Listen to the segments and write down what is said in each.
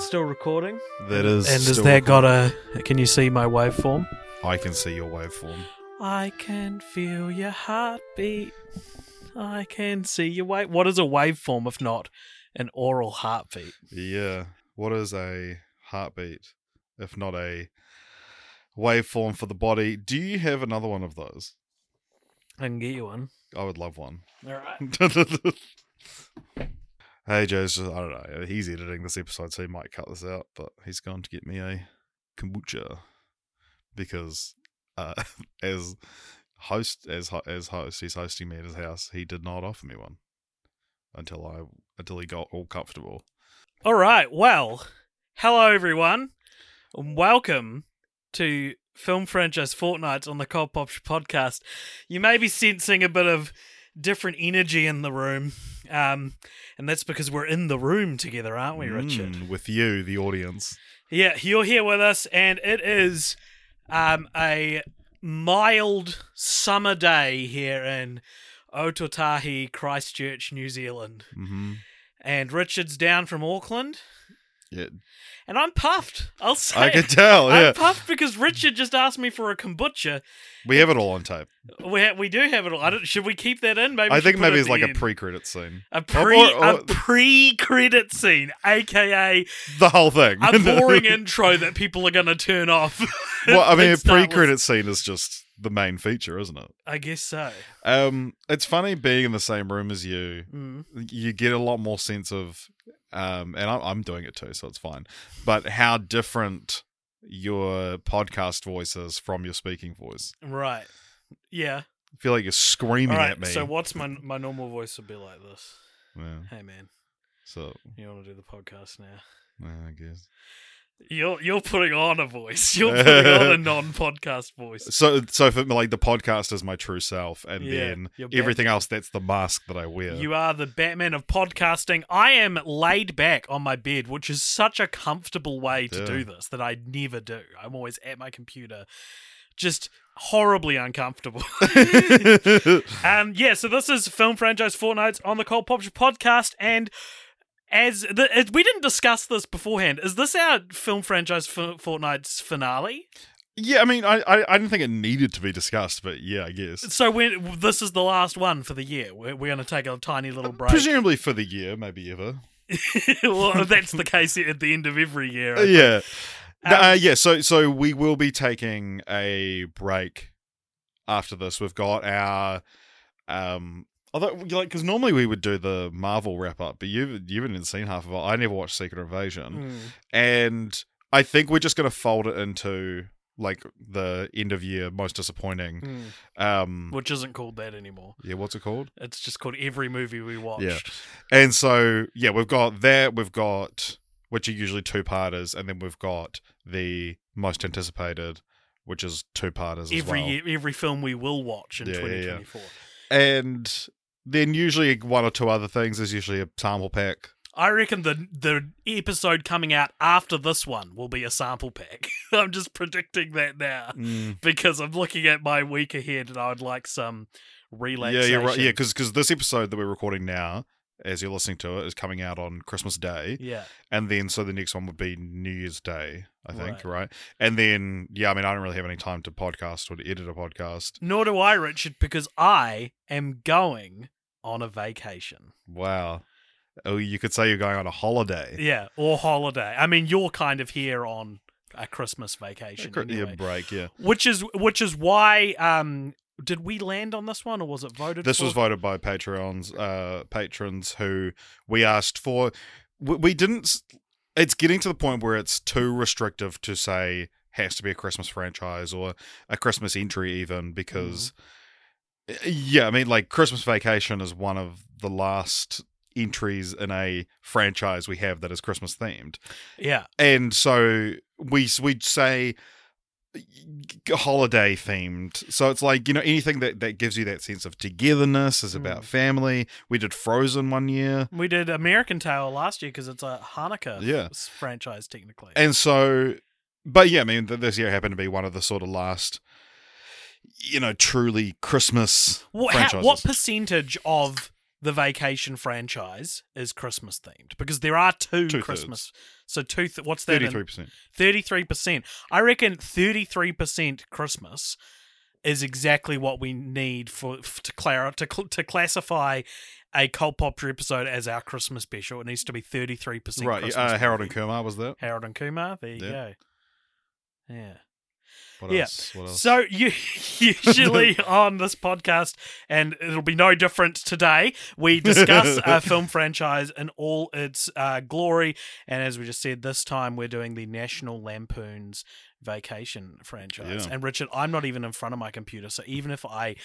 that still recording? That is. And has still that got a? Can you see my waveform? I can see your waveform. I can feel your heartbeat. I can see your wave. What is a waveform if not an oral heartbeat? Yeah. What is a heartbeat if not a waveform for the body? Do you have another one of those? I can get you one. I would love one. All right. hey, Joe's just, I don't know. He's editing this episode, so he might cut this out, but he's gone to get me a kombucha because uh, as host as as host, he's hosting me at his house. He did not offer me one until I until he got all comfortable. All right. Well, hello everyone. and Welcome to Film Franchise Fortnights on the Cult Pop podcast. You may be sensing a bit of different energy in the room, um, and that's because we're in the room together, aren't we, Richard? Mm, with you, the audience. Yeah, you're here with us, and it is um, a mild summer day here in Ōtautahi, Christchurch, New Zealand. hmm And Richard's down from Auckland, Yeah, and I'm puffed. I'll say. I could tell. I'm puffed because Richard just asked me for a kombucha. we have it all on tape. We ha- we do have it all. I don't, should we keep that in? Maybe I think maybe it's like the a pre-credit scene. a pre or- or- a pre credit scene, aka The whole thing. a boring intro that people are gonna turn off. well, I mean, a pre-credit scene is just the main feature, isn't it? I guess so. Um, it's funny being in the same room as you. Mm. You get a lot more sense of, um, and I'm, I'm doing it too, so it's fine. But how different your podcast voice is from your speaking voice. Right. Yeah. I feel like you're screaming right. at me. So what's my my normal voice would be like this? yeah, Hey man, so you want to do the podcast now? yeah, I guess. You're you're putting on a voice. You're putting on a non-podcast voice. So, so for like the podcast is my true self, and Yeah, then everything else that's the mask that I wear. You are the Batman of podcasting. I am laid back on my bed, which is such a comfortable way to Yeah. do this that I never do. I'm always at my computer, just horribly uncomfortable. um, yeah, so this is Film Franchise Fortnights on the Cult Pop podcast, and as the, it, we didn't discuss this beforehand, is this our Film Franchise F- Fortnights finale? yeah, I mean, I, I I didn't think it needed to be discussed, but yeah, I guess. So when this is the last one for the year, we're, we're going to take a tiny little break. Presumably for the year, maybe ever. well, that's the case at the end of every year. I Uh, yeah. Um, uh, yeah, so so we will be taking a break after this. We've got our um although like because normally we would do the Marvel wrap up, but you you haven't even seen half of it. I never watched Secret Invasion, Mm. and I think we're just gonna fold it into like the end of year most disappointing. Mm. Um, Which isn't called that anymore. yeah, what's it called? It's just called every movie we watched. Yeah, And so, yeah, we've got that. We've got, which are usually two parters, and then we've got the most anticipated, which is two parters as Every well. year, every film we will watch in Yeah, yeah, yeah. 2024. And then usually one or two other things. There's usually a sample pack. I reckon the the episode coming out after this one will be a sample pack. I'm just predicting that now mm. because I'm looking at my week ahead and I would like some Yeah, relaxation. you're right. Yeah, because this episode that we're recording now, as you're listening to it, is coming out on Christmas Day. yeah. And then, so the next one would be New Year's Day, I think, Right. right? And then, yeah, I mean, I don't really have any time to podcast or to edit a podcast. Nor do I, Richard, because I am going on a vacation. Wow. Oh, you could say you're going on a holiday. Yeah, or holiday. I mean, you're kind of here on a Christmas vacation, Yeah, anyway. break, yeah. which is which is why. Um, did we land on this one, or was it voted? This for? was voted by Patreons, uh, patrons who we asked for. We, we didn't. It's getting to the point where it's too restrictive to say has to be a Christmas franchise or a Christmas entry, even because. Yeah, I mean, like Christmas Vacation is one of the last entries in a franchise we have that is Christmas themed. Yeah, and so we we'd say holiday themed so it's like you know anything that that gives you that sense of togetherness is about Mm. family we did frozen one year we did American Tail last year because it's a Hanukkah Yeah. franchise technically. and so but yeah i mean th- this year happened to be one of the sort of last you know truly christmas what, how, franchises. what percentage of the Vacation franchise is Christmas themed because there are two Two-thirds. Christmas. So two. Th- what's that? Thirty-three percent. 33%. I reckon 33% Christmas is exactly what we need for f- to clar- to cl- to classify a Cult Popper episode as our Christmas special. It needs to be 33% Right. Christmas Uh, Harold and movie. Kumar was that? Harold and Kumar. There you Yeah. go. Yeah. What Yeah. else? Else? So you usually on this podcast, and it'll be no different today. We discuss a film franchise in all its uh, glory, and as we just said, this time we're doing the National Lampoon's Vacation franchise. Yeah. And Richard, I'm not even in front of my computer, so even if I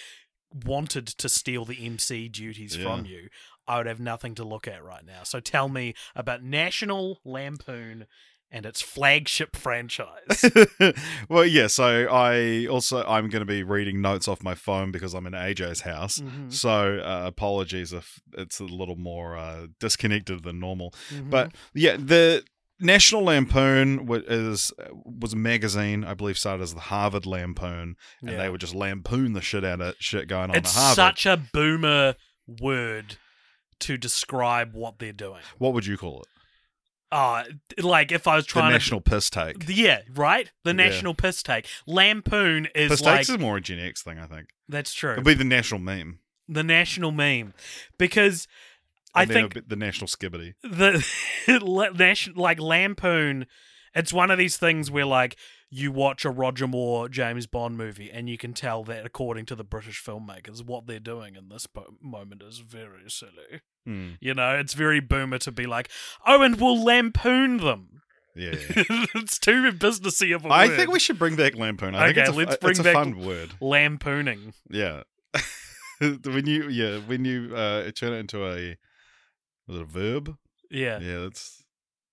wanted to steal the MC duties Yeah. from you, I would have nothing to look at right now. So tell me about National Lampoon and its flagship franchise. well, yeah. So I also I'm going to be reading notes off my phone because I'm in AJ's house. Mhm. So uh, apologies if it's a little more uh, disconnected than normal. Mhm. But yeah, the National Lampoon wa- is was a magazine I believe started as the Harvard Lampoon, and Yeah. they would just lampoon the shit out of shit going on it's at Harvard. such a boomer word to describe what they're doing. what would you call it? Uh like if I was The trying national piss take. to Yeah, right? The Yeah. national piss take. Lampoon is Piss like takes is more a Gen X thing, I think. that's true. It'll be the national meme. the national meme. Because I And then think the national skibidi. the la- nation like Lampoon, it's one of these things where like you watch a Roger Moore James Bond movie and you can tell that according to the British filmmakers, what they're doing in this po- moment is very silly. Hmm. You know, it's very boomer to be like, oh, and we'll lampoon them. Yeah. yeah. it's too businessy of a I word. I think we should bring back lampoon. I think Okay, it's a, let's bring a back- fun word. lampooning. Yeah. when you yeah when you uh turn it into a a verb? Yeah. Yeah, that's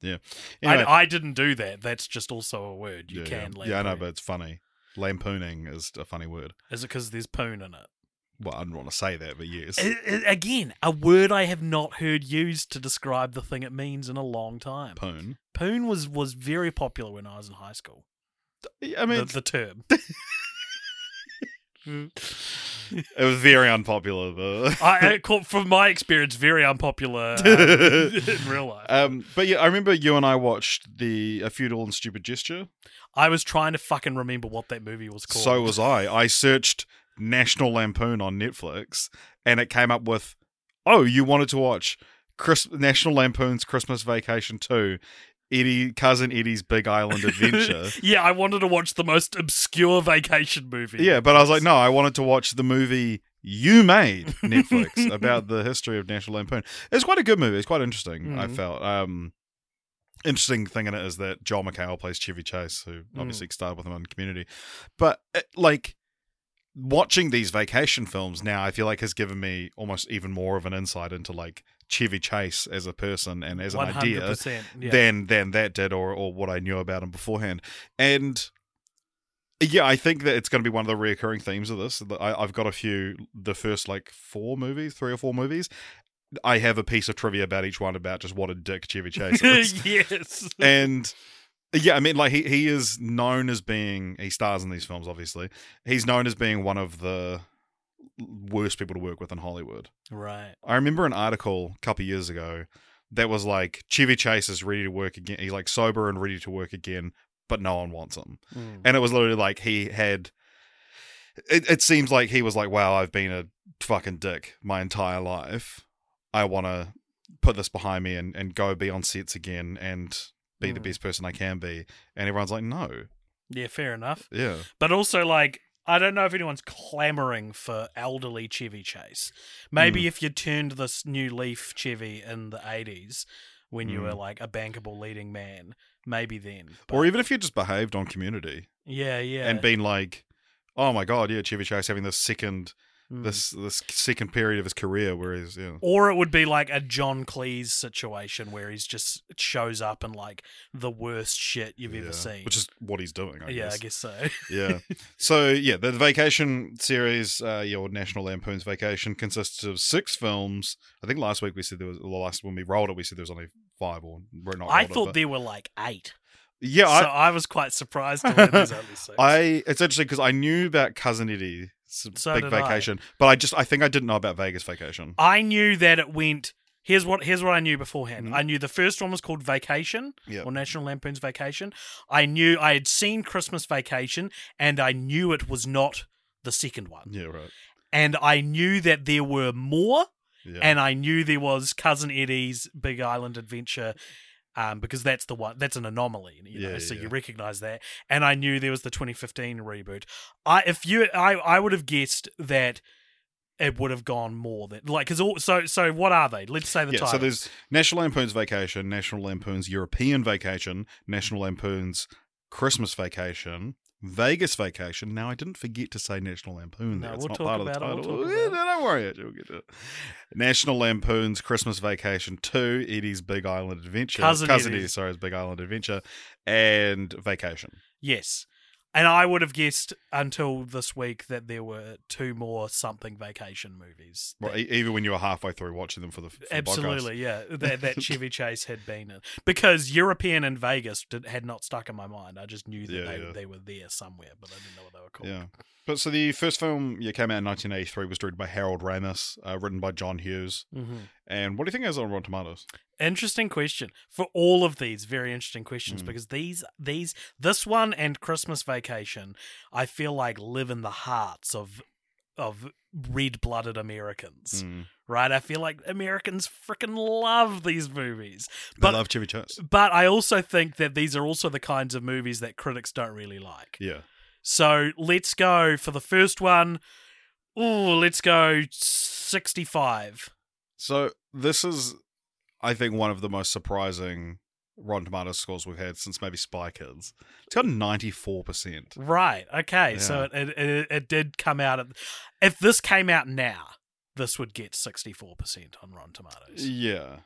yeah. Anyway, I, I didn't do that. That's just also a word. You yeah, can yeah. lampoon. yeah, I know, but it's funny. Lampooning is a funny word. Is it because there's poon in it? Well, I don't want to say that, but yes. Again, a word I have not heard used to describe the thing it means in a long time. Poon. Poon was was very popular when I was in high school. I mean, the, the term. it was very unpopular. But I, from my experience, very unpopular um, in real life. um, but yeah, I remember you and I watched the A Futile and Stupid Gesture. I was trying to fucking remember what that movie was called. So was I. I searched National Lampoon on Netflix, and it came up with, "Oh, you wanted to watch Chris- National Lampoon's Christmas Vacation 2, Eddie cousin Eddie's Big Island Adventure." yeah, I wanted to watch the most obscure vacation movie. yeah, but I was like, no, I wanted to watch the movie you made Netflix about the history of National Lampoon. It's quite a good movie. It's quite interesting. I Mhm. felt. Um, interesting thing in it is that Joel McHale plays Chevy Chase, who Mm. obviously starred with him on Community. But it, like watching these vacation films now, I feel like has given me almost even more of an insight into like Chevy Chase as a person and as an idea. Yeah. than than that did or or what I knew about him beforehand. And yeah, I think that it's going to be one of the reoccurring themes of this. I, I've got a few, the first like four movies, three or four movies. I have a piece of trivia about each one about just what a dick Chevy Chase is. yes. and yeah, I mean, like he he is known as being he stars in these films. Obviously, he's known as being one of the worst people to work with in Hollywood. Right. I remember an article a couple years ago that was like Chevy Chase is ready to work again. He's like sober and ready to work again, but no one wants him. Mm. And it was literally like he had. It, it seems like he was like, "Wow, I've been a fucking dick my entire life. I want to put this behind me and, and go be on sets again and be the Mm. best person I can be." And everyone's like, "No, Yeah, fair enough. yeah, But also, like, I don't know if anyone's clamoring for elderly Chevy Chase. Maybe Hmm. if you turned this new Leaf Chevy in the 80s when you Hmm. were like a bankable leading man, maybe then. or even if you just behaved on Community yeah, yeah. and been like." Oh my god, yeah, Chevy Chase having this second Mm. this this second period of his career where he's yeah. Or it would be like a John Cleese situation where he's just shows up and like the worst shit you've Yeah, ever seen. which is what he's doing. I yeah, guess. I guess so. yeah. So yeah, the vacation series, uh, your National Lampoon's Vacation, consists of six films. I think last week we said there was the last when we rolled it, we said there was only five, or we're not. I rolled it, thought but- there were like eight. yeah, so I, I was quite surprised to learn there's only six. I it's interesting because I knew about Cousin Eddie's It's a So big did I. vacation. But I just I think I didn't know about Vegas Vacation. I knew that it went. Here's what here's what I knew beforehand. Mhm. I knew the first one was called Vacation Yeah. or National Lampoon's Vacation. I knew I had seen Christmas Vacation, and I knew it was not the second one. Yeah, right. And I knew that there were more, Yeah. and I knew there was Cousin Eddie's Big Island Adventure. Um, because that's the one that's an anomaly, you know, Yeah, so yeah. you recognize that. And I knew there was the 2015 reboot. I if you I I would have guessed that it would have gone more than like because so so what are they? Let's say the yeah, titles. so there's National Lampoon's Vacation, National Lampoon's European Vacation, National Lampoon's Christmas Vacation, Vegas Vacation. Now I didn't forget to say National Lampoon there. No, it's we'll not talk part of the we'll title. about no, don't worry, We'll get to it. National Lampoon's Christmas Vacation 2, Eddie's Big Island Adventure. Cousin Cousin Eddie's. Eddie, sorry, his Big Island Adventure. And Vacation. yes, and I would have guessed until this week that there were two more something vacation movies. Well, even when you were halfway through watching them for the, for the. Absolutely, yeah. That that Chevy Chase had been in because European and Vegas did, had not stuck in my mind. I just knew that Yeah, they, yeah. they were there somewhere, but I didn't know what they were called. Yeah. But so the first film yeah, came out in 1983 was directed by Harold Ramis, uh, written by John Hughes. hmm And what do you think is on Rotten Tomatoes? Interesting question for all of these. Very interesting questions Mm. because these these this one and Christmas Vacation, I feel like live in the hearts of of red blooded Americans. Mm. Right? I feel like Americans freaking love these movies. They But love Chevy Chase. but I also think that these are also the kinds of movies that critics don't really like. Yeah. So let's go for the first one. Oh, let's go 65. So this is, I think, one of the most surprising Rotten Tomatoes scores we've had since maybe Spy Kids. It's got 94%. Right. Okay. So it, it, it did come out. At, if this came out now, this would get 64% on Rotten Tomatoes. Yeah.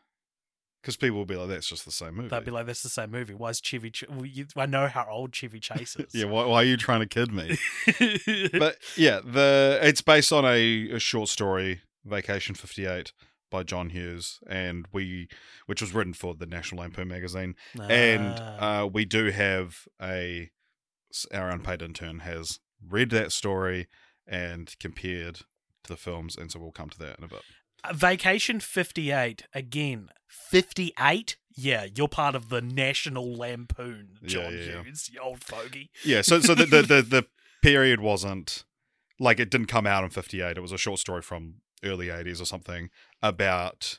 Because people will be like, that's just the same movie. They'd be like, that's the same movie. Why is Chevy Ch- well, you, I know how old Chevy Chase is. yeah, why, why are you trying to kid me? but yeah, the it's based on a, a short story, Vacation Fifty Eight, by John Hughes, and we, which was written for the National Lampoon magazine, and Ah. uh, we do have a our unpaid intern has read that story and compared to the films, and so we'll come to that in a bit. Vacation 58, again, 58? Yeah, you're part of the National Lampoon, John yeah, yeah. Hughes, you old fogey. Yeah, so so the the, the the period wasn't like it didn't come out in '58. It was a short story from early '80s or something about.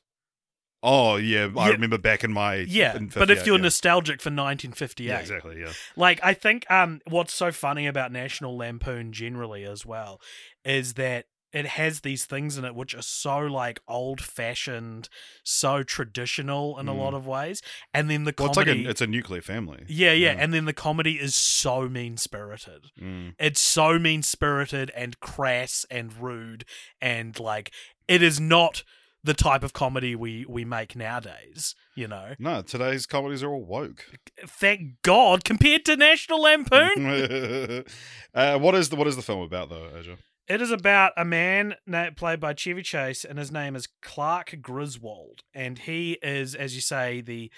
Oh yeah, I Yeah. remember back in my Yeah, in but if you're yeah. nostalgic for 1958, yeah exactly yeah like I think um what's so funny about National Lampoon generally as well is that it has these things in it which are so like old fashioned, so traditional in a Mm. lot of ways, and then the well, it's like comedy. a, it's a nuclear family. yeah, yeah, Yeah. and then the comedy is so mean spirited. Mm. It's so mean spirited and crass and rude and like it is not the type of comedy we we make nowadays. You know, No, today's comedies are all woke. thank God compared to National Lampoon. uh, what is the what is the film about though, AJ? It is about a man played by Chevy Chase, and his name is Clark Griswold, and he is, as you say, the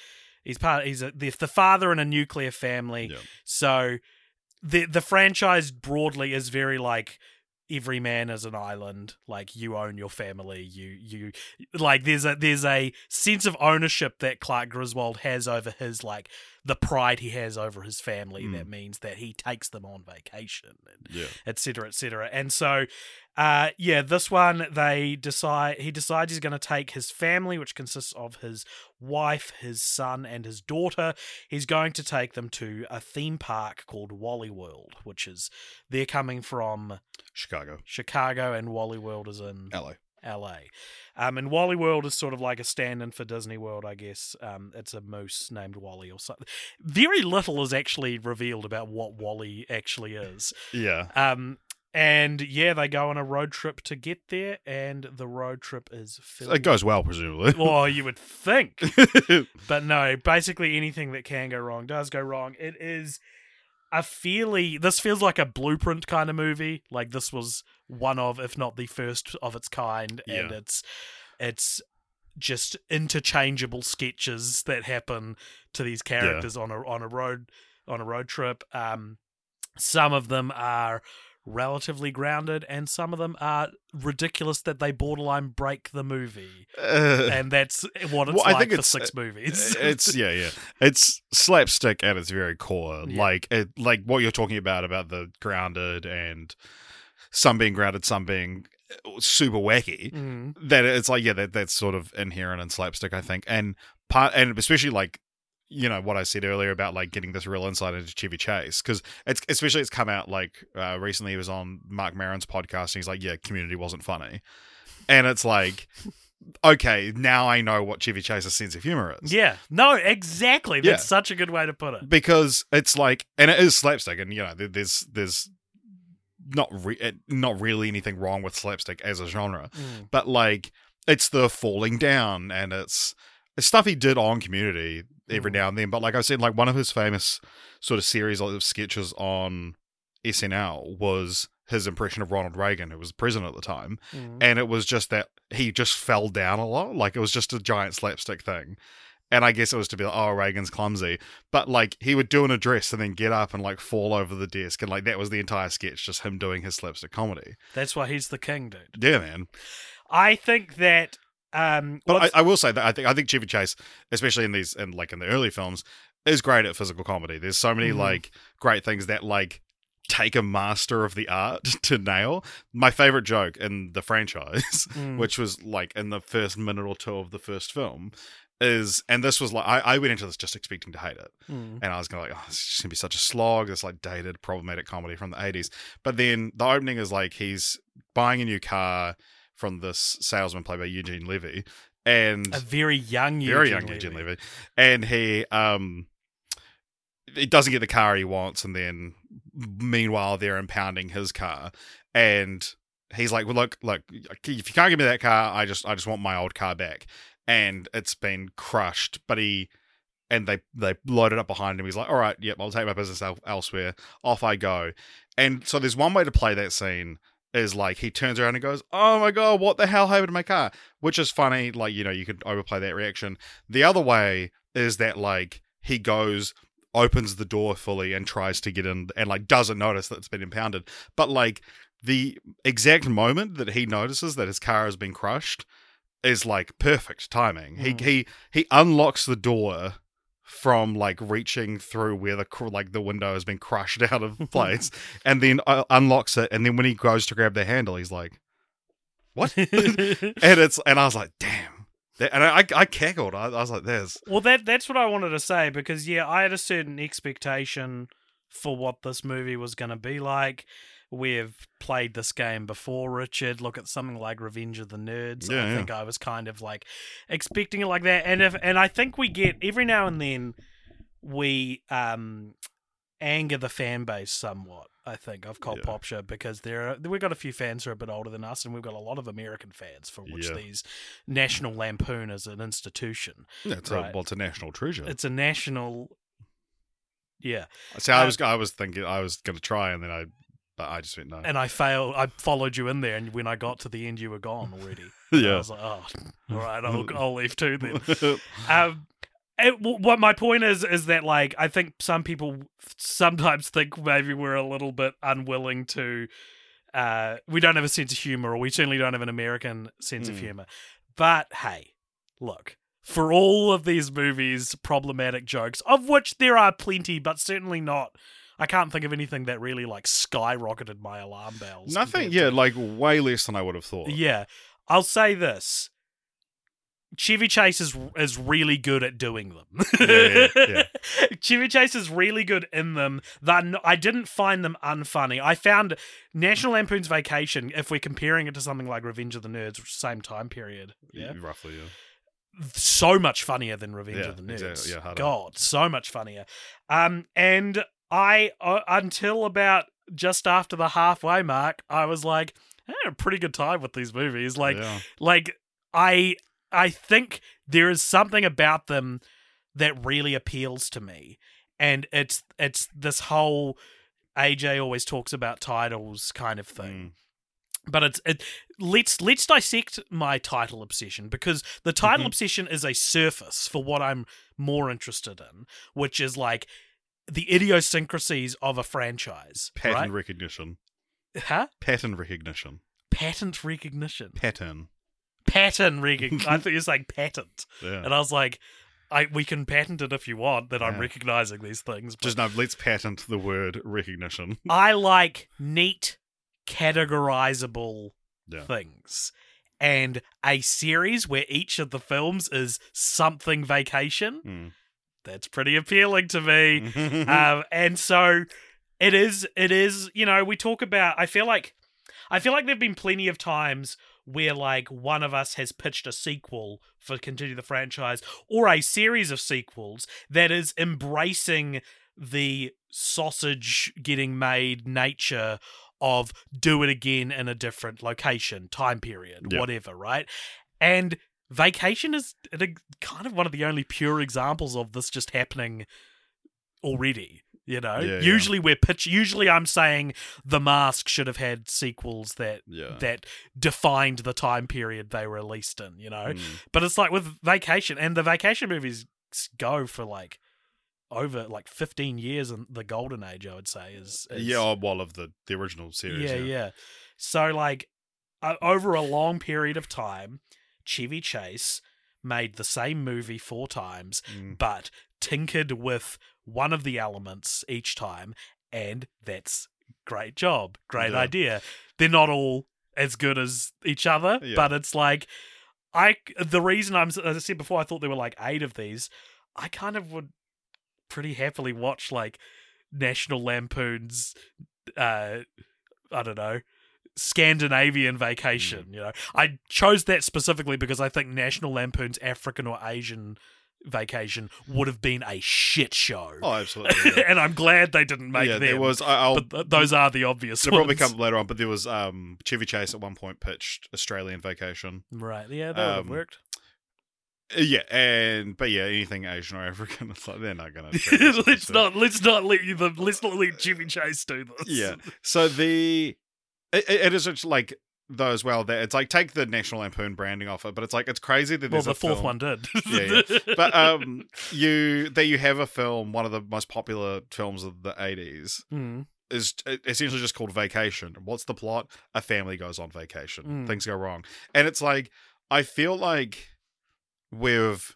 he's part. He's a, the the father in a nuclear family. Yeah. So the the franchise broadly is very like every man is an island. Like you own your family. You you like there's a there's a sense of ownership that Clark Griswold has over his like the pride he has over his family. Mm. That means that he takes them on vacation and Yeah, etc etc and so uh yeah this one they decide he decides he's going to take his family which consists of his wife his son and his daughter he's going to take them to a theme park called wally world which is they're coming from Chicago, chicago and wally world is in LA. LA. Um, and Wally World is sort of like a stand in for Disney World, I guess. Um, it's a moose named Wally or something. Very little is actually revealed about what Wally actually is. Yeah, Um, and yeah, they go on a road trip to get there, and the road trip is filled. it goes well, presumably. well, you would think, but no. Basically, anything that can go wrong does go wrong. It is a fairly. This feels like a blueprint kind of movie. Like this was one of, if not the first of its kind, and it's it's just interchangeable sketches that happen to these characters on a on a road on a road trip. Um, some of them are relatively grounded, and some of them are ridiculous that they borderline break the movie, Uh, and that's what it's Well, I like think for it's- six movies. it's yeah, yeah. It's slapstick at its very core. Yeah. Like it, like what you're talking about about the grounded and some being grounded, some being uh, super wacky. Mm. That it's like yeah, that that's sort of inherent in slapstick, I think, and part and especially like you know what I said earlier about like getting this real insight into Chevy Chase because it's especially it's come out like uh, recently he was on Marc Maron's podcast and he's like yeah Community wasn't funny, and it's like okay now I know what Chevy Chase's sense of humor is Yeah, no, exactly. That's Yeah. such a good way to put it. because it's like and it is slapstick and you know there's there's not re- eh, not really anything wrong with slapstick as a genre Mm. but like it's the falling down and it's it's stuff he did on community every Mm. now and then but like i said like one of his famous sort of series of sketches on snl was his impression of ronald reagan who was president at the time Mm. and it was just that he just fell down a lot like it was just a giant slapstick thing and I guess it was to be like, oh, Reagan's clumsy. But like he would do an address and then get up and like fall over the desk. And like that was the entire sketch, just him doing his slapstick comedy. That's why he's the king, dude. Yeah, man. I think that. Um, But I, I will say that I think I think Chevy Chase, especially in these and like in the early films, is great at physical comedy. There's so many Mhm. like great things that like take a master of the art to nail. My favorite joke in the franchise, Mm. which was like in the first minute or two of the first film, is and this was like I, I went into this just expecting to hate it. Mm. And I was going to like, oh, it's just gonna be such a slog. This like dated, problematic comedy from the '80s. But then the opening is like he's buying a new car from this salesman played by Eugene Levy, and a very young, very Eugene young Eugene Levy, and he um he doesn't get the car he wants, and then meanwhile they're impounding his car, and he's like, well, look, look, if you can't give me that car, I just I just want my old car back, and it's been crushed, but he. And they they load it up behind him. He's like, "All right, yep, I'll take my business elsewhere. Off I go." And so there's one way to play that scene is like he turns around and goes, "Oh my god, what the hell happened to my car?" Which is funny. Like you know, you could overplay that reaction. The other way is that like he goes, opens the door fully and tries to get in, and like doesn't notice that it's been impounded. But like the exact moment that he notices that his car has been crushed is like perfect timing. Mm. He he he unlocks the door from like reaching through where the like the window has been crushed out of place and then uh, unlocks it and then when he goes to grab the handle he's like what? And it's and i was like damn. And i i cackled i, I was like there's well, that that's what I wanted to say because yeah, I had a certain expectation for what this movie was going to be like. We've played this game before, Richard. Look at something like Revenge of the Nerds. Yeah, I yeah. think I was kind of like expecting it like that, and if and I think we get every now and then we um anger the fan base somewhat. I think of Cult Yeah. Pop Show because there are we've got a few fans who are a bit older than us, and we've got a lot of American fans for which Yeah. these National Lampoon is an institution. yeah, it's Right. a well it's a national treasure It's a national. Yeah, see i uh, was i was thinking i was gonna try and then i but i just went no and I failed. I followed you in there, and when I got to the end, you were gone already. And I yeah was like, oh, all right, I'll, I'll leave too then. Um, it, what my point is is that like I think some people sometimes think maybe we're a little bit unwilling to. Uh, we don't have a sense of humor, or we certainly don't have an American sense of Mm. humor. But hey, look. For all of these movies' problematic jokes, of which there are plenty, but certainly not. I can't think of anything that really like skyrocketed my alarm bells. nothing yeah to- like way less than i would have thought yeah, I'll say this: Chevy Chase is is really good at doing them. Yeah, yeah, Chevy Chase is really good in them. That I didn't find them unfunny. I found National Lampoon's Vacation, if we're comparing it to something like Revenge of the Nerds, which is the same time period, yeah, roughly yeah so much funnier than Revenge Yeah, of the Nerds. exactly. Yeah, God, so much funnier. Um, and I uh, until about just after the halfway mark, I was like, I had a pretty good time with these movies. Like, yeah. like I I think there is something about them that really appeals to me, and it's it's this whole AJ always talks about titles kind of thing Mm. but it's it let's let's dissect my title obsession because the title Mhm. obsession is a surface for what I'm more interested in, which is like the idiosyncrasies of a franchise, pattern right? recognition Huh? Pattern recognition. Patent recognition. Pattern. Pattern recognition. I thought you were saying patent. Yeah. And I was like, I we can patent it if you want that I'm recognizing these things. But Just no, let's patent the word recognition. I like neat, categorizable Yeah. things. And a series where each of the films is something vacation, Mm. That's pretty appealing to me. Um, and so it is it is you know we talk about i feel like i feel like there've been plenty of times where like one of us has pitched a sequel for continue the franchise or a series of sequels that is embracing the sausage getting made nature of do it again in a different location time period whatever right and vacation is kind of one of the only pure examples of this just happening already. You know, Yeah, yeah. usually we're pitch. Usually, I'm saying the mask should have had sequels that yeah. that defined the time period they were released in. You know, Mm. but it's like with Vacation, and the Vacation movies go for like over like 15 years in the golden age. I would say is, is yeah, oh, well, of the, the original series. yeah, Yeah, yeah. So like uh, over a long period of time, Chevy Chase made the same movie four times, Mm. but tinkered with one of the elements each time, and that's great job, great Yeah. idea. They're not all as good as each other, Yeah. but it's like I the reason I'm as I said before, I thought there were like eight of these. I kind of would pretty happily watch like National Lampoon's uh I don't know Scandinavian vacation, Hmm. you know. I chose that specifically because I think National Lampoon's African or Asian vacation would have been a shit show. Oh, absolutely. Yeah, and I'm glad they didn't make yeah them. there was. I, I'll, but th- those are the obvious They'll probably come later on, but there was um Chevy Chase at one point pitched Australian Vacation. Right, yeah, that would have Um, worked. Uh, Yeah, and but yeah, anything Asian or African, it's like they're not gonna. let's not let's not let you the let's not let Jimmy Chase do this. Yeah. So the it, it is just like though as well that it's like take the National Lampoon branding off it, but it's like it's crazy that Well, the fourth film- one did. Yeah, But um, you that you have a film, one of the most popular films of the eighties, Mm. is essentially just called Vacation. What's the plot? A family goes on vacation. Mm. Things go wrong, and it's like I feel like with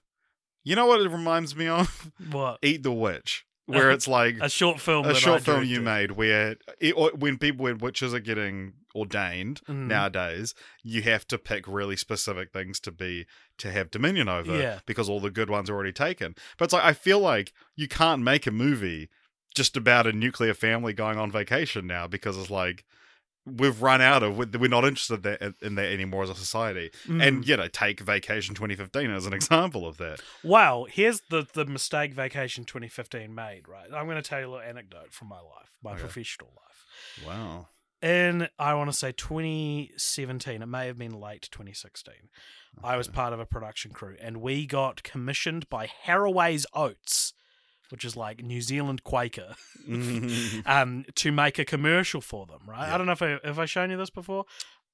you know what it reminds me of? What? Eat the Witch, where it's like A short film. a that short I film you made where it, when people when witches are getting ordained Mm. nowadays you have to pick really specific things to be to have dominion over Yeah. because all the good ones are already taken but it's like i feel like you can't make a movie just about a nuclear family going on vacation now because it's like we've run out of we're not interested in that anymore as a society Mm. and you know take vacation 2015 as an example of that Wow, here's the the mistake Vacation 2015 made. Right, I'm going to tell you a little anecdote from my life, my Okay. professional life. wow In I want to say 2017, it may have been late 2016. I was part of a production crew, and we got commissioned by Harraways Oats, which is like New Zealand Quaker, um, to make a commercial for them. Right? Yeah. I don't know if I have I shown you this before.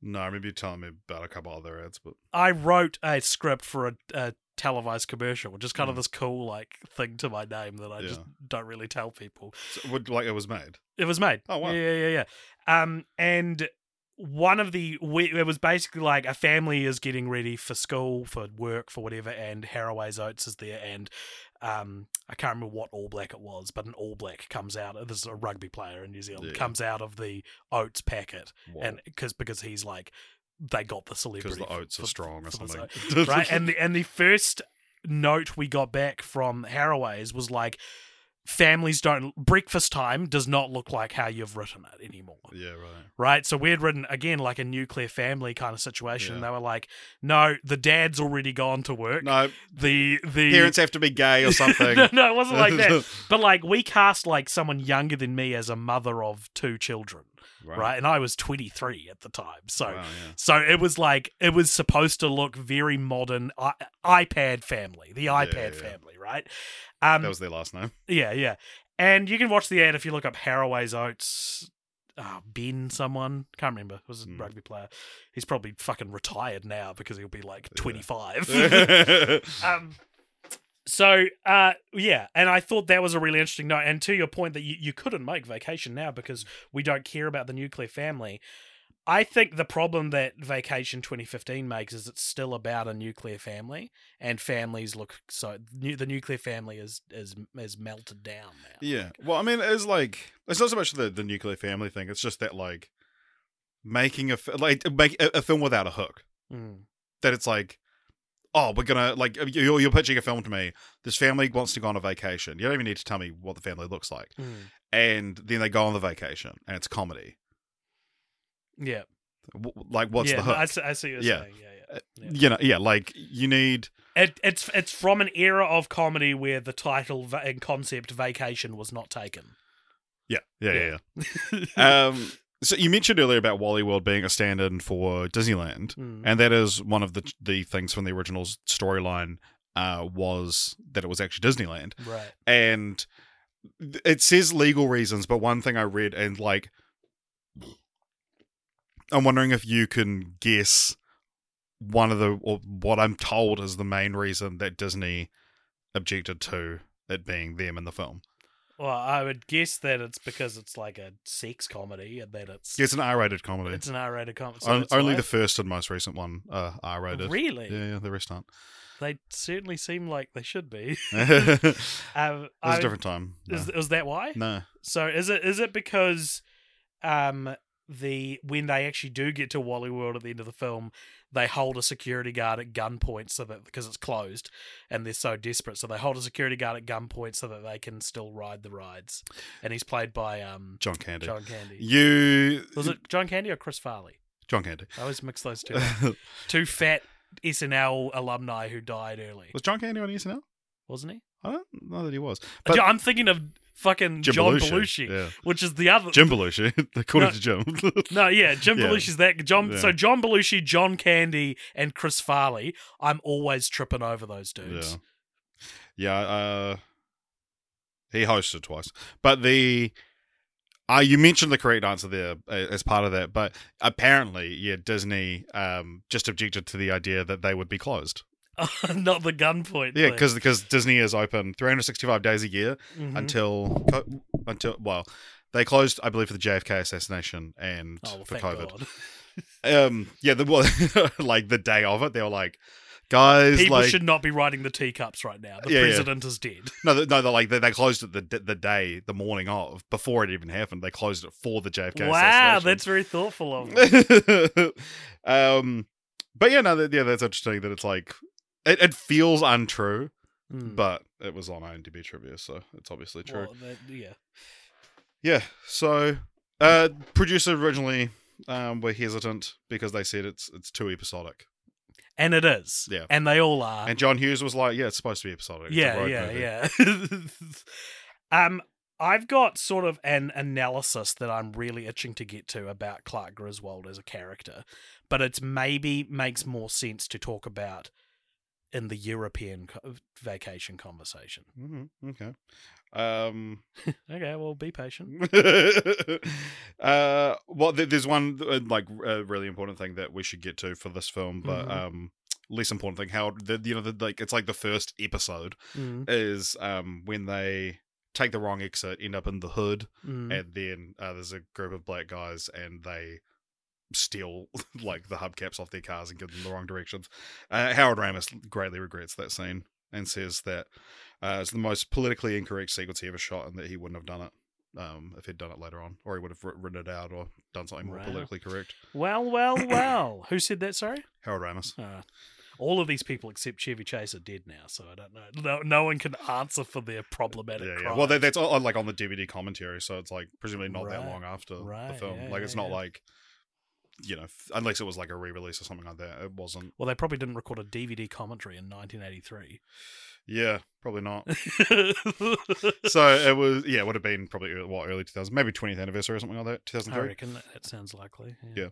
no maybe you're telling me about a couple other ads but I wrote a script for a, a televised commercial, which is kind of Mm. this cool like thing to my name that I just don't really tell people. so, like it was made It was made. Oh, wow. Yeah, yeah, yeah, yeah. Um, and one of the we, it was basically like a family is getting ready for school, for work, for whatever, and Harraways Oats is there, and um, I can't remember what All Black it was, but an All Black comes out. This is a rugby player in New Zealand Yeah. comes out of the oats packet, Whoa. and because because he's like they got the celebrity because the oats for- are strong or something. right? And the and the first note we got back from Harraways was like, families don't breakfast time does not look like how you've written it anymore. yeah, right. Right, so we had written again like a nuclear family kind of situation. Yeah. They were like, "No, the dad's already gone to work. No, The the parents have to be gay or something. no, no, it wasn't like that. But like we cast like someone younger than me as a mother of two children, right? And I was 23 at the time, so Wow, yeah. so it was like it was supposed to look very modern I- iPad family, the iPad yeah. family, right? Um, That was their last name. yeah, yeah. And you can watch the ad if you look up Harraways Oats. Uh, ben, someone can't remember. It was a Hmm. rugby player. He's probably fucking retired now because he'll be like 25. yeah, um, So, uh, yeah, and I thought that was a really interesting note. And to your point that you, you couldn't make Vacation now because we don't care about the nuclear family. I think the problem that Vacation 2015 makes is it's still about a nuclear family, and families look so the nuclear family is is is melted down now. Yeah. Well, I mean, it's like it's not so much the the nuclear family thing. It's just that like making a like make a, a film without a hook. Mm. That it's like, oh, we're gonna like you're, you're pitching a film to me. This family wants to go on a vacation. You don't even need to tell me what the family looks like. Mm. And then they go on the vacation, and it's comedy. Yeah, W- Like, what's yeah, the no, hook? I, see- I see what you're Yeah. saying. Yeah, yeah. yeah. You know, yeah, like you need. It, it's it's from an era of comedy where the title and concept vacation was not taken. Yeah, yeah, yeah. Yeah. yeah. um, so you mentioned earlier about Wally World being a stand-in for Disneyland, Mm. and that is one of the the things from the original storyline uh, was that it was actually Disneyland, Right. and it says legal reasons. But one thing I read and like, I'm wondering if you can guess one of the or what I'm told is the main reason that Disney objected to it being them in the film. Well, I would guess that it's because it's like a sex comedy and that it's It's an R-rated comedy. it's an R-rated comedy. On- only the first and most recent one uh, R-rated. really Yeah, yeah, the rest aren't. they certainly seem like they should be. it was um, a different time. No. Is, is that why? no. So is it is it because um the when they actually do get to Wally World at the end of the film, they hold a security guard at gunpoint so that because it's closed and they're so desperate, so they hold a security guard at gunpoint so that they can still ride the rides. And he's played by um John Candy. John Candy. You Was it John Candy or Chris Farley? John Candy? I always mix those two. two fat SNL alumni who died early, was John Candy on SNL? wasn't he? I don't know that he was. But I'm thinking of fucking Jim John Belushi. Belushi, Yeah. which is the other Jim Belushi. According No. to Jim. No, yeah, Jim Yeah. Belushi's that John. Yeah. So John Belushi, John Candy, and Chris Farley. I'm always tripping over those dudes. Yeah. Yeah. Uh, he hosted twice, but the uh, you mentioned the correct answer there uh, as part of that, but apparently, yeah, Disney um, just objected to the idea that they would be closed. Not the gunpoint. Yeah, because because Disney is open 365 days a year Mhm. until until well, they closed I believe for the JFK assassination and oh, well, for COVID. God. Um, yeah, the well, like the day of it, they were like, guys, People like should not be riding the teacups right now. The Yeah, yeah. president is dead. no, th- no, they're like they, they closed it the the day, the morning of, before it even happened. They closed it for the JFK. wow, that's very thoughtful of them. um, but yeah, no, yeah, that's interesting that it's like it, it feels untrue, Hmm. but it was on IMDb trivia, so it's obviously true. Well, that- yeah. Yeah. So, uh, producer originally um, were hesitant because they said it's it's too episodic, And it is. Yeah. And they all are. and John Hughes was like, "Yeah, it's supposed to be episodic." It's yeah, yeah, movie." yeah. um, I've got sort of an analysis that I'm really itching to get to about Clark Griswold as a character, but it's maybe makes more sense to talk about in the European co- vacation conversation. Mhm, Okay. Um. Okay, well, be patient. uh. Well, th- there's one uh, like uh, really important thing that we should get to for this film, but Mhm. um, less important thing. How the you know the, like it's like the first episode Mm, is um when they take the wrong exit, end up in the hood, mm. and then uh, there's a group of black guys and they steal like the hubcaps off their cars and give them the wrong directions. Uh, Howard Ramis greatly regrets that scene and says that uh, it's the most politically incorrect sequence he ever shot and that he wouldn't have done it um, if he'd done it later on, or he would have written it out or done something more Wow. politically correct. Well, well, well. Who said that? Sorry. Howard Ramis. Uh, all of these people except Chevy Chase are dead now, so I don't know. No, no one can answer for their problematic. Yeah, yeah. Well, that, that's all, like on the DVD commentary, so it's like presumably not that long after the film. yeah, like it's not like you know, unless it was like a re-release or something like that. It wasn't. Well, they probably didn't record a DVD commentary in 1983. Yeah, probably not. so it was. Yeah, it would have been probably early, what early 2000, maybe 20th anniversary or something like that. 2003. I 2003. reckon that, that sounds likely. Yeah.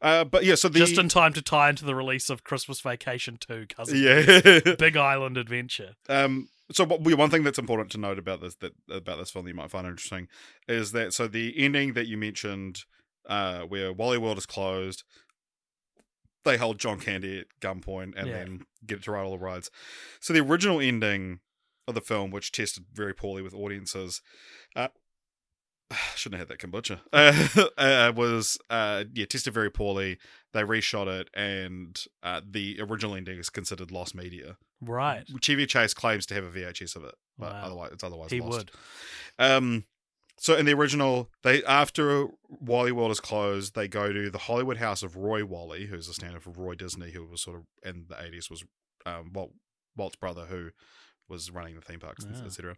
Uh, but yeah, so the Just in time to tie into the release of Christmas Vacation 2, Cousin yeah. Big Island Adventure. Um, so one thing that's important to note about this that about this film that you might find interesting is that so the ending that you mentioned, uh, where Wally World is closed, they hold John Candy at gunpoint and Yeah. then get it to ride all the rides. So the original ending of the film, which tested very poorly with audiences, uh, shouldn't have had that kombucha. Uh, uh, was uh, yeah tested very poorly. They reshot it, and uh, the original ending is considered lost media. Right. Chevy Chase claims to have a VHS of it, but Wow. otherwise it's otherwise He lost. would. Um, so in the original, they after Wally World is closed, they go to the Hollywood house of Roy Wally, who's the standard for Roy Disney, who was sort of in the eighties was um, Walt Walt's brother, who was running the theme parks, Ah. etc.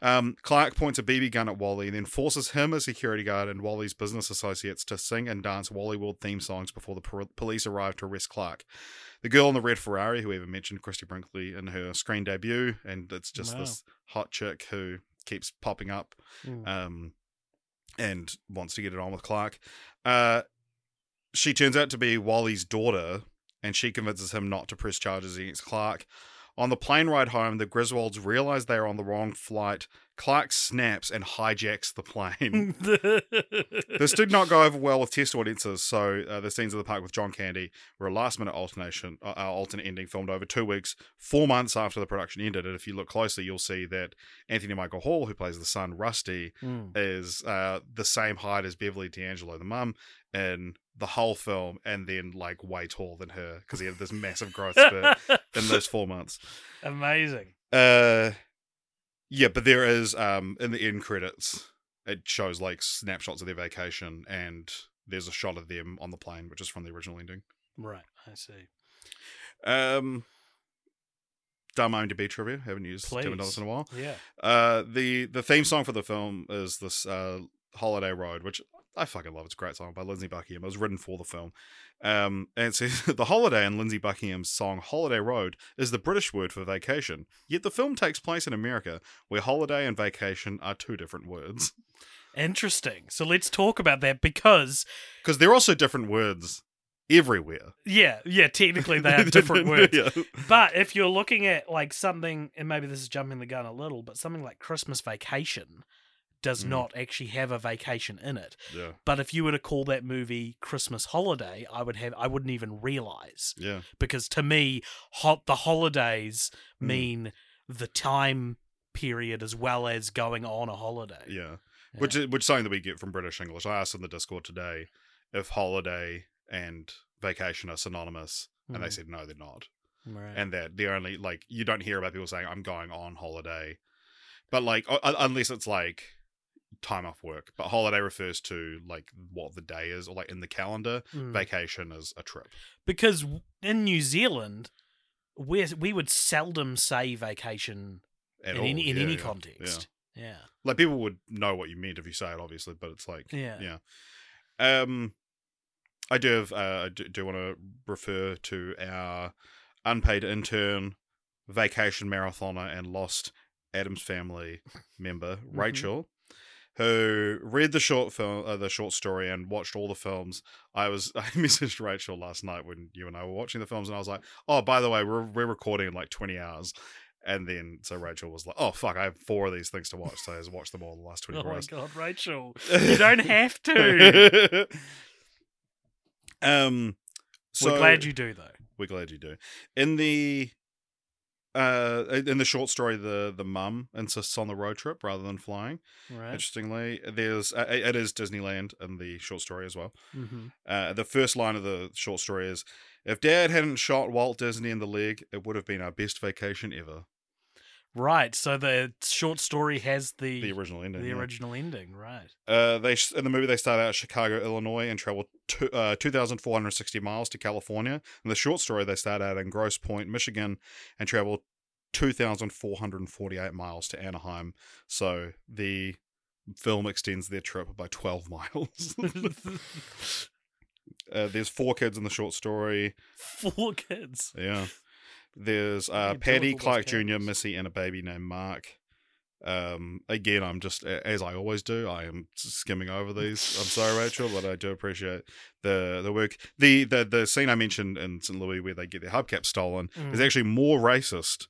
Um, Clark points a BB gun at Wally, and then forces him, a security guard, and Wally's business associates to sing and dance Wally World theme songs before the po- police arrive to arrest Clark. The girl in the red Ferrari, who we even mentioned, Christie Brinkley, in her screen debut, and it's just Wow. this hot chick who keeps popping up Mm. um, and wants to get it on with Clark. Uh, she turns out to be Wally's daughter, and she convinces him not to press charges against Clark. On the plane ride home, the Griswolds realize they are on the wrong flight. Clark snaps and hijacks the plane. this did not go over well with test audiences, so uh, the scenes of the park with John Candy were a last minute alternation, uh, uh, alternate ending filmed over two weeks, four months after the production ended. And if you look closely, you'll see that Anthony Michael Hall, who plays the son Rusty, Mm. is uh, the same height as Beverly D'Angelo, the mum, in the whole film, and then like way taller than her because he had this massive growth spurt in those four months. Amazing. Uh, yeah, but there is um in the end credits, it shows like snapshots of their vacation, and there's a shot of them on the plane, which is from the original ending. Right. I see. Um, dumb IMDb trivia. Haven't used Please. Dollars in a while. Yeah. Uh, the the theme song for the film is this uh, "Holiday Road," which I fucking love. It's a great song by Lindsey Buckingham. It was written for the film. Um, and it says the holiday in Lindsey Buckingham's song "Holiday Road" is the British word for vacation. Yet the film takes place in America, where holiday and vacation are two different words. Interesting. So let's talk about that because Because they're also different words everywhere. yeah, yeah, technically they are different words. Yeah. But if you're looking at like something, and maybe this is jumping the gun a little, but something like Christmas Vacation does Mm. not actually have a vacation in it. yeah, But if you were to call that movie Christmas Holiday, I would have I wouldn't even realize yeah, because to me, hot the holidays Mm. mean the time period as well as going on a holiday. yeah. Yeah. Which is which is something that we get from British English. I asked in the Discord today if holiday and vacation are synonymous, and they Mm. said no, they're not. Right. and that the only like you don't hear about people saying I'm going on holiday, but like unless it's like time off work. But holiday refers to like what the day is, or like in the calendar. Mm. Vacation is a trip. because in New Zealand, we we would seldom say vacation At in all. any in Yeah, any yeah, context. Yeah. Yeah. Like people would know what you meant if you say it, obviously, but it's like Yeah. yeah. Um, I do have uh, I do, do want to refer to our unpaid intern, vacation marathoner, and lost Addams family member Mm-hmm. Rachel, who read the short film, uh, the short story, and watched all the films. I was I messaged Rachel last night when you and I were watching the films, and I was like, "Oh, by the way, we're we're recording in like twenty hours." And then so Rachel was like, "Oh fuck, I have four of these things to watch, so I has watched them all in the last twenty Oh four my hours." god, Rachel, you don't have to. um, so We're glad you do though. we're glad you do. In the uh, in the short story, the the mum insists on the road trip rather than flying. Right. Interestingly, there's uh, it is Disneyland in the short story as well. hmm Uh, the first line of the short story is, "If Dad hadn't shot Walt Disney in the leg, it would have been our best vacation ever." Right. So the short story has the The original ending. the yeah. original ending. Right. Uh, they in the movie they start out Chicago, Illinois, and travel two, uh, two thousand four hundred sixty miles to California. In the short story, they start out in Grosse Pointe, Michigan, and travel two thousand four hundred forty eight miles to Anaheim. So the film extends their trip by twelve miles. uh, there's four kids in the short story. Four kids. Yeah. There's uh, Patty, with all those Clark Jr., Missy, and a baby named Mark. Um, again, I'm just as I always do. I am skimming over these. I'm sorry, Rachel, but I do appreciate the the work. the the The scene I mentioned in St. Louis where they get their hubcap stolen is Mm. actually more racist.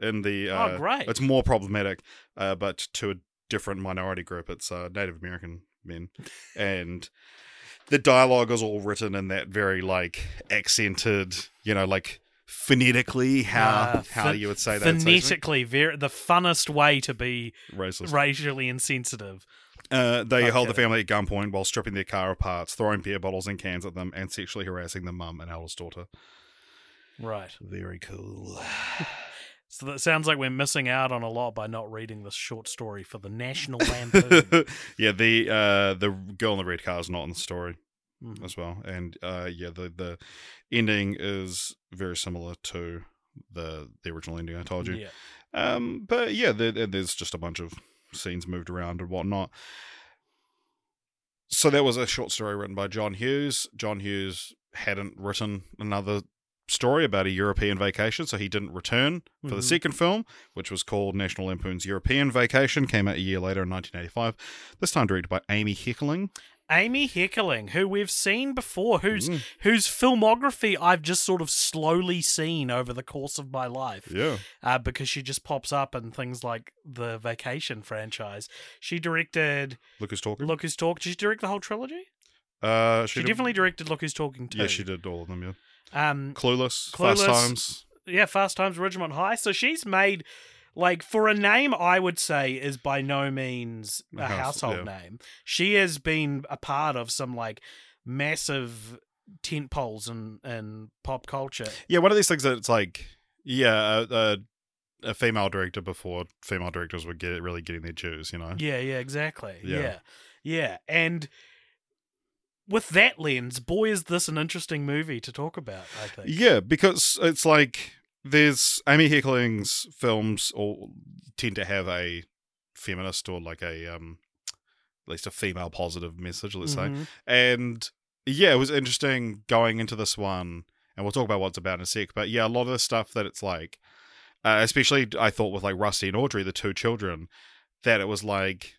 In the uh, oh, great. it's more problematic, uh, but to a different minority group. It's uh, Native American men, and the dialogue is all written in that very like accented, you know, like phonetically how Uh, how you would say that. Phonetically, very the funnest way to be Racist. racially insensitive. Uh, they hold the family at gunpoint while stripping their car of parts, throwing beer bottles and cans at them, and sexually harassing the mum and eldest daughter. Right. Very cool. So that sounds like we're missing out on a lot by not reading this short story for the National Lampoon. yeah, the uh, the girl in the red car is not in the story Mhm. as well, and uh, yeah, the the ending is very similar to the the original ending I told you. Yeah. Um, but yeah, there, there- there's just a bunch of scenes moved around and whatnot. So that was a short story written by John Hughes. John Hughes hadn't written another story about a European vacation, so he didn't return for the Mhm. second film, which was called National Lampoon's European Vacation. Came out a year later in 1985. This time directed by Amy Heckerling. Amy Heckerling, who we've seen before, whose Mm. whose filmography I've just sort of slowly seen over the course of my life. Yeah, uh, because she just pops up in things like the Vacation franchise. She directed look who's talking. Look Who's Talking. Did she direct the whole trilogy? uh, She, she, did- definitely directed Look Who's Talking too. Yeah, she did all of them. Yeah, Um, Clueless, Clueless. Fast Times. yeah, Fast Times, Ridgemont High. So she's made like for a name I would say is by no means a house- household yeah. name. She has been a part of some like massive tent poles in, in pop culture. Yeah, one of these things that it's like, yeah, a, a, a female director before female directors were get, really getting their dues, you know? Yeah, yeah, exactly. Yeah. Yeah. yeah. And with that lens, boy, is this an interesting movie to talk about, I think. Yeah, because it's like there's Amy Heckerling's films all tend to have a feminist or like a um at least a female positive message, let's say. Mhm. And yeah, it was interesting going into this one, and we'll talk about what it's about in a sec. But yeah, a lot of the stuff that it's like, uh, especially I thought with like Rusty and Audrey, the two children, that it was like.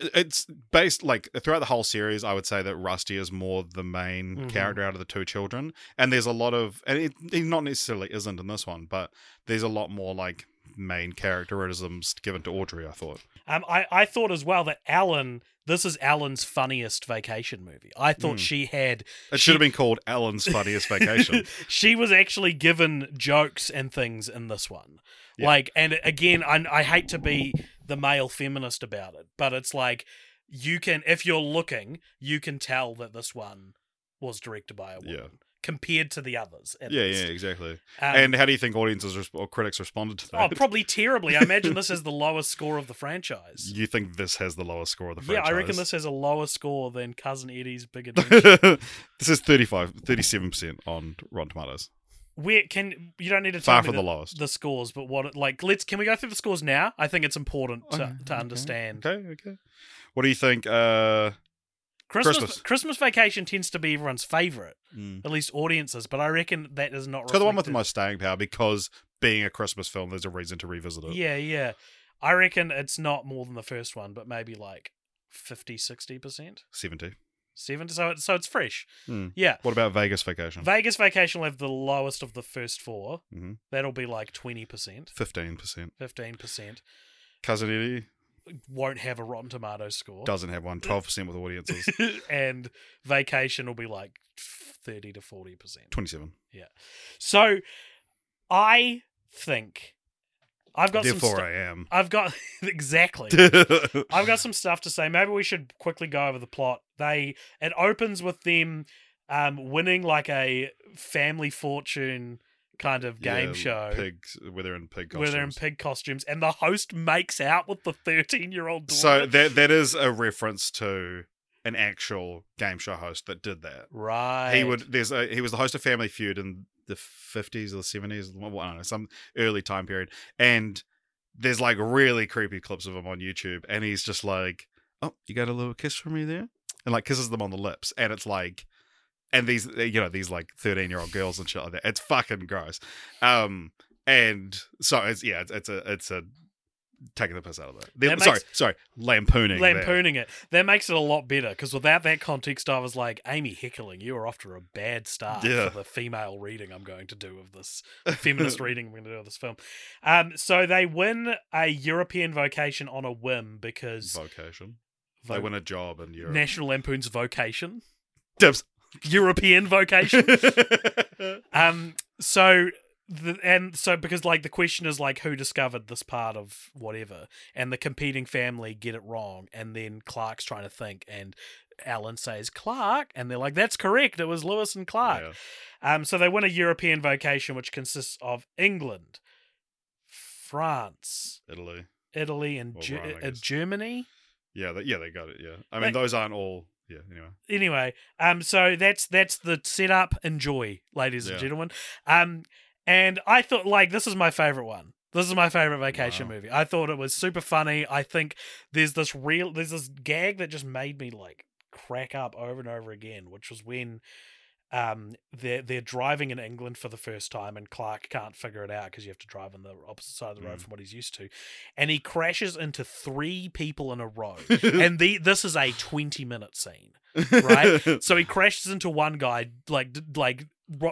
It's based like throughout the whole series. I would say that Rusty is more the main Mhm. character out of the two children, and there's a lot of, and it, he not necessarily isn't in this one, but there's a lot more like main characterisms given to Audrey. I thought. Um, I, I thought as well that Ellen, this is Ellen's funniest vacation movie. I thought Mm. she had. It She- should have been called Ellen's Funniest Vacation. she was actually given jokes and things in this one. Yeah. Like, and again, I, I hate to be the male feminist about it, but it's like you can, if you're looking, you can tell that this one was directed by a woman Yeah. compared to the others. yeah, least. yeah, exactly. Um, and how do you think audiences resp- or critics responded to that? oh, probably terribly. I imagine this is the lowest score of the franchise. you think this has the lowest score of the franchise? Yeah. I reckon this has a lower score than Cousin Eddie's Big Adventure. this is 35, 37% on Rotten Tomatoes. Where can you don't need to tell Far from the the, lowest. the scores, but what like let's can we go through the scores now? I think it's important to, Okay, to okay, understand. Okay, okay. What do you think? Uh, Christmas, Christmas. Christmas Vacation tends to be everyone's favorite, mm. at least audiences, but I reckon that is not. So the one with the most staying power because being a Christmas film, there's a reason to revisit it. Yeah, yeah. I reckon it's not more than the first one, but maybe like 50 60 percent, 70. Seven. So it's so it's fresh. Hmm. Yeah. What about Vegas Vacation? Vegas Vacation will have the lowest of the first 4 Mhm. That'll be like twenty percent, 15%. fifteen percent. Cousin Eddie Won't have a Rotten Tomatoes score. doesn't have one. 12% with audiences. and vacation will be like 30 to 40%. Twenty-seven. Yeah. So I think I've got some Therefore, stu- I am. I've got exactly. I've got some stuff to say. Maybe we should quickly go over the plot. They it opens with them um winning like a family fortune kind of game Yeah, show Pigs, where they're in pig costumes. where they're in pig costumes and the host makes out with the 13 year old daughter. So that that is a reference to an actual game show host that did that. right. He would there's a he was the host of Family Feud in the 50s or the 70s, well, I don't know, some early time period, and there's like really creepy clips of him on YouTube, and he's just like, "Oh, you got a little kiss from me there," and like kisses them on the lips, and it's like, and these you know these like 13 year old girls and shit like that. It's fucking gross. Um, and so it's yeah, it's, it's a it's a taking the piss out of it. That sorry, makes- sorry, lampooning. that. lampooning it. That makes it a lot better because without that context, I was like, Amy Heckerling, you are off to a bad start Yeah. for the female reading I'm going to do of this feminist reading I'm going to do of this film. Um, so they win a European vocation on a whim because vocation. vo- They win a job in Europe. National Lampoon's vocation, Dibs. European vocation. um, so the, and so because like the question is like who discovered this part of whatever and the competing family get it wrong and then clark's trying to think and alan says clark and they're like that's correct it was lewis and clark Yeah. um so they win a european vocation which consists of england france Italy. italy and Ge- Rome, uh, germany Yeah, they, yeah, they got it. Yeah, I They- mean those aren't all. Yeah, anyway. anyway, um, so that's that's the setup. Enjoy, ladies and gentlemen. Um, and I thought like this is my favorite one. This is my favorite vacation Wow. movie. I thought it was super funny. I think there's this real there's this gag that just made me like crack up over and over again, which was when um they're they're driving in England for the first time and Clark can't figure it out because you have to drive on the opposite side of the road Mm. from what he's used to. And he crashes into three people in a row. and the this is a 20 minute scene right? so he crashes into one guy, like like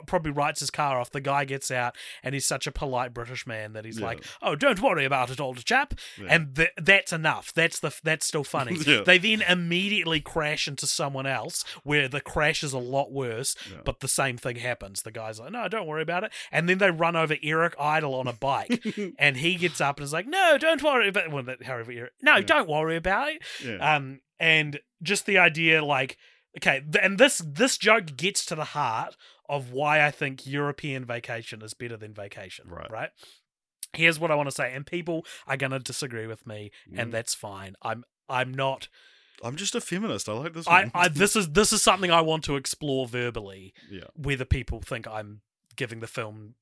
probably writes his car off. The guy gets out, and he's such a polite British man that he's Yeah. like, "Oh, don't worry about it, old chap." Yeah. And th- that's enough. That's the that's still funny. Yeah. They then immediately crash into someone else, where the crash is a lot worse, but the same thing happens. The guy's like, "No, don't worry about it," and then they run over Eric Idle on a bike. And he gets up and is like, "No, don't worry about well, however, Eric, no, don't worry about it." um and just the idea like okay and this this joke gets to the heart of why i think european vacation is better than vacation Right. right here's what i want to say and people are going to disagree with me Mm. and that's fine i'm i'm not I'm just a feminist. I like this I, one. I this is this is something i want to explore verbally yeah. whether people think i'm giving the film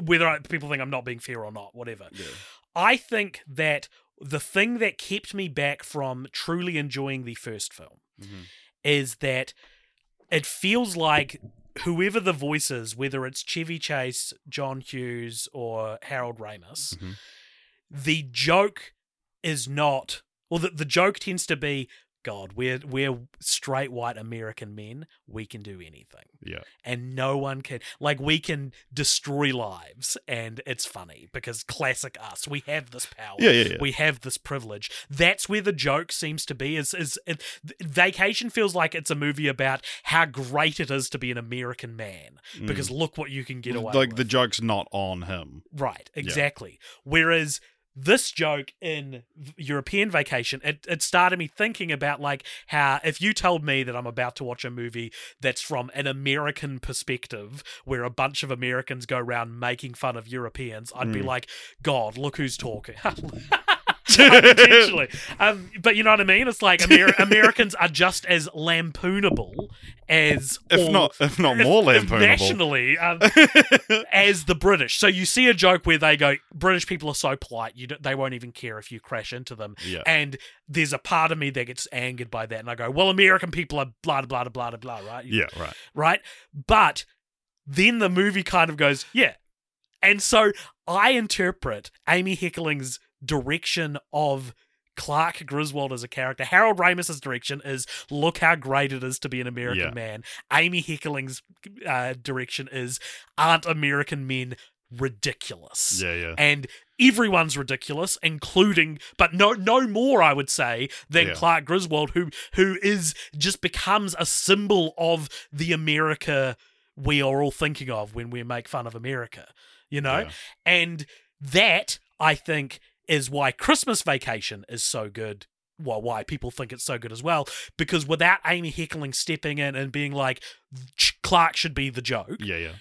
whether I, people think i'm not being fair or not whatever Yeah. I think that the thing that kept me back from truly enjoying the first film Mhm. Is that it feels like whoever the voice is, whether it's Chevy Chase, John Hughes, or Harold Ramis, Mhm. the joke is not, or the, the joke tends to be, God, we're we're straight white American men. We can do anything, Yeah. and no one can. Like we can destroy lives, and it's funny because classic us. We have this power Yeah. Yeah. Yeah. we have this privilege. That's where the joke seems to be. Is is it, Vacation feels like it's a movie about how great it is to be an American man because look what you can get away Mm. like with. the joke's not on him. right, exactly. Whereas this joke in European Vacation, it, it started me thinking about like how if you told me that I'm about to watch a movie that's from an American perspective, where a bunch of Americans go around making fun of Europeans, I'd be Mm. like, God, look who's talking. Potentially. Um, but you know what I mean? It's like Amer- Americans are just as lampoonable as If not, if not more if lampoonable. nationally um, as the British. So you see a joke where they go, British people are so polite, you don't, they won't even care if you crash into them. yeah. And there's a part of me that gets angered by that, and I go, well, American people are blah blah blah blah blah, right? Yeah. Right. right? But then the movie kind of goes, yeah. And so I interpret Amy Heckerling's direction of Clark Griswold as a character. Harold Ramis's direction is look how great it is to be an American Yeah. man. Amy Heckerling's uh, direction is aren't American men ridiculous? Yeah. Yeah. and everyone's ridiculous, including, but no, no more, I would say, than Yeah. Clark Griswold, who who is just becomes a symbol of the America we are all thinking of when we make fun of America, you know, Yeah. and that I think is why Christmas Vacation is so good. Well, why people think it's so good as well, because without Amy Heckerling stepping in and being like, Clark should be the joke, Yeah. Yeah.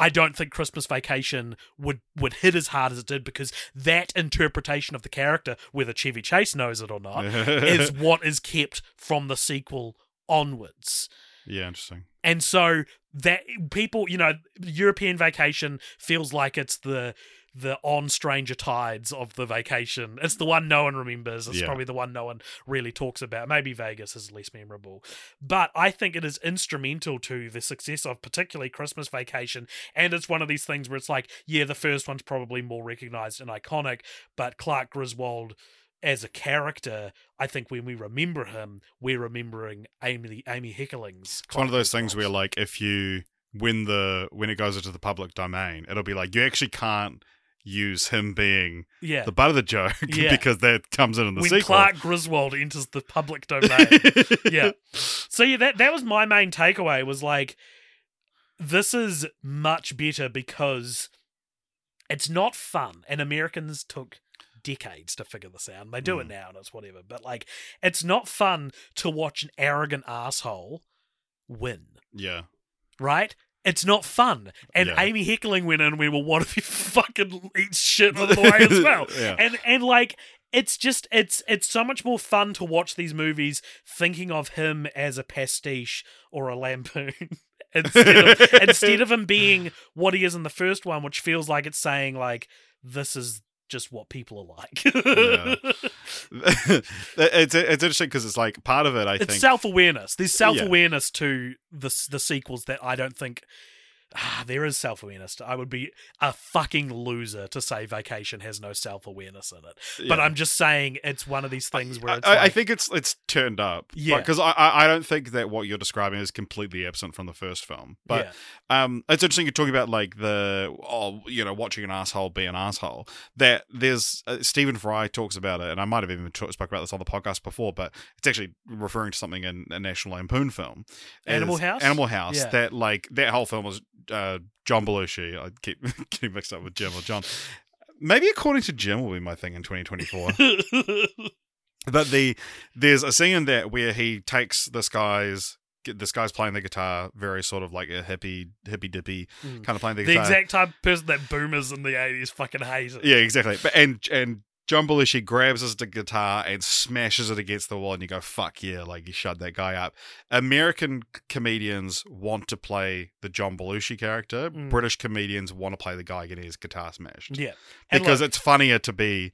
I don't think Christmas Vacation would would hit as hard as it did because that interpretation of the character, whether Chevy Chase knows it or not, is what is kept from the sequel onwards. yeah. Interesting. And so that people, you know, European Vacation feels like it's the the on Stranger Tides of the vacation. It's the one no one remembers. It's Yeah. probably the one no one really talks about. Maybe Vegas is less memorable. But I think it is instrumental to the success of particularly Christmas Vacation. And it's one of these things where it's like, yeah, the first one's probably more recognized and iconic, but Clark Griswold as a character, I think when we remember him, we're remembering Amy Amy Heckerling's. It's one of those things where, like, if you when the when it goes into the public domain, it'll be like you actually can't use him being yeah, the butt of the joke Yeah. because that comes in in the when sequel. Clark Griswold enters the public domain. yeah. So yeah, that that was my main takeaway was like this is much better because it's not fun, and Americans took decades to figure this out. And they do it Mm. now, and it's whatever. But like, it's not fun to watch an arrogant asshole win, Yeah. right? It's not fun. And Yeah. Amy Heckerling went in and went, well, what if he fucking eats shit on the way as well? yeah. and and like it's just it's it's so much more fun to watch these movies thinking of him as a pastiche or a lampoon instead of instead of him being what he is in the first one which feels like it's saying like this is just what people are like Yeah. it's it's interesting because it's like part of it. I it's think self-awareness there's self-awareness to the the sequels that i don't think Ah, there is self awareness. I would be a fucking loser to say Vacation has no self awareness in it. But. I'm just saying it's one of these things where I, it's I- I think it's it's turned up. Yeah. because I, I I don't think that what you're describing is completely absent from the first film. But yeah. um, it's interesting you're talking about like the oh you know watching an asshole be an asshole. That there's uh, Stephen Fry talks about it, and I might have even talk, spoke about this on the podcast before, but it's actually referring to something in a National Lampoon film, Animal House? Animal House. Yeah. That like that whole film was uh, John Belushi. I keep getting mixed up with Jim or John. Maybe according to Jim will be my thing in 2024. But the there's a scene in that where he takes this guy's this guy's playing the guitar, very sort of like a hippie hippie dippy Mm. kind of playing the the guitar. The exact type of person that boomers in the 80s fucking hated. yeah, exactly. But and and John Belushi grabs his guitar and smashes it against the wall, and you go, "Fuck yeah!" Like you shut that guy up. American comedians want to play the John Belushi character. Mm. British comedians want to play the guy getting his guitar smashed Yeah. And because look, it's funnier to be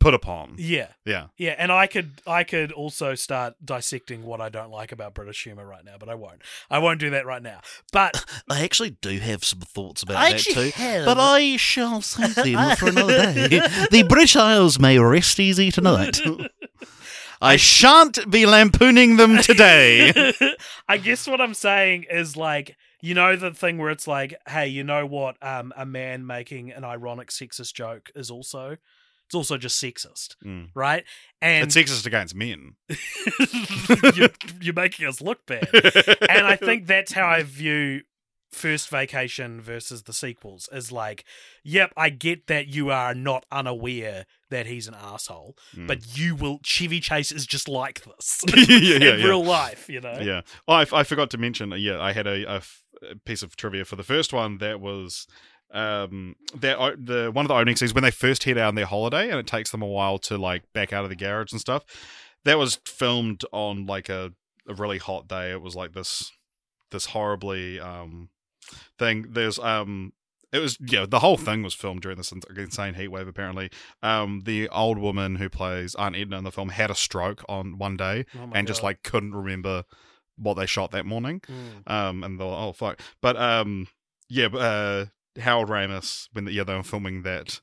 put upon. yeah. Yeah. Yeah, and I could I could also start dissecting what I don't like about British humor right now, but I won't. I won't do that right now. But I actually do have some thoughts about I that too. have. But I shall save them for another day. The British Isles may rest easy tonight. I shan't be lampooning them today. I guess what I'm saying is like you know the thing where it's like, hey, you know what? Um, a man making an ironic sexist joke is also it's also just sexist, Mm. right? And It's sexist against men. you're, you're making us look bad. and I think that's how I view First Vacation versus the sequels is like, yep, I get that you are not unaware that he's an asshole, Mm. but you will. Chevy Chase is just like this yeah, yeah, in yeah. real life, you know. Yeah. Oh, I, I forgot to mention. uh, Yeah, I had a, a f- a piece of trivia for the first one that was um that o- the one of the opening scenes when they first head out on their holiday and it takes them a while to like back out of the garage and stuff. That was filmed on like a, a really hot day. It was like this this horribly um thing. There's um it was yeah the whole thing was filmed during this insane heat wave apparently um the old woman who plays aunt edna in the film had a stroke on one day Oh and just like couldn't remember what they shot that morning. Mm. Um, and they're like, oh fuck. But um, yeah, uh, Harold Ramis when the, yeah they were filming that.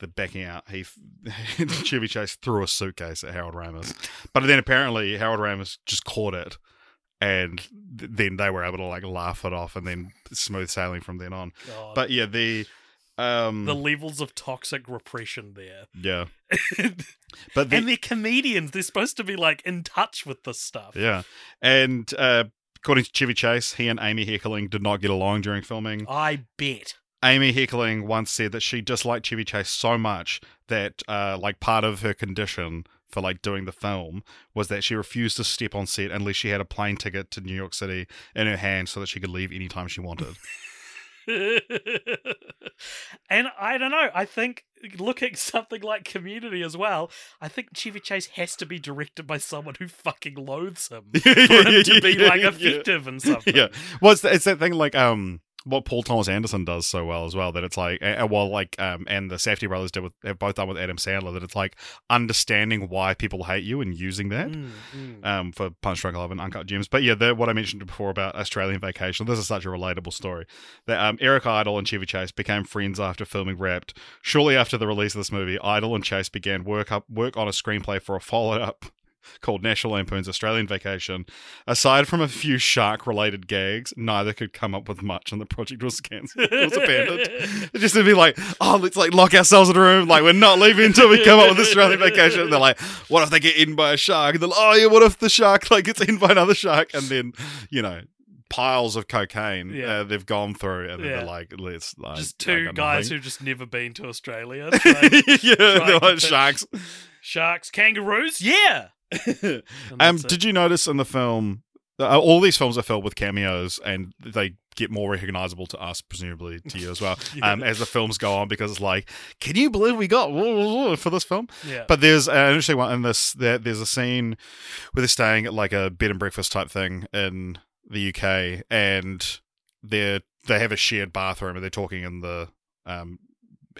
The backing out, he Chevy Chase threw a suitcase at Harold Ramis, but then apparently Harold Ramis just caught it, and th- then they were able to like laugh it off, and then smooth sailing from then on. God. But yeah, the um, the levels of toxic repression there. yeah, but the, and they're comedians. They're supposed to be like in touch with this stuff. yeah, and uh, according to Chevy Chase, he and Amy Heckerling did not get along during filming. I bet. Amy Heckerling once said that she disliked Chevy Chase so much that, uh, like, part of her condition for like doing the film was that she refused to step on set unless she had a plane ticket to New York City in her hand so that she could leave anytime she wanted. and I don't know. I think looking something like Community as well. I think Chevy Chase has to be directed by someone who fucking loathes him for him to be like Yeah. effective in something. yeah. Well, it's, it's that thing like um what Paul Thomas Anderson does so well as well that it's like well like um and the Safdie brothers did with have both done with Adam Sandler that it's like understanding why people hate you and using that. Mm, mm. um, for Punch Drunk Love and Uncut Gems. But yeah, the, what I mentioned before about Australian Vacation, this is such a relatable story. That um, Eric Idle and Chevy Chase became friends after filming Wrapped. Shortly after the release of this movie, Idle and Chase began work up work on a screenplay for a follow up called National Lampoon's Australian Vacation. Aside from a few shark related gags, neither could come up with much, and the project was cancelled. It was abandoned. It just to be like, oh, let's like lock ourselves in a room. Like we're not leaving until we come up with Australian vacation. And they're like, what if they get eaten by a shark? And they're like, oh yeah, what if the shark like gets eaten by another shark? And then, you know, piles of cocaine Yeah. uh, they've gone through, and Yeah. they're like, "Let's like, just two guys nothing. who've just never been to Australia. trying- yeah, they're like sharks. Sharks, kangaroos, yeah. Um, did you notice in the film? Uh, all these films are filled with cameos, and they get more recognizable to us, presumably to you as well, Yeah. um, as the films go on. Because it's like, can you believe we got for this film? yeah. But there's an interesting one in this. There, there's a scene where they're staying at like a bed and breakfast type thing in the UK, and they're they have a shared bathroom, and they're talking in the. Um,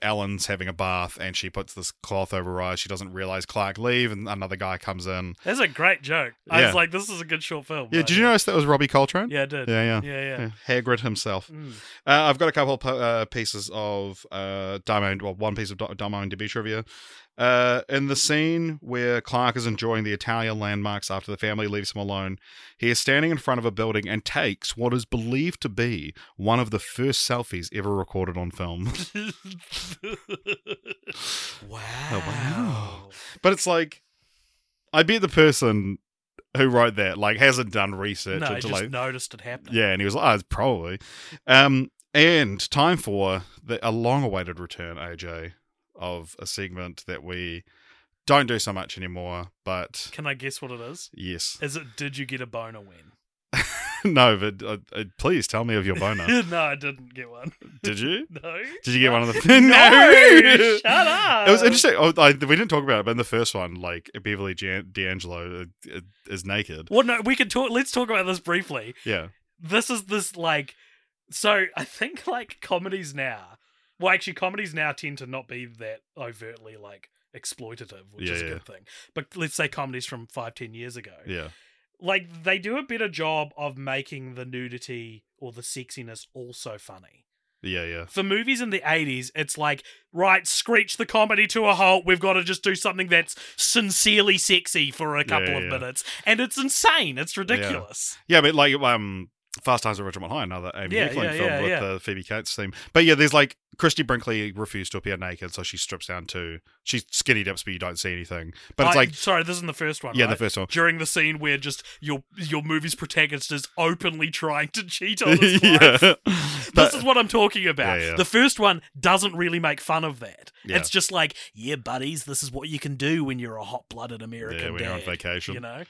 Ellen's having a bath, and she puts this cloth over her eyes. She doesn't realize Clark leave, and another guy comes in. That's a great joke. I Yeah. was like, this is a good short film. Yeah, right? did you notice that was Robbie Coltrane? Yeah, I did. yeah, yeah. yeah, yeah. Yeah, Hagrid himself. Mm. Uh, I've got a couple of uh, pieces of uh, Diamond, well, one piece of Di- Diamond DB trivia. Uh, in the scene where Clark is enjoying the Italian landmarks after the family leaves him alone, he is standing in front of a building and takes what is believed to be one of the first selfies ever recorded on film. wow. Oh, wow. but it's like, I bet the person who wrote that like hasn't done research No, into just like noticed it happening. Yeah, and he was like, oh, it's probably. Um, and time for the, a long awaited return, AJ, of a segment that we don't do so much anymore, but Can I guess what it is? yes. Is it Did You Get a Boner When? no, but uh, uh, please tell me of your boner. no, I didn't get one. Did you? No. Did you get one of the. No, shut up. It was interesting. Oh, I, we didn't talk about it, but in the first one, like Beverly D'Angelo uh, uh, is naked. Well, no, we can talk. Let's talk about this briefly. Yeah. This is this like. So I think like comedies now. Well, actually, comedies now tend to not be that overtly like exploitative, which Yeah, is a yeah. good thing. But let's say comedies from five, ten years ago. Yeah. like they do a better job of making the nudity or the sexiness also funny. Yeah, yeah. For movies in the 80s, it's like, right, screech the comedy to a halt. We've got to just do something that's sincerely sexy for a couple yeah, of yeah. minutes. And it's insane. It's ridiculous. Yeah, but like um Fast Times at Ridgemont High, another Amy Yeah, yeah, film yeah, with yeah. the Phoebe Cates theme. But yeah, there's like Christie Brinkley refused to appear naked, so she strips down to She skinny dips, but you don't see anything. But it's I- like sorry, this is in the first one. yeah, right? the first one. During the scene where just your your movie's protagonist is openly trying to cheat on his wife. This But- is what I'm talking about. The first one doesn't really make fun of that. It's just like, yeah, buddies, this is what you can do when you're a hot-blooded American yeah, when you're on vacation. You know,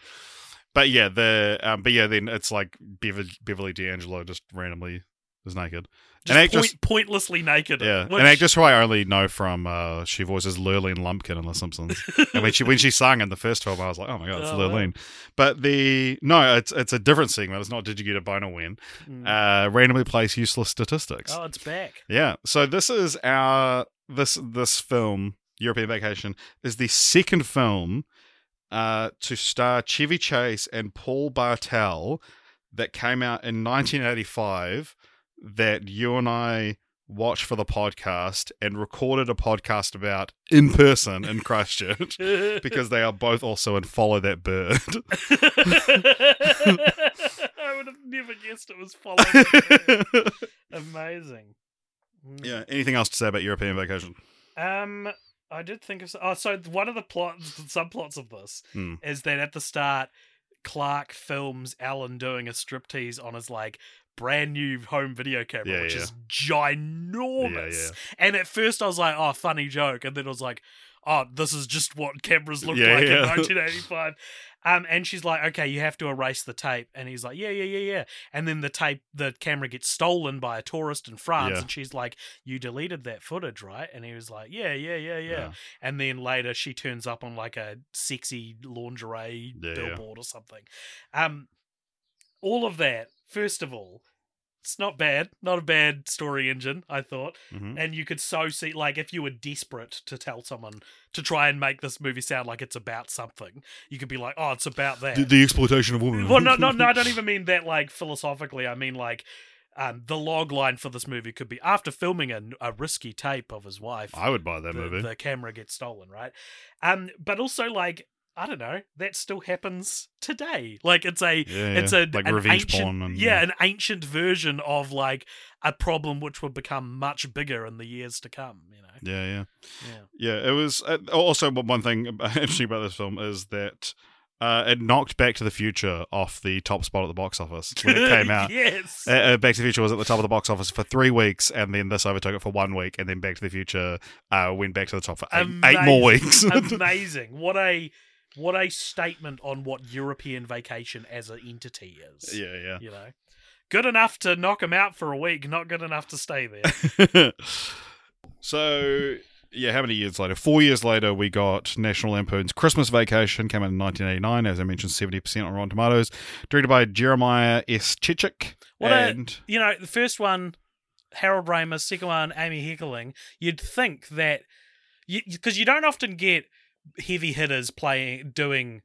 But yeah, the um, but yeah, then it's like Beverly, Beverly D'Angelo just randomly is naked. just An actress- point, pointlessly naked. Yeah, which- an actress who I only know from uh, she voices Lurleen Lumpkin in The Simpsons. and when she when she sang in the first film, I was like, oh my god, it's Oh, wow. Lurleen. But the no, it's it's a different segment. It's not Did you get a boner win? Mm. Uh, randomly place useless statistics. oh, it's back. Yeah, so this is our this this film European Vacation is the second film uh, to star Chevy Chase and Paul Bartel that came out in 1985 that you and I watched for the podcast and recorded a podcast about in person in Christchurch because they are both also in Follow That Bird. I would have never guessed it was following. Amazing. Mm. yeah, anything else to say about European Vacation? Um, I did think of. Oh, so one of the plots, subplots of this Hmm. is that at the start, Clark films Ellen doing a striptease on his like brand new home video camera, Yeah, which yeah. is ginormous. Yeah, And at first, I was like, "Oh, funny joke," and then I was like, "Oh, this is just what cameras looked Yeah, like yeah. in 1985." Um, and she's like, "Okay, you have to erase the tape," and he's like, "Yeah, yeah, yeah, yeah." And then the tape, the camera gets stolen by a tourist in France, Yeah. and she's like, "You deleted that footage, right?" And he was like, "Yeah, yeah, yeah, yeah." Yeah. And then later, she turns up on like a sexy lingerie Yeah, yeah. billboard or something. Um, all of that. First of all, it's not bad. Not a bad story engine, I thought. Mhm. And you could so see, like, if you were desperate to tell someone to try and make this movie sound like it's about something, you could be like, "Oh, it's about that." The, the exploitation of women. well, no, no, no. I don't even mean that like philosophically. I mean like. Um, the log line for this movie could be after filming a, a risky tape of his wife, I would buy that the, movie. the camera gets stolen, right? Um, but also like I don't know, that still happens today. Like it's a yeah, it's a like an revenge ancient, porn and yeah, an ancient version of like a problem which would become much bigger in the years to come. You know, yeah, yeah. yeah. Yeah, it was. Uh, also, one one thing interesting about this film is that Uh, it knocked Back to the Future off the top spot at the box office when it came out. yes. Uh, uh, Back to the Future was at the top of the box office for three weeks, and then this overtook it for one week, and then Back to the Future uh, went back to the top for eight, eight more weeks. Amazing. What a what a statement on what European vacation as an entity is. yeah, yeah. You know. Good enough to knock him out for a week, not good enough to stay there. so yeah, how many years later? Four years later, we got National Lampoon's Christmas Vacation, came out in 1989, as I mentioned, 70% on Rotten Tomatoes, directed by Jeremiah S. Chechik. What a- and you know, the first one, Harold Ramis, second one, Amy Heckerling, you'd think that because you, don't often get heavy hitters playing doing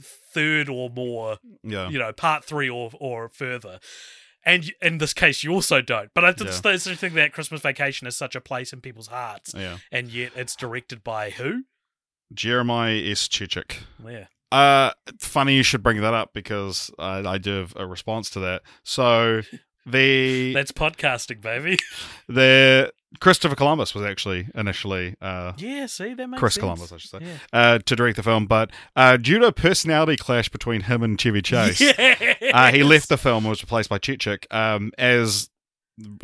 third or more, yeah, you know, part three or or further. And in this case, you also don't. But I just Yeah. I think that Christmas Vacation is such a place in people's hearts, yeah. and yet it's directed by who? Jeremiah S. Chechik. Yeah. Uh, funny you should bring that up because I, I do have a response to that. So the That's podcasting, baby. the Christopher Columbus was actually initially uh, yeah, see, that makes Chris sense. Columbus, I should say, Yeah. uh, to direct the film, but uh, due to a personality clash between him and Chevy Chase, uh, he left the film and was replaced by Chechik um, as.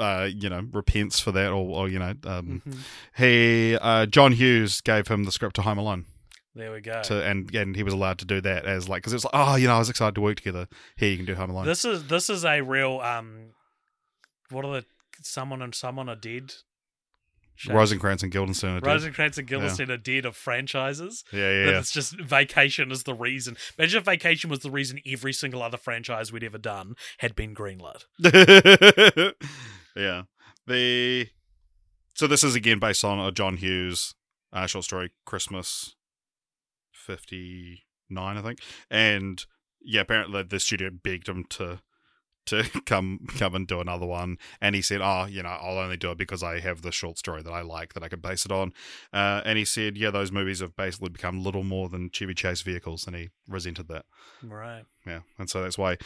Uh, you know, repents for that, or, or you know, um, Mhm. he uh, John Hughes gave him the script to Home Alone, There we go. to and and he was allowed to do that as like because it's like oh you know I was excited to work together. Here you can do Home Alone. This is this is a real um. What are the someone and someone are dead? Shame. Rosencrantz and Guildenstern are dead. Rosencrantz and Guildenstern are dead of franchises. Yeah, That yeah, it's just Vacation is the reason. Imagine if Vacation was the reason every single other franchise we'd ever done had been greenlit. yeah. yeah. The so this is again based on a John Hughes uh, short story, Christmas fifty nine, I think, and yeah, apparently the studio begged him to to come come and do another one, and he said, "Oh, you know, I'll only do it because I have the short story that I like that I can base it on." Uh, and he said, "Yeah, those movies have basically become little more than Chevy Chase vehicles," and he resented that. Right. Yeah, and so that's why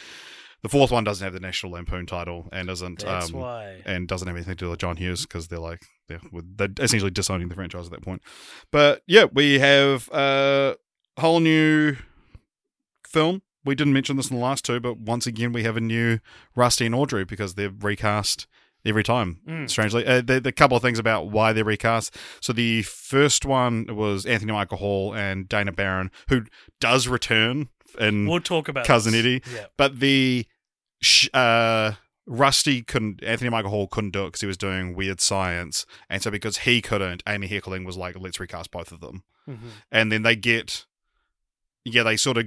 the fourth one doesn't have the National Lampoon title and isn't That's um, why. and doesn't have anything to do with John Hughes because they're like they're, they're essentially disowning the franchise at that point. But yeah, we have a whole new film. We didn't mention this in the last two, but once again we have a new Rusty and Audrey because they're recast every time. Mm. Strangely, uh, the, the couple of things about why they're recast. So the first one was Anthony Michael Hall and Dana Barron, who does return in We'll talk about Cousin this. Eddie. Yeah. but the sh- uh, Rusty couldn't. Anthony Michael Hall couldn't do it because he was doing weird science, and so because he couldn't, Amy Heckerling was like, "Let's recast both of them." Mhm. And then they get, yeah, they sort of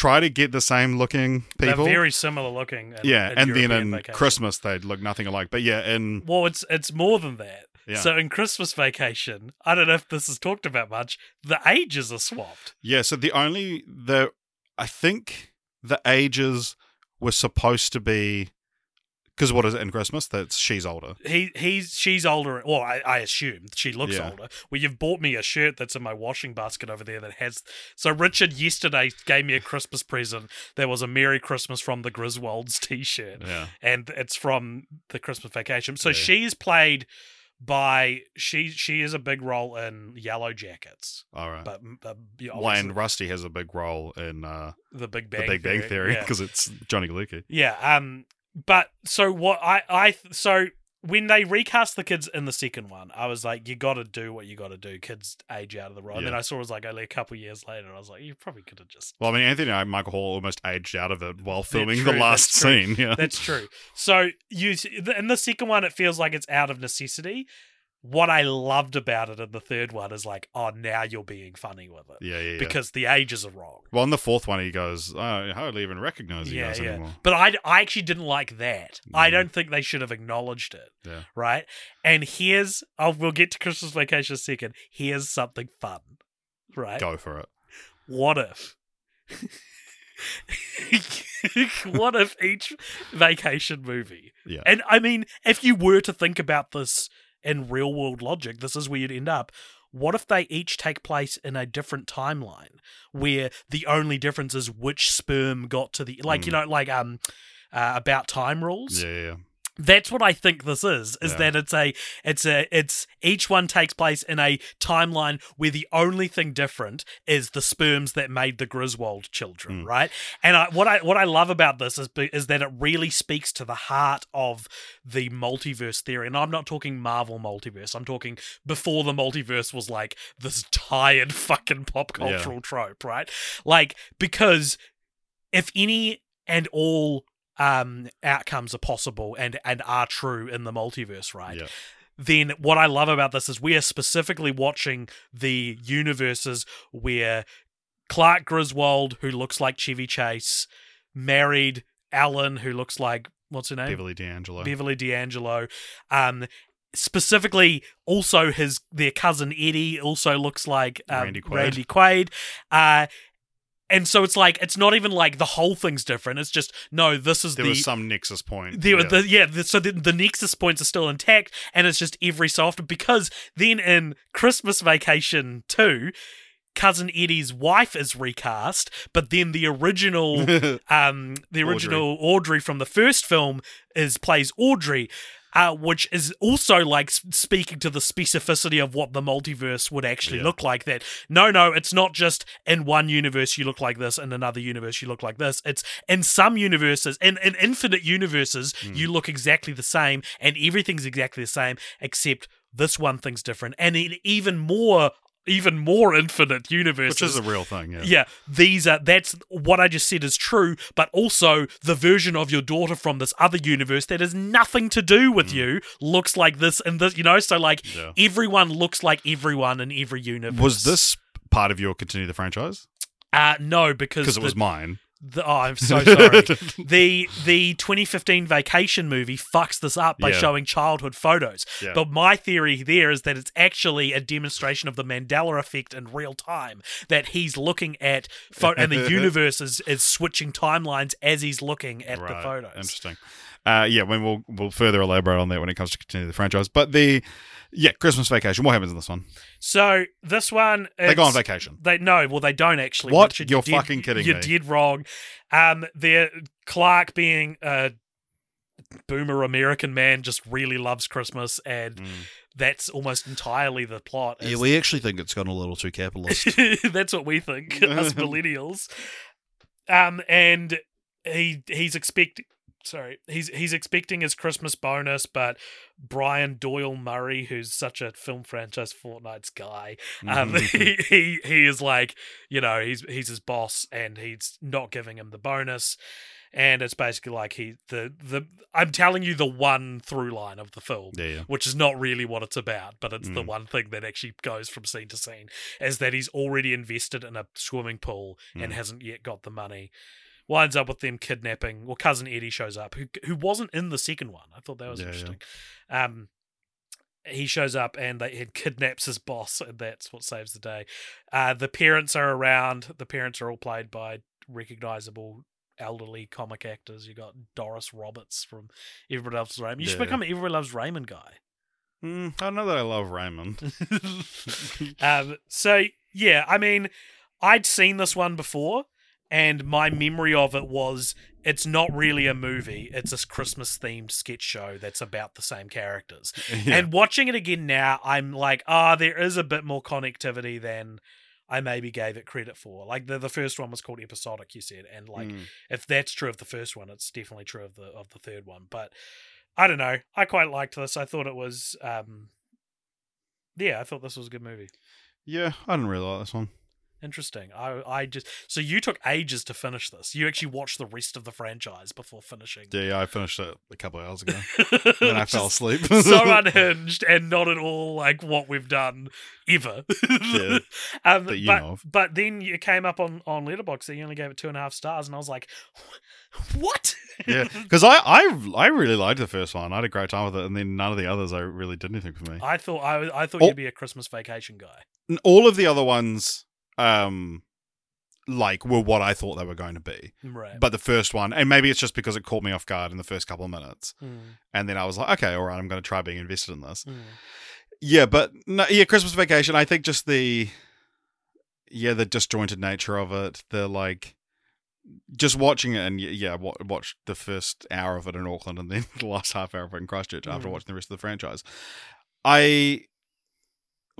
try to get the same looking people. They're very similar looking. in- yeah, in and then in Vacation. Christmas they look nothing alike. But yeah, in Well, it's it's more than that. yeah, So in Christmas Vacation, I don't know if this is talked about much. The ages are swapped. yeah. So the only the I think the ages were supposed to be because what is it in Christmas? That's she's older. He he's she's older. Well, I, I assume she looks Yeah. older. Well, you've bought me a shirt that's in my washing basket over there that has. So Richard yesterday gave me a Christmas present. There was a Merry Christmas from the Griswolds T-shirt, Yeah. and it's from the Christmas Vacation. So Yeah. she's played by she she is a big role in Yellow Jackets, All right. but uh, yeah, and Rusty has a big role in uh, the Big Bang the Big Bang Theory yeah. because it's Johnny Galecki. Yeah. Um. But so what I I so when they recast the kids in the second one, I was like, you got to do what you got to do. Kids age out of the role. And then I saw it was like only a couple years later, and I was like, you probably could have just. Well, I mean, Anthony and Michael Hall almost aged out of it while filming true, the last that's true. scene. Yeah. That's true. So you in the second one, it feels like it's out of necessity. What I loved about it in the third one is like, oh, now you're being funny with it yeah, yeah, yeah. because the ages are wrong. well, in the fourth one, he goes, I hardly even recognize you Yeah, guys yeah. anymore. But I, I actually didn't like that. I Mm. don't think they should have acknowledged it. Yeah. Right? And here's, oh, we'll get to Christmas Vacation in a second. Here's something fun. Right? Go for it. What if? what if each vacation movie? Yeah. And I mean, if you were to think about this in real world logic, this is where you'd end up. What if they each take place in a different timeline where the only difference is which sperm got to the like you Mm. know like um uh, about time rules yeah, yeah. That's what I think this is. Is Yeah. that it's a it's a it's each one takes place in a timeline where the only thing different is the sperms that made the Griswold children, Mm. right? And I, what I what I love about this is is that it really speaks to the heart of the multiverse theory. And I'm not talking Marvel multiverse. I'm talking before the multiverse was like this tired fucking pop Yeah. cultural trope, right? Like because if any and all um outcomes are possible and and are true in the multiverse, right? Yeah. Then what I love about this is we are specifically watching the universes where Clark Griswold, who looks like Chevy Chase, married Ellen, who looks like what's her name? Beverly D'Angelo. Beverly D'Angelo. Um, specifically, also his their cousin Eddie also looks like um, Randy Quaid. Randy Quaid. Uh, and so it's like it's not even like the whole thing's different. It's just no, this is there the was some nexus point. the, yeah. the, yeah, the, so the, the Nexus points are still intact, and it's just every so often because then in Christmas Vacation 2, cousin Eddie's wife is recast, but then the original um the original Audrey, from the first film is plays Audrey. Uh, which is also like speaking to the specificity of what the multiverse would actually Yeah. look like. That no, no, it's not just in one universe you look like this, in another universe you look like this. It's in some universes, in, in infinite universes, Hmm. you look exactly the same, and everything's exactly the same, except this one thing's different. And in even more, even more infinite universes, which is a real thing. Yeah. yeah, these are that's what I just said is true, but also the version of your daughter from this other universe that has nothing to do with you looks like this and this, you know. So like Mm. Yeah. everyone looks like everyone in every universe. Was this part of your continue the franchise? Uh no, because Because it was mine. The- oh, I'm so sorry. the the 2015 vacation movie fucks this up by Yeah. showing childhood photos. Yeah. But my theory there is that it's actually a demonstration of the Mandela effect in real time. That he's looking at pho- and the universe is, is switching timelines as he's looking at the Right. photos. Interesting. Uh, yeah, when we'll we'll further elaborate on that when it comes to continue the franchise. But the yeah, Christmas vacation. What happens in this one? So this one, They go on vacation. They no, well they don't actually. What? Richard. You're dead- fucking kidding You're me. dead wrong. Um, they're Clark being a boomer American man just really loves Christmas, and Mm. that's almost entirely the plot. Yeah, we actually think it's gone a little too capitalist. that's what we think, us millennials. Um, and he he's expect sorry he's he's expecting his Christmas bonus, but Brian Doyle Murray, who's such a film franchise Fortnights guy, um, he, he he is like you know he's he's his boss and he's not giving him the bonus. And it's basically like he the the I'm telling you the one through line of the film yeah, which is not really what it's about, but it's the Mm. one thing that actually goes from scene to scene, is that he's already invested in a swimming pool and Mm. hasn't yet got the money. Winds up with them kidnapping. Well, cousin Eddie shows up, who who wasn't in the second one. I thought that was Yeah, yeah. interesting. Um, he shows up and they he kidnaps his boss, and that's what saves the day. Uh, the parents are around. The parents are all played by recognizable elderly comic actors. You got Doris Roberts from Everybody Loves Raymond. You should become an Everybody Loves Raymond guy. Mm, I know that I love Raymond. um, so yeah, I mean, I'd seen this one before, and my memory of it was it's not really a movie; it's a Christmas themed sketch show that's about the same characters. Yeah. And watching it again now, I'm like, ah, there is a bit more connectivity than I maybe gave it credit for. Like the the first one was called episodic, you said, and like Mm. if that's true of the first one, it's definitely true of the of the third one. But I don't know. I quite liked this. I thought it was um yeah, I thought this was a good movie. yeah, I didn't really like this one. Interesting. I I just so you took ages to finish this. You actually watched the rest of the franchise before finishing. Yeah, yeah, I finished it a couple of hours ago. and I fell asleep. so unhinged and not at all like what we've done ever. Yeah, um, that but, of. but then you came up on on Letterboxd and you only gave it two and a half stars, and I was like, what? yeah, because I, I I really liked the first one. I had a great time with it, and then none of the others I really did anything for me. I thought I I thought Oh. you'd be a Christmas vacation guy. All of the other ones, um, like were what I thought they were going to be. Right. But the first one, and maybe it's just because it caught me off guard in the first couple of minutes, Mm, and then I was like, okay, all right, I'm going to try being invested in this. mm. Yeah, but no, yeah, Christmas Vacation. I think just the yeah the disjointed nature of it, the like just watching it and yeah, wa- watched the first hour of it in Auckland and then the last half hour of it in Christchurch after Mhm. watching the rest of the franchise. I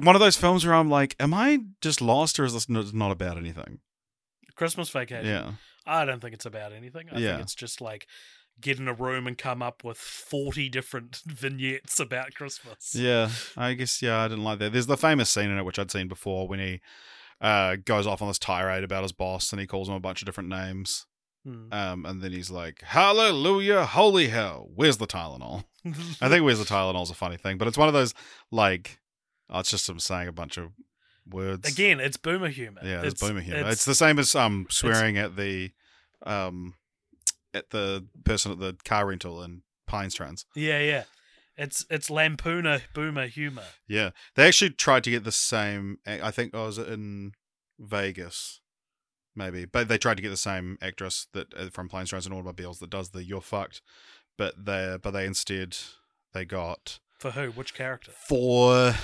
one of those films where I'm like, am I just lost or is this not about anything? Christmas Vacation. Yeah, I don't think it's about anything. I Yeah. think it's just like get in a room and come up with 40 different vignettes about Christmas. yeah. I guess yeah, I didn't like that. There's the famous scene in it which I'd seen before when he uh, goes off on this tirade about his boss and he calls him a bunch of different names. Hmm. Um, and then he's like, "Hallelujah, holy hell! Where's the Tylenol?" I think "Where's the Tylenol" is a funny thing, but it's one of those like, oh, it's just him saying a bunch of words. Again, it's boomer humor. yeah, it's, boomer humor. It's, it's- the same as um swearing at the um at the person at the car rental in Planes Trains. yeah, yeah. It's it's lampooner boomer humor. Yeah, they actually tried to get the same. I think oh, was it in Vegas, maybe, but they tried to get the same actress that uh, from Planes, Trains, and Automobiles that does the "You're fucked," but they but they instead they got For who? Which character? for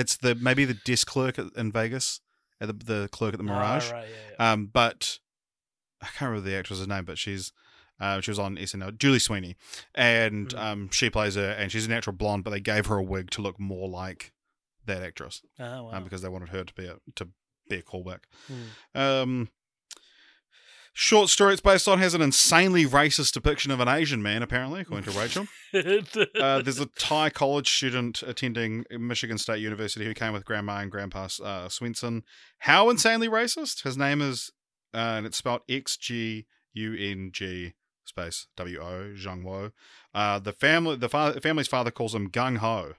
it's the maybe the desk clerk in Vegas, the the clerk at the Mirage. Oh, right, yeah, yeah. Um, but I can't remember the actress's name, but she's uh, she was on SNL, Julia Sweeney, and Mm. um, she plays her, and she's a natural blonde, but they gave her a wig to look more like that actress, oh, wow. um, because they wanted her to be a to be a callback. Hmm. Um, short story it's based on has an insanely racist depiction of an Asian man, apparently, according to Rachel. Uh, there's a Thai college student attending Michigan State University who came with grandma and grandpa uh, Swenson. How insanely racist? His name is, uh, and it's spelled X G U N G space W O Zhang Wo. Uh, the family, the fa- family's father calls him Gung Ho,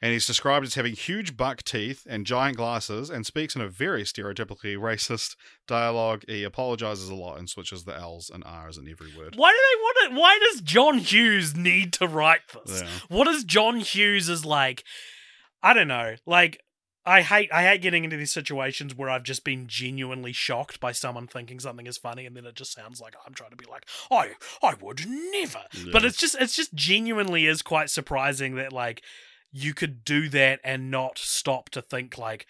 and he's described as having huge buck teeth and giant glasses, and speaks in a very stereotypically racist dialogue. He apologizes a lot and switches the L's and R's in every word. Why do they want it? Why does John Hughes need to write this? Yeah. What is John Hughes is like? I don't know. Like I hate I hate getting into these situations where I've just been genuinely shocked by someone thinking something is funny and then it just sounds like I'm trying to be like, I I would never. But it's just it's just genuinely is quite surprising that like you could do that and not stop to think like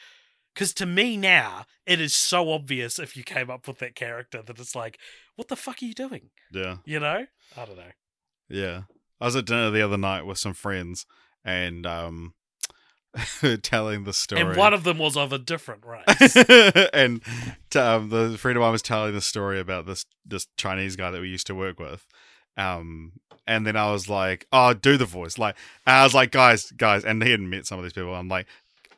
because to me now it is so obvious if you came up with that character that it's like what the fuck are you doing yeah. you know i don't know Yeah. I was at dinner the other night with some friends and um telling the story. and one of them was of a different race and um, the friend of mine was telling the story about this this Chinese guy that we used to work with. Um, and then I was like, "Oh, do the voice!" Like, I was like, "Guys, guys," and he hadn't met some of these people. I'm like,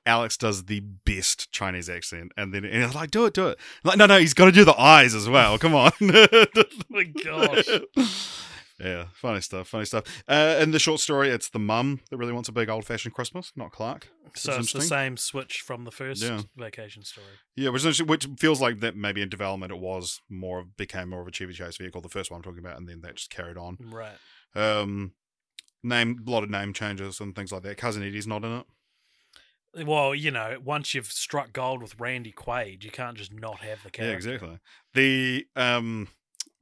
"Alex does the best Chinese accent," and then and I was like, "Do it, do it!" I'm like, no, no, he's got to do the eyes as well. Come on. oh my gosh Yeah, funny stuff, funny stuff. Uh, in the short story, it's the mum that really wants a big old fashioned Christmas, not Clark. so it's the same switch from the first Yeah. vacation story Yeah, which, is- which feels like that maybe in development it was more of- became more of a Chevy Chase vehicle, the first one I'm talking about, and then that just carried on. right Um, name a lot of name changes and things like that. Cousin Eddie's not in it. well you know once you've struck gold with randy quaid you can't just not have the character Yeah, exactly. The um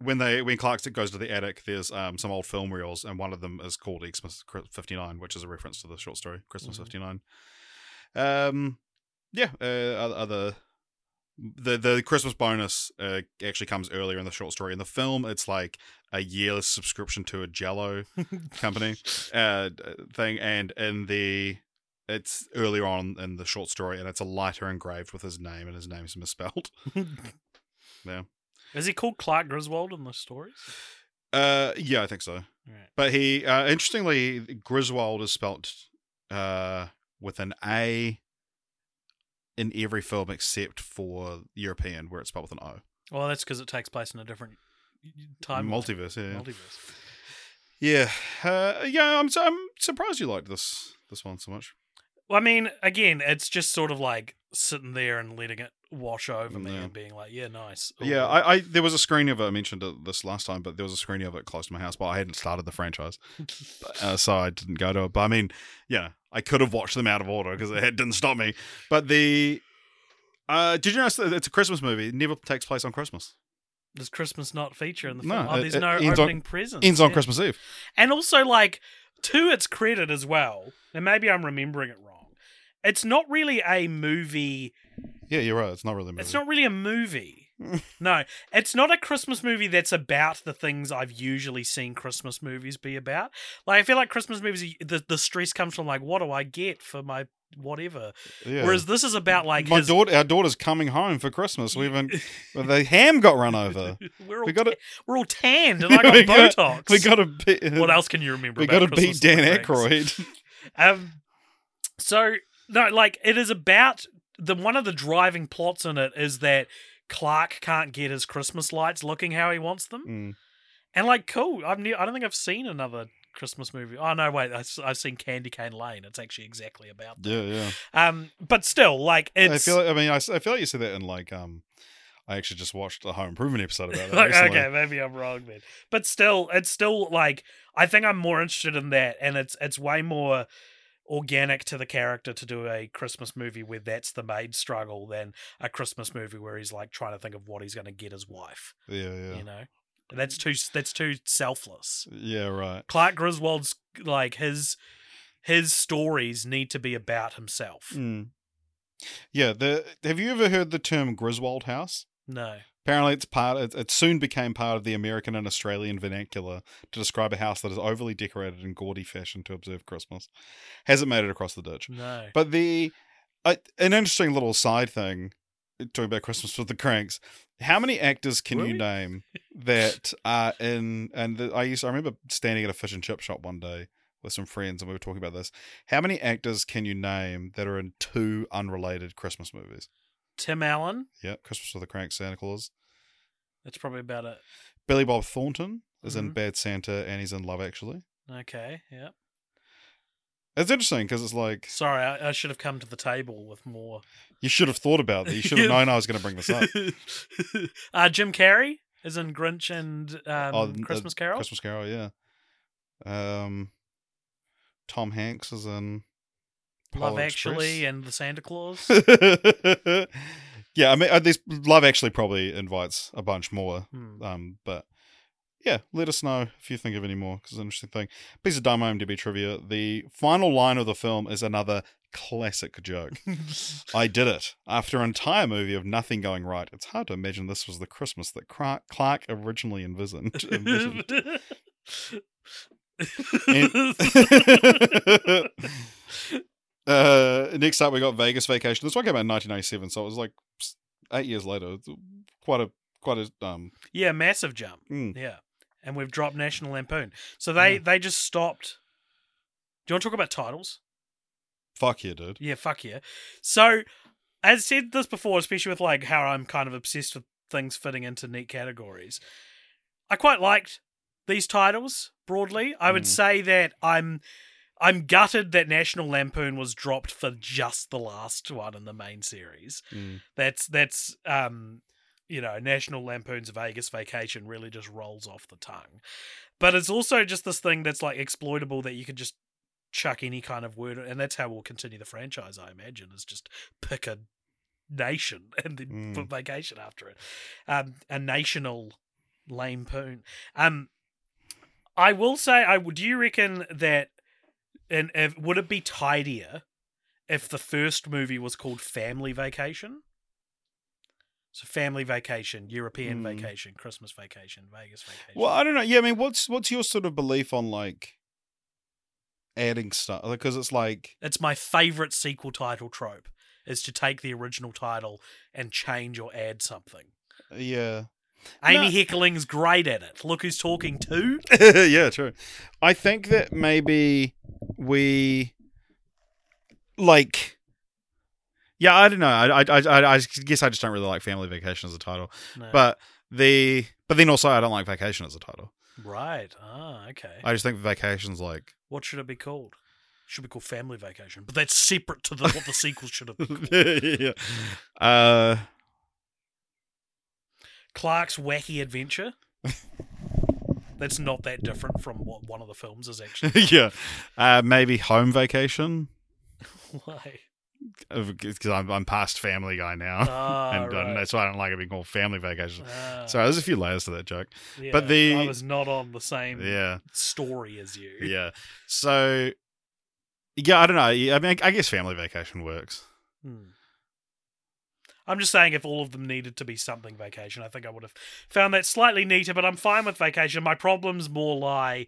when they when Clark goes to the attic, there's um some old film reels, and one of them is called Xmas fifty nine, which is a reference to the short story Christmas Mhm. fifty nine. Um, yeah. Uh, other- other the the Christmas bonus uh, actually comes earlier in the short story. In the film, it's like a yearless subscription to a Jello company uh thing, and in the it's earlier on in the short story, and it's a lighter engraved with his name, and his name is misspelled. Yeah. Is he called clark griswold in the stories Uh, yeah, I think so. right. But he, uh, interestingly, Griswold is spelt uh, with an A in every film except for European, where it's spelled with an O. well that's because it takes place in a different time Multiverse, yeah, multiverse yeah, uh, yeah. I'm, I'm surprised you liked this this one so much. Well, I mean, again, it's just sort of like sitting there and letting it wash over me Yeah. and being like, yeah, nice. All Yeah. I, I there was a screening of it. I mentioned it this last time, but there was a screening of it close to my house, but I hadn't started the franchise, uh, so I didn't go to it. But I mean, yeah, I could have watched them out of order because it didn't stop me. But the uh, did you notice that it's a Christmas movie? It never takes place on Christmas. Does Christmas not feature in the No, film? Oh, it- there's it no ends on- opening presents. Ends on. Christmas Eve. And also, like, to its credit as well, and maybe I'm remembering it wrong, it's not really a movie. Yeah, you're right. It's not really a movie. It's not really a movie. no, it's not a Christmas movie that's about the things I've usually seen Christmas movies be about. Like I feel like Christmas movies, the the stress comes from like, what do I get for my whatever? Yeah. Whereas this is about like my his, daughter, our daughter's coming home for Christmas. We haven't. the ham got run over. we're all we gotta- ta- we're all tanned and I got We got- Botox. We got to beat. what else can you remember? We got to to beat Dan Aykroyd. Um, so no, like it is about the one of the driving plots in it is that Clark can't get his Christmas lights looking how he wants them, Mm. and like cool. I've ne- I don't think I've seen another Christmas movie. Oh no, wait, I, have seen Candy Cane Lane. It's actually exactly about that. Yeah, yeah. Um, but still, like it's I feel. Like, I mean, I, I feel like you said that in like um. I actually just watched the Home Improvement episode about that. recently. okay, maybe I'm wrong then. But still, it's still like I think I'm more interested in that, and it's it's way more organic to the character to do a Christmas movie where that's the maid struggle than a Christmas movie where he's like trying to think of what he's going to get his wife. Yeah, yeah, You know, that's too that's too selfless. yeah. Right. Clark Griswold's like his his stories need to be about himself. Mm. Yeah. The Have you ever heard the term Griswold House? No, Apparently, it's part. It, it soon became part of the American and Australian vernacular to describe a house that is overly decorated in gaudy fashion to observe Christmas. Hasn't made it across the ditch. no. But the uh, an interesting little side thing talking about Christmas with the Kranks. How many actors can Were you name that are in? And the, I used I remember standing at a fish and chip shop one day with some friends, and we were talking about this. How many actors can you name that are in two unrelated Christmas movies? Tim Allen. Yeah, Christmas with the Krank Santa Claus. That's probably about it. Billy Bob Thornton is in Mhm. Bad Santa, and he's in Love Actually. Okay, yeah. It's interesting because it's like Sorry, I, I should have come to the table with more. you should have thought about that. You should have known I was going to bring this up. uh, Jim Carrey is in Grinch and um, Oh, uh, Christmas Carol. Christmas Carol, yeah. Um, Tom Hanks is in Love Polar Actually and the Santa Claus. Yeah, I mean, uh, this Love Actually probably invites a bunch more. Hmm. Um, but yeah, let us know if you think of any more because it's an interesting thing. Piece of dumb IMDb trivia: the final line of the film is another classic joke. I did it after an entire movie of nothing going right. It's hard to imagine this was the Christmas that Clark, Clark originally envisioned. envisioned. Uh, next up, we got Vegas Vacation. This one came out in 1997, so it was like eight years later. Quite a quite a um. yeah, massive jump. mm. Yeah, and we've dropped National Lampoon. So they Yeah. they just stopped. Do you want to talk about titles? Fuck yeah, dude. Yeah, fuck yeah. So, as said this before, especially with like how I'm kind of obsessed with things fitting into neat categories. I quite liked these titles broadly. I would Mm. say that I'm I'm gutted that National Lampoon was dropped for just the last one in the main series. Mm. That's that's um you know, National Lampoon's Vegas Vacation really just rolls off the tongue. But it's also just this thing that's like exploitable that you could just chuck any kind of word and that's how we'll continue the franchise, I imagine, is just pick a nation and then Mm. put vacation after it. Um a national lampoon. Um I will say I would do you reckon that and if, would it be tidier if the first movie was called Family Vacation? So Family Vacation, European Hmm. Vacation, Christmas Vacation, Vegas Vacation. Well, I don't know. Yeah, I mean, what's what's your sort of belief on like adding stuff? Because it's like it's my favorite sequel title trope is to take the original title and change or add something. yeah, Amy No. Heckerling's great at it. Look who's talking too. yeah, true. I think that maybe we like. Yeah, I don't know. I, I, I, I guess I just don't really like Family Vacation as a title, No. but the, but then also I don't like Vacation as a title. right. Ah, okay. I just think Vacation's like, what should it be called? Should be called Family Vacation, but that's separate to the, what the sequel should have been called. yeah, uh, Clark's Wacky Adventure. That's not that different from what one of the films is actually. yeah, uh, maybe Home Vacation Why? because I'm, I'm past Family Guy now, Ah, and uh, right. that's why I don't like it being called Family Vacation. Ah, Sorry, there's a few layers to that joke. yeah, but the- I was not on the same Yeah, story as you. yeah. So, yeah, I don't know. I mean, I guess Family Vacation works. Hmm. I'm just saying if all of them needed to be something vacation, I think I would have found that slightly neater, but I'm fine with vacation. My problems more lie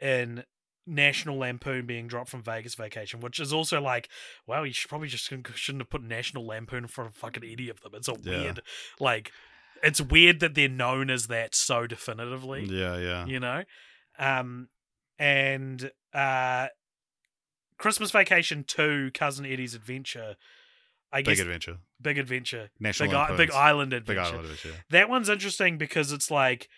in National Lampoon being dropped from Vegas Vacation, which is also like, well, you should probably just shouldn't have put National Lampoon for fucking any of them. It's a Yeah. weird, like, it's weird that they're known as that so definitively Yeah, yeah. you know um and uh christmas vacation 2 cousin eddie's adventure i Big guess adventure. Big adventure National big, I- big island Big adventure Island adventure. that one's interesting because it's like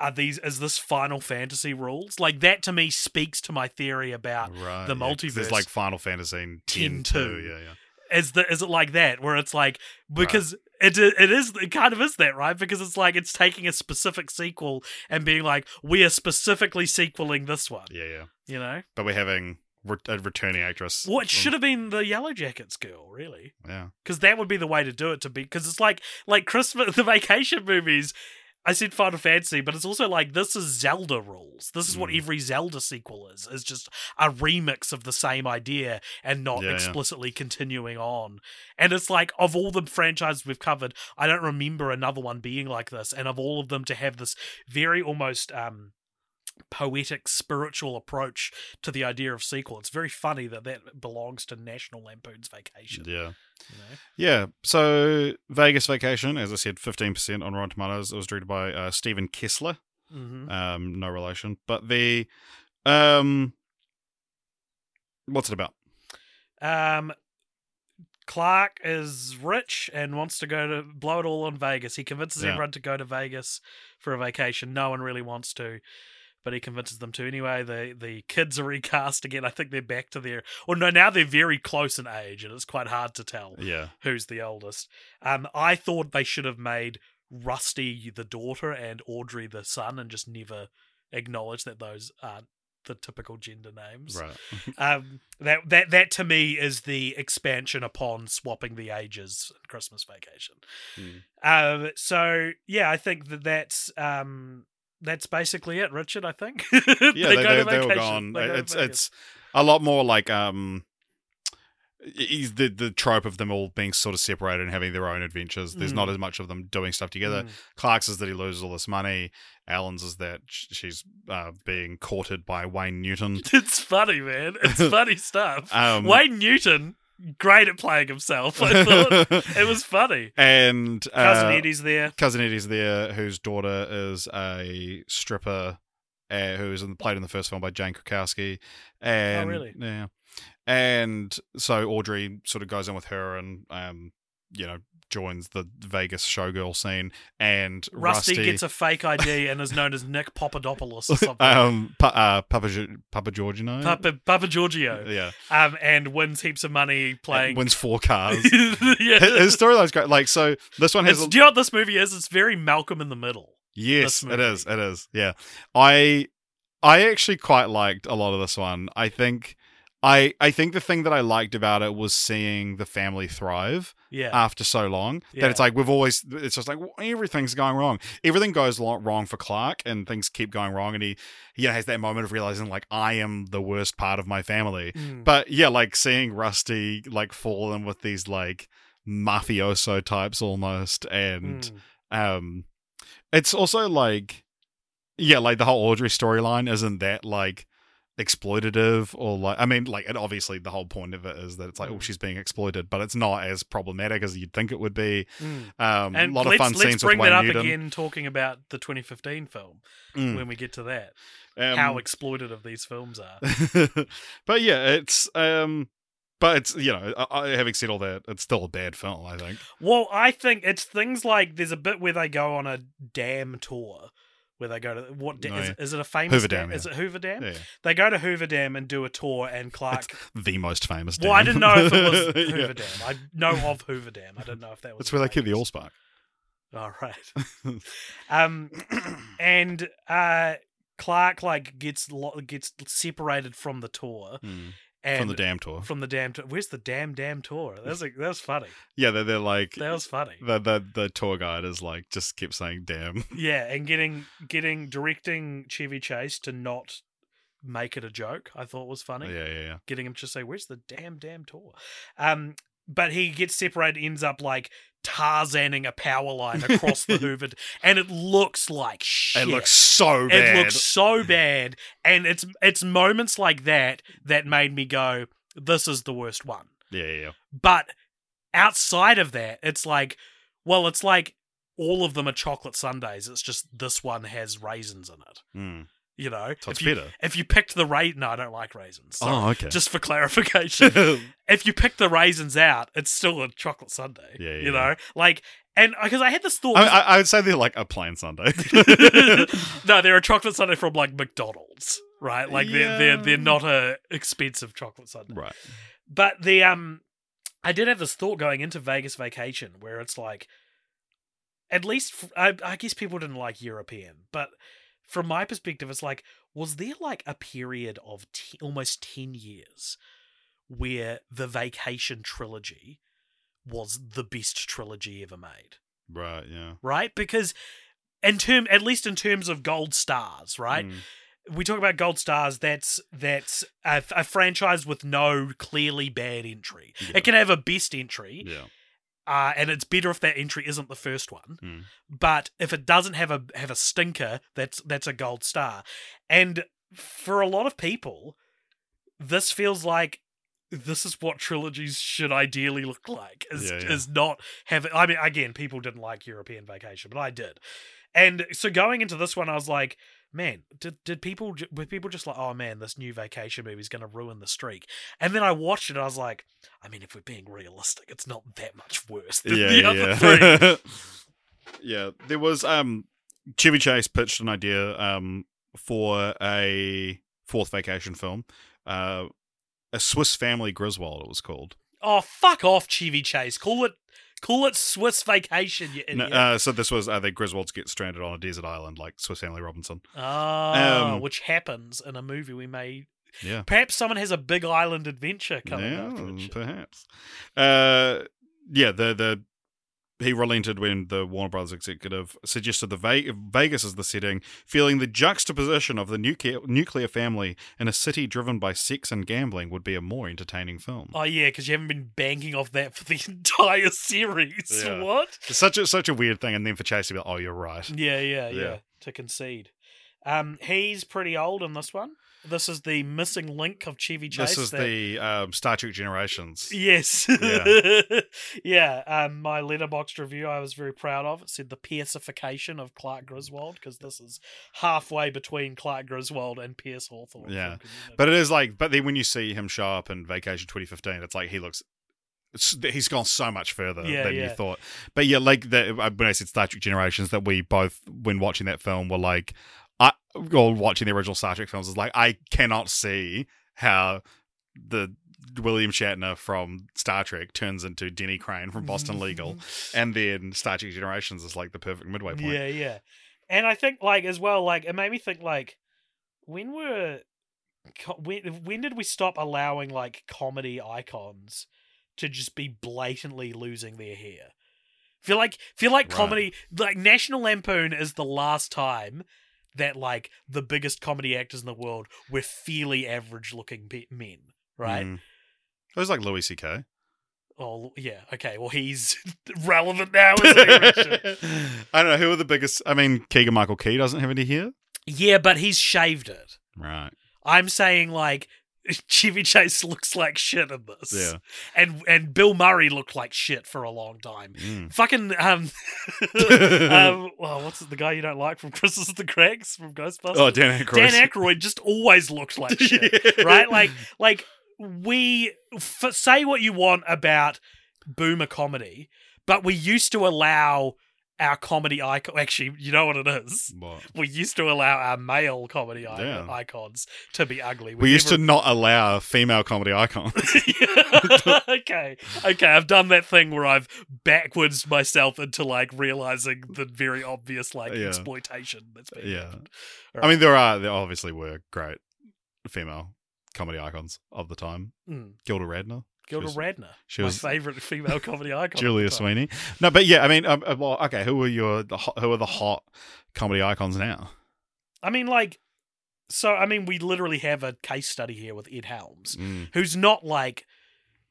are these is this final fantasy rules like that to me speaks to my theory about Right. the yeah, 'cause multiverse- There's like Final Fantasy 10 10 too. too. Yeah, yeah. is the is it like that where it's like because it it is it kind of is that right because it's like it's taking a specific sequel and being like we are specifically sequeling this one Yeah, yeah. you know But we're having re- a returning actress. what from- should have been the yellow jackets girl really Yeah. because that would be the way to do it to be because it's like like christmas the vacation movies I said Final Fantasy, but it's also like this is Zelda rules. This is what Mm. every Zelda sequel is. Is just a remix of the same idea and not Yeah, yeah. explicitly continuing on. And it's like of all the franchises we've covered, I don't remember another one being like this. And of all of them to have this very almost um poetic spiritual approach to the idea of sequel. It's very funny that that belongs to National Lampoon's Vacation. Yeah. You know? Yeah. So Vegas Vacation, as I said, 15% on Rotten Tomatoes. It was directed by uh, Stephen Kessler. hmm Um, no relation. But the. um, What's it about? Um, Clark is rich and wants to go to blow it all on Vegas. He convinces Yeah. everyone to go to Vegas for a vacation. No one really wants to, but he convinces them to anyway. The the kids are recast again. I think they're back to their or no, now they're very close in age, and it's quite hard to tell Yeah. who's the oldest. Um, I thought they should have made Rusty the daughter and Audrey the son, and just never acknowledge that those aren't the typical gender names Right. um, that that that to me is the expansion upon swapping the ages in Christmas Vacation. Hmm. Um, so yeah, I think that that's um, that's basically it, Richard. I think. yeah, they, they, they were vacation. gone. They go It's it's a lot more like um, the the trope of them all being sort of separated and having their own adventures. There's Mm. not as much of them doing stuff together. Mm. Clark's is that he loses all this money. Ellen's is that she's uh, being courted by Wayne Newton. It's funny, man. It's funny stuff. Um, Wayne Newton, great at playing himself. I thought it was funny. and Cousin uh, Eddie's there. cousin Eddie's there, whose daughter is a stripper, uh, who was in, played in the first film by Jane Krakowski. And, Oh, really? Yeah. And so Audrey sort of goes in with her and, um, you know, joins the Vegas showgirl scene. And Rusty, Rusty, gets a fake ID and is known as Nick Papadopoulos or something. um, pa- uh, Papa, Papa Giorgino. Papa, Papa Giorgio. Yeah. um, and wins heaps of money playing. Wins four cars. yeah. his, his storyline's great. Like, so this one has. A- do you know what this movie is? It's very Malcolm in the Middle. Yes, it is. It is. Yeah. I I actually quite liked a lot of this one. I think I I think the thing that I liked about it was seeing the family thrive Yeah. after so long. Yeah. That it's like we've always it's just like well, everything's going wrong. Everything goes wrong for Clark and things keep going wrong and he you know has that moment of realizing like I am the worst part of my family. Mm. But yeah, like seeing Rusty like fall in with these like mafioso types almost and Mm. um it's also like yeah like the whole audrey storyline isn't that like exploitative or like i mean like and obviously the whole point of it is that it's like oh Mm. she's being exploited but it's not as problematic as you'd think it would be Mm. um And a lot of fun let's scenes bring with that Wayne up Newton. again, talking about the 2015 film Mm. when we get to that. Um, how exploitative these films are. but yeah it's um but it's you know I, having said all that it's still a bad film i think Well, I think it's things like there's a bit where they go on a dam tour. Where they go to what da- No, is, is it a famous Hoover dam? Dam, Is it Hoover Dam? yeah They go to Hoover Dam and do a tour, and Clark. the most famous well, I didn't know if it was Yeah. Hoover Dam. I know of Hoover Dam. I didn't know if that was. that's where they keep the famous. allspark All right. um, and uh, Clark like gets lo- gets separated from the tour Mm. And from the damn tour From the damn tour. Where's the damn damn tour? That was like, that was funny. Yeah, they're, they're like That was funny. the, the the tour guide is like just kept saying damn. Yeah, and getting getting directing Chevy Chase to not make it a joke, I thought was funny. Yeah, yeah, yeah. Getting him to say, "Where's the damn damn tour?" Um, but he gets separated, ends up like Tarzaning a power line across the Hoover, and it looks like shit. It looks so bad. It looks so bad, and it's it's moments like that that made me go, "This is the worst one." yeah, yeah, yeah. But outside of that, it's like, well, it's like all of them are chocolate sundaes. It's just this one has raisins in it. Mm. You know, it's if you, better. if you picked the raisin, no, I don't like raisins. Sorry. Oh, okay. Just for clarification, if you pick the raisins out, it's still a chocolate sundae. Yeah, yeah, You know, like, and because I had this thought. I, I, I would say they're like a plain Sunday. no, they're a chocolate sundae from like McDonald's, right? Like they're they're they're not a expensive chocolate sundae. right. But the um, I did have this thought going into Vegas Vacation where it's like, at least f I I guess people didn't like European, but from my perspective, it's like, was there like a period of t- almost ten years where the Vacation trilogy was the best trilogy ever made? Right. Yeah. right? Because in term, at least in terms of gold stars, right? Mm. We talk about gold stars. That's that's a, a franchise with no clearly bad entry. Yeah. It can have a best entry, Yeah. Uh, and it's better if that entry isn't the first one. Mm. But if it doesn't have a have a stinker, that's that's a gold star. And for a lot of people, this feels like this is what trilogies should ideally look like. Is Yeah, yeah. is not have. I mean, again, people didn't like European Vacation, but I did. And so going into this one, I was like, man, did did people were people just like, oh man, this new vacation movie is going to ruin the streak? And then I watched it, and I was like, I mean, if we're being realistic, it's not that much worse than yeah, the yeah, other three. yeah. yeah, there was um Chevy Chase pitched an idea um for a fourth vacation film. Uh a Swiss Family Griswold it was called. Oh, fuck off, Chevy Chase. Call it call it Swiss Vacation, you No, uh, so this was uh, the Griswolds get stranded on a desert island like Swiss Family Robinson. Ah, um, which happens in a movie we made. Yeah. Perhaps someone has a big island adventure coming yeah, afterwards. perhaps. Uh, yeah, the the he relented when the Warner Brothers executive suggested the Ve- Vegas as the setting, feeling the juxtaposition of the nuclear nuclear family in a city driven by sex and gambling would be a more entertaining film. Oh yeah, because you haven't been banking off that for the entire series. Yeah. What? It's such a such a weird thing, and then for Chase to be like, "Oh, you're right." Yeah, yeah, yeah, Yeah. To concede. Um, he's pretty old in this one. This is the missing link of Chevy Chase. This is that- the um, Star Trek Generations. Yes. Yeah. yeah. Um, my Letterboxd review I was very proud of. It said the piercification of Clark Griswold because this is halfway between Clark Griswold and Pierce Hawthorne. Yeah. But it is like, but then when you see him show up in Vacation 2015, it's like he looks. it's- He's gone so much further Yeah, than you thought. But yeah, like the, uh, when I said Star Trek Generations, that we both, when watching that film, were like, I, or watching the original Star Trek films, is like, I cannot see how the William Shatner from Star Trek turns into Denny Crane from Boston Legal, and then Star Trek Generations is like the perfect midway point. Yeah, yeah. And I think like as well, like it made me think like when were when when did we stop allowing like comedy icons to just be blatantly losing their hair? Feel like feel like Right. comedy like National Lampoon is the last time that like the biggest comedy actors in the world were fairly average looking pe- men, right? Mm. It was like Louis C.K. Oh yeah, okay. Well, he's relevant now, he? I don't know who are the biggest. I mean, Keegan Michael Key doesn't have any hair, yeah, but he's shaved it. right? I'm saying like Chevy Chase looks like shit in this. Yeah. And and Bill Murray looked like shit for a long time. Mm. Fucking um, um well, what's the guy you don't like from Christmas of the Craigs from Ghostbusters? Oh, Dan Aykroyd. Dan Aykroyd just always looked like shit, right? Like like we f- say what you want about boomer comedy, but we used to allow our comedy icon. Actually, you know what it is. What? We used to allow our male comedy icons to be ugly. We used to not allow female comedy icons. okay, okay. I've done that thing where I've backwards myself into like realizing the very obvious like Yeah. exploitation that's being Yeah. happened. I mean, there are there obviously were great female comedy icons of the time. Mm. Gilda Radner, Gilda was- Radner, she my was favorite female comedy icon. Julia. Sweeney. No, but yeah, I mean, um, well, okay. Who are your the hot, who are the hot comedy icons now? I mean, like, so I mean, we literally have a case study here with Ed Helms, Mm, who's not like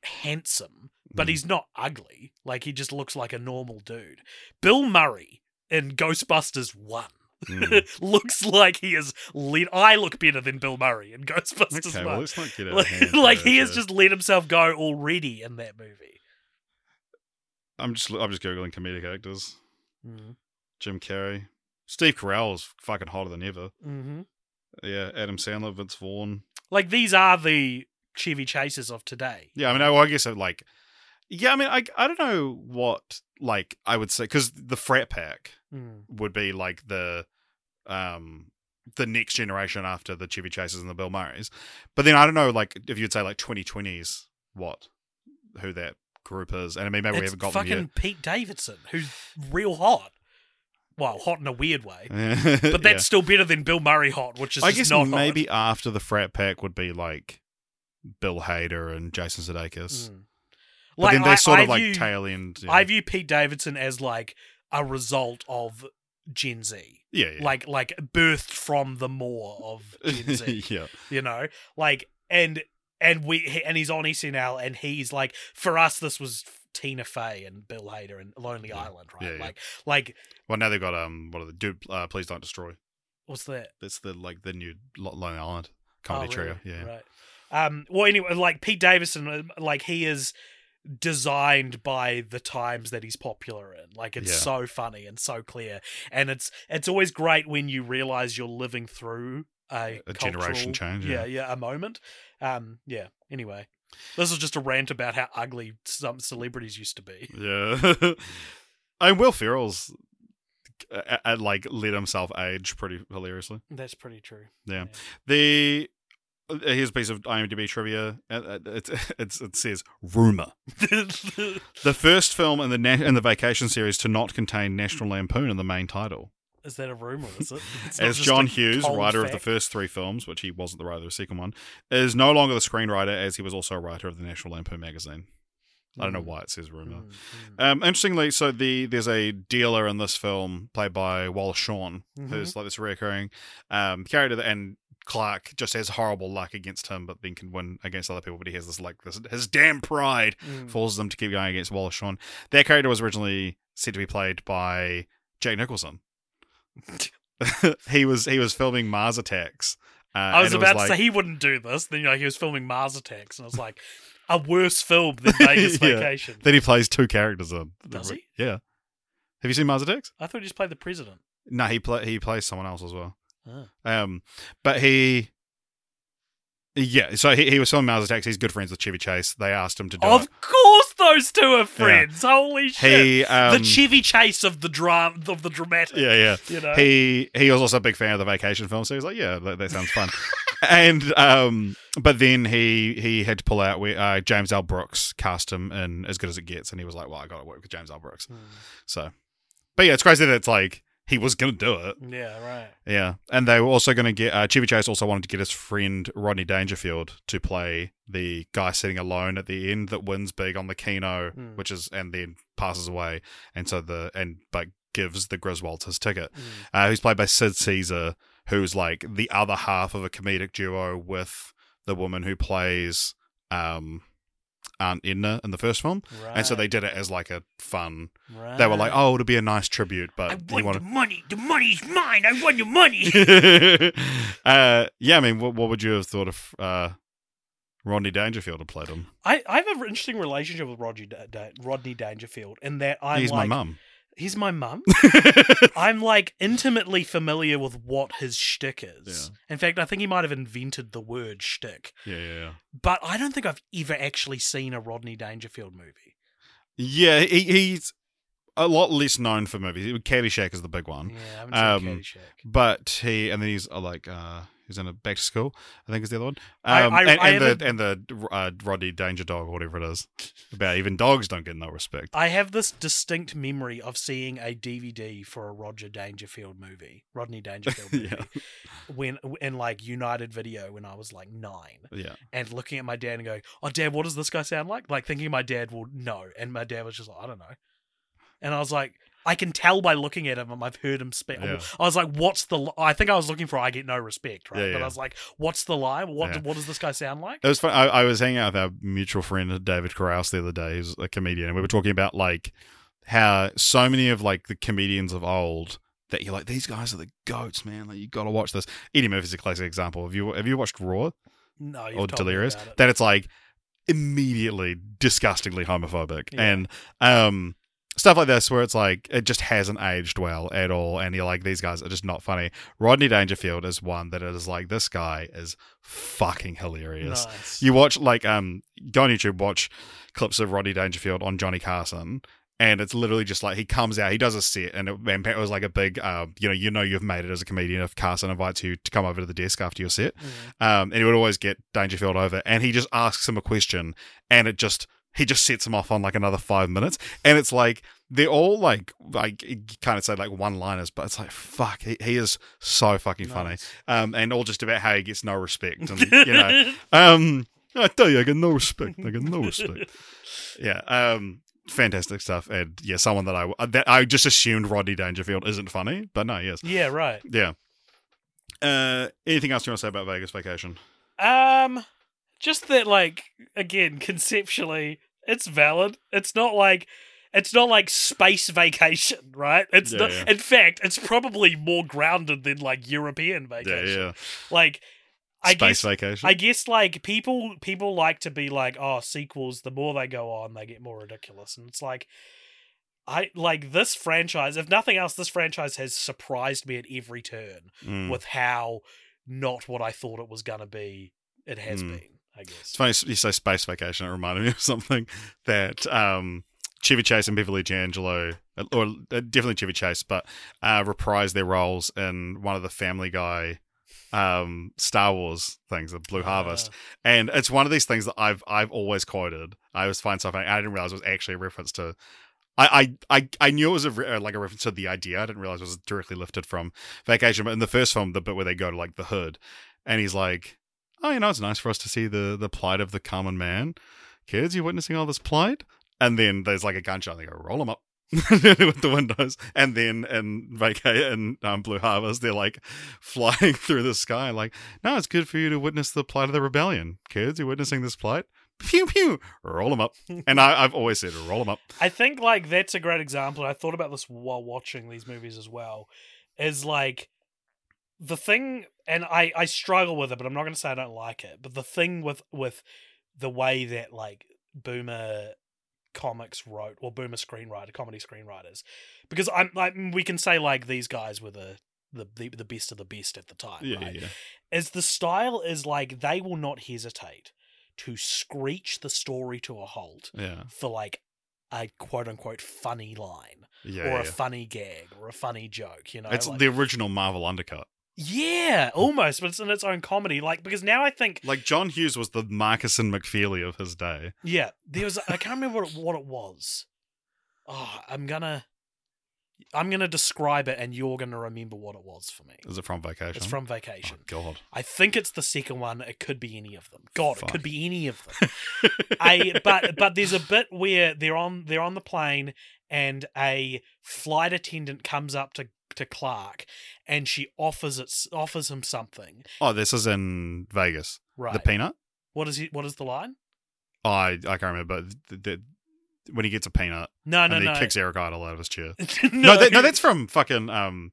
handsome, but Mm. he's not ugly. Like he just looks like a normal dude. Bill Murray in Ghostbusters One Mm. looks like he is let. I look better than Bill Murray in Ghostbusters Okay, well, let's not get out like, hand. like here, he has just let himself go already in that movie. I'm just I'm just googling comedic actors. Mm. Jim Carrey, Steve Carell is fucking hotter than ever. hmm Yeah, Adam Sandler, Vince Vaughn. Like these are the Chevy Chasers of today. Yeah, I mean, I, well, I guess it, like, yeah, I mean, I I don't know what like I would say because the frat pack Mm. would be like the um the next generation after the Chevy Chasers and the Bill Murrays, but then I don't know like if you'd say like 2020s what who that group is, and I mean maybe we haven't got fucking them Pete Davidson, who's real hot. Well, hot in a weird way, yet. but Yeah. that's still better than Bill Murray hot, which is I guess maybe after the frat pack would be like Bill Hader and Jason hot. Sudeikis. Mm. But then they I- sort I of like view- tail end. Yeah. I view Pete Davidson as like a result of Gen Z, yeah, yeah. like like birthed from the more of Gen Z. yeah. you know, like and and we and he's on SNL and he's like for us this was Tina Fey and Bill Hader and Lonely Yeah. Island, right? Yeah. Like like Well, now they've got um, what are the dude? Uh, Please don't destroy. what's that? That's the like the new Lonely Island comedy Oh, trio. Yeah, Right. Um. Well, anyway, like Pete Davidson, uh, like he is designed by the times that he's popular in. Like it's Yeah. so funny and so clear, and it's it's always great when you realize you're living through a, A generation change, Yeah, yeah. yeah, a moment. Um. Yeah. Anyway, this is just a rant about how ugly some celebrities used to be. yeah. and Will Ferrell's uh, uh, like let himself age pretty hilariously. That's pretty true. Yeah. The uh, here's a piece of IMDb trivia. Uh, uh, It, it's, it says rumor. The first film in the na- in the Vacation series to not contain National Lampoon in the main title. is that a rumor? Is it? As John Hughes, writer of the first three films, which he wasn't the writer of the second one, is no longer the screenwriter as he was also a writer of the National Lampoon magazine. I don't know Mm. why it says rumor. Mm, mm. Um, interestingly, so the there's a dealer in this film played by Wallace Shawn, who's like this recurring um, character, that, and Clark just has horrible luck against him, but then can win against other people. But he has this like this his damn pride Mm. forces him to keep going against Wallace Shawn. That character was originally said to be played by Jack Nicholson. he was he was filming Mars Attacks. Uh, I was about like- to say he wouldn't do this. Then you know he was filming Mars Attacks, and I was like, a worse film than Vegas Yeah. Vacation. that he plays two characters in. Does he? Yeah. Have you seen Mars Attacks? I thought he just played the president. No, he play he plays someone else as well. Ah. Um, but he, yeah. So he, he was filming Mars Attacks. He's good friends with Chevy Chase. They asked him to do Of it. course, those two are friends. Holy shit! He, um, the Chevy Chase of the dram of the dramatic. yeah, yeah. you know. He he was also a big fan of the vacation film, so he was like, "Yeah, that, that sounds fun." and um, but then he he had to pull out. We uh, James L. Brooks cast him in As Good as It Gets, and he was like, "Well, I got to work with James L. Brooks." Hmm. So, but yeah, it's crazy that it's like he was gonna do it. Yeah, right. Yeah, and they were also going to get uh, Chevy Chase also wanted to get his friend Rodney Dangerfield to play the guy sitting alone at the end that wins big on the Keno, Mm. which is and then passes away, and so the and but gives the Griswolds his ticket. Mm. Uh, who's played by Sid Caesar, who's like the other half of a comedic duo with the woman who plays um Aunt Edna in the first film, Right. and so they did it as like a fun. Right. They were like, "Oh, it'll be a nice tribute," but I want wanted the money. The money's mine. I want the money. uh, yeah, I mean, what, what would you have thought if uh, Rodney Dangerfield had played him? I, I have an interesting relationship with Rodney, Da- Da- Rodney Dangerfield in that I'm He's like, my mum. He's my mum. I'm like intimately familiar with what his shtick is. In fact, I think he might have invented the word shtick. yeah, yeah, yeah. But I don't think I've ever actually seen a Rodney Dangerfield movie. Yeah, he, he's a lot less known for movies. Caddyshack is the big one, Yeah, I haven't seen Um, Caddyshack. but he and then he's uh, like uh, he's in a Back to School. I think is the other one. Um, I- and, I and the haven't- and the uh, Rodney Danger Dog, or whatever it is. About even dogs don't get no respect. I have this distinct memory of seeing a DVD for a Roger Dangerfield movie, Rodney Dangerfield movie, Yeah. when in like United Video when I was like nine, Yeah, and looking at my dad and going, "Oh, Dad, what does this guy sound like?" Like thinking my dad will know, and my dad was just like, "I don't know," and I was like, I can tell by looking at him. I've heard him speak. Yeah. I was like, "What's the?" li- I think I was looking for "I get no respect," right? Yeah, But. I was like, "What's the line? What Yeah. What does this guy sound like?" It was fun. I, I was hanging out with our mutual friend David Carouse the other day, who's a comedian, and we were talking about like how so many of like the comedians of old that you're like these guys are the goats, man. Like you got to watch this. Eddie Murphy's a classic example. Have you have you watched Raw No, or Delirious? it. That it's like immediately disgustingly homophobic Yeah. and um stuff like this where it's like it just hasn't aged well at all and you're like these guys are just not funny rodney dangerfield is one that is like this guy is fucking hilarious Nice. you watch like um go on youtube watch clips of rodney dangerfield on johnny carson and it's literally just like he comes out, he does a set, and it, and it was like a big, um, you know, you know, you've made it as a comedian if Carson invites you to come over to the desk after your set, Mm. um, and he would always get Dangerfield over, and he just asks him a question, and it just he just sets him off on like another five minutes, and it's like they're all like like kind of say like one liners, but it's like fuck, he, he is so fucking funny, um, and all just about how he gets no respect, and you know, um, I tell you, I get no respect, I get no respect, yeah, um. Fantastic stuff, and yeah, someone that I that I just assumed Rodney Dangerfield isn't funny, but no, yes, yeah, right. yeah. Uh, anything else you want to say about Vegas Vacation? Um, just that, like, again, conceptually, it's valid. It's not like. It's not like space vacation, right? It's Yeah, not. yeah. In fact, it's probably more grounded than like European Yeah, vacation. yeah. Like, I Space guess Vacation. I guess like people people like to be like, oh, sequels. The more they go on, they get more ridiculous, and it's like, I like this franchise. If nothing else, this franchise has surprised me at every turn Mm. with how not what I thought it was gonna be. It has Mm. been, I guess. It's funny you say Space Vacation. It reminded me of something that um, Chevy Chase and Beverly D'Angelo, or uh, definitely Chevy Chase, but uh, reprised their roles in one of the Family Guy um, Star Wars things, the Blue Harvest. Uh, And it's one of these things that I've I've always quoted. I always find something. I didn't realize it was actually a reference to. I I I, I knew it was a re- uh, like a reference to the idea. I didn't realize it was directly lifted from Vacation. But in the first film, the bit where they go to like the hood, and he's like, "Oh, you know, it's nice for us to see the the plight of the common man. Kids, you're witnessing all this plight?" And then there's like a gunshot. And they go, "Roll them up." with the windows, and then in Vacate and um, Blue Harvest, they're like flying through the sky, like, no, it's good for you to witness the plight of the rebellion. Kids, you're witnessing this plight. Pew pew, roll them up. And I, I've always said, roll them up. I think like that's a great example. I thought about this while watching these movies as well. Is like the thing, and I I struggle with it, but I'm not going to say I don't like it. But the thing with with the way that like Boomer comics wrote or Boomer screenwriter comedy screenwriters, because I'm like we can say like these guys were the the the, the best of the best at the time. Yeah, right? yeah, yeah. is the style is like they will not hesitate to screech the story to a halt Yeah, for like a quote unquote funny line yeah. or yeah. a funny gag or a funny joke, you know? it's like- the original Marvel undercut. Yeah, almost, but it's in its own comedy. Like because now I think Like John Hughes was the Markus and McFeely of his day. yeah, there was I can't remember what it, what it was. Oh, I'm gonna I'm gonna describe it and you're gonna remember what it was for me. Is it from Vacation? It's from Oh, Vacation. God. I think it's the second one. It could be any of them. God, Fuck. it could be any of them. a but but there's a bit where they're on they're on the plane and a flight attendant comes up to to Clark and she offers it offers him something. Oh, this is in Vegas. Right. The peanut? what is he? What is the line? Oh, I, I can't remember, but the, the, when he gets a peanut No, no, and no. he kicks Eric Idle out of his chair. no, No, that, no, that's from fucking um,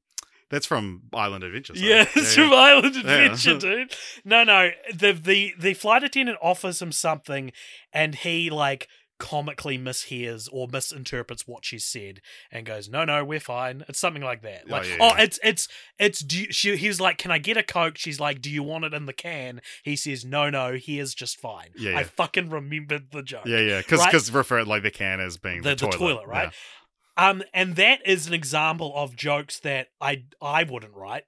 that's from Island Adventure. sorry. Yeah, it's yeah. from Island Yeah. Adventure, dude. No, no. The the the flight attendant offers him something, and he like comically mishears or misinterprets what she said and goes, "No, no, we're fine." It's something like that. Oh, Like, yeah, oh, yeah. it's it's it's. Do you, she, he's like, "Can I get a coke?" She's like, "Do you want it in the can?" He says, "No, no, here's just fine." Yeah, yeah. I yeah. fucking remembered the joke. Yeah, yeah, because Right? refer like the can as being the, The- the toilet, toilet, right? Um, and that is an example of jokes that I I wouldn't write.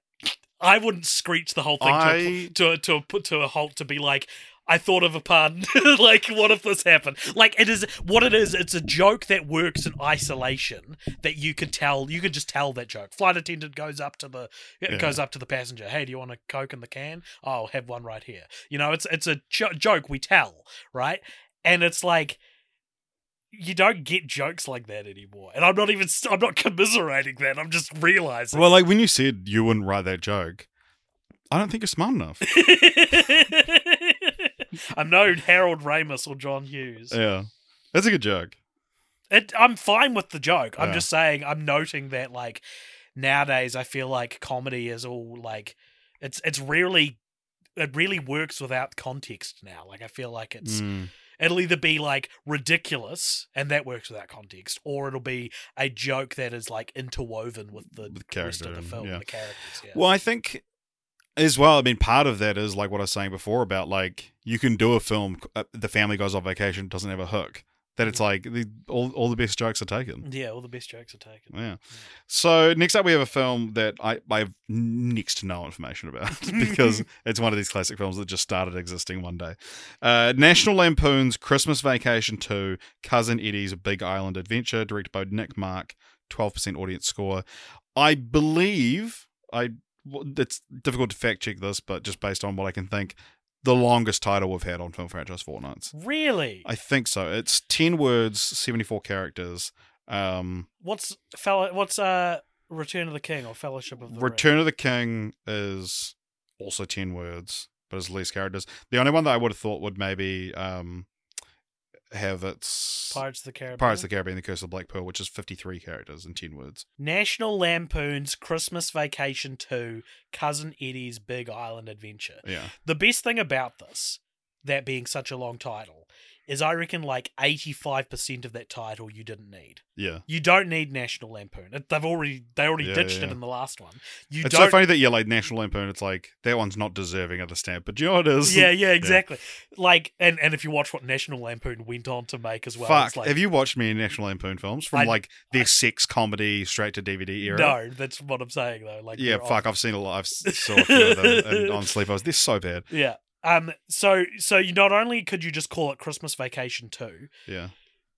I wouldn't screech the whole thing to, a, I to to put to a halt to be like I thought of a pun. like what if this happened? Like it is what it is. It's a joke that works in isolation that you could tell. You could just tell that joke. Flight attendant goes up to the Yeah. goes up to the passenger. Hey, do you want a coke in the can? Oh, I'll have one right here. You know, it's it's a jo- joke we tell, right? And it's like you don't get jokes like that anymore. And I'm not even I'm not commiserating that. I'm just realizing. Well, like when you said you wouldn't write that joke, I don't think you're smart enough. I'm no Harold Ramis or John Hughes. yeah, that's a good joke. It, I'm fine with the joke. I'm Yeah. just saying I'm noting that like nowadays I feel like comedy is all like it's it's rarely it really works without context now. Like I feel like it's Mm. it'll either be like ridiculous and that works without context, or it'll be a joke that is like interwoven with the With rest character of the film, yeah. the characters. Yeah. Well, I think as well. I mean, part of that is like what I was saying before about like you can do a film. Uh, the family goes on vacation, doesn't have a hook. That it's like the, all all the best jokes are taken. yeah, all the best jokes are taken. Yeah. So next up, we have a film that I, I have next to no information about because it's one of these classic films that just started existing one day. Uh, National Lampoon's Christmas Vacation 2, Cousin Eddie's Big Island Adventure, directed by Nick Marck, 12% audience score. I believe, I it's difficult to fact check this, but just based on what I can think, the longest title we've had on Film Franchise Fortnights. Really? I think so. It's 10 words, 74 characters. Um, What's fellow? What's uh Return of the King or Fellowship of the Ring? Return of the King is also 10 words, but it's less characters. The only one that I would have thought would maybe um, have its Pirates of the Caribbean. Pirates of the Caribbean, The Curse of the Black Pearl, which is 53 characters and 10 words. National Lampoon's Christmas Vacation 2, Cousin Eddie's Big Island Adventure. Yeah. The best thing about this, that being such a long title, is I reckon like 85% of that title you didn't need. Yeah. You don't need National Lampoon. It- They've already they already Yeah, ditched yeah, it in the last one. You It's so funny that, you're like National Lampoon, it's like, that one's not deserving of the stamp, but you know what it is? Yeah, yeah, exactly. Like and and if you watch what National Lampoon went on to make as well, Fuck. like have you watched many National Lampoon films from I- like their sex comedy straight to DVD era? No, that's what I'm saying though. Like Yeah, fuck. I've seen a lot. I've saw a few of them and on Sleepovers. They're so bad. Yeah. Um. So so you not only could you just call it Christmas Vacation Two, Yeah.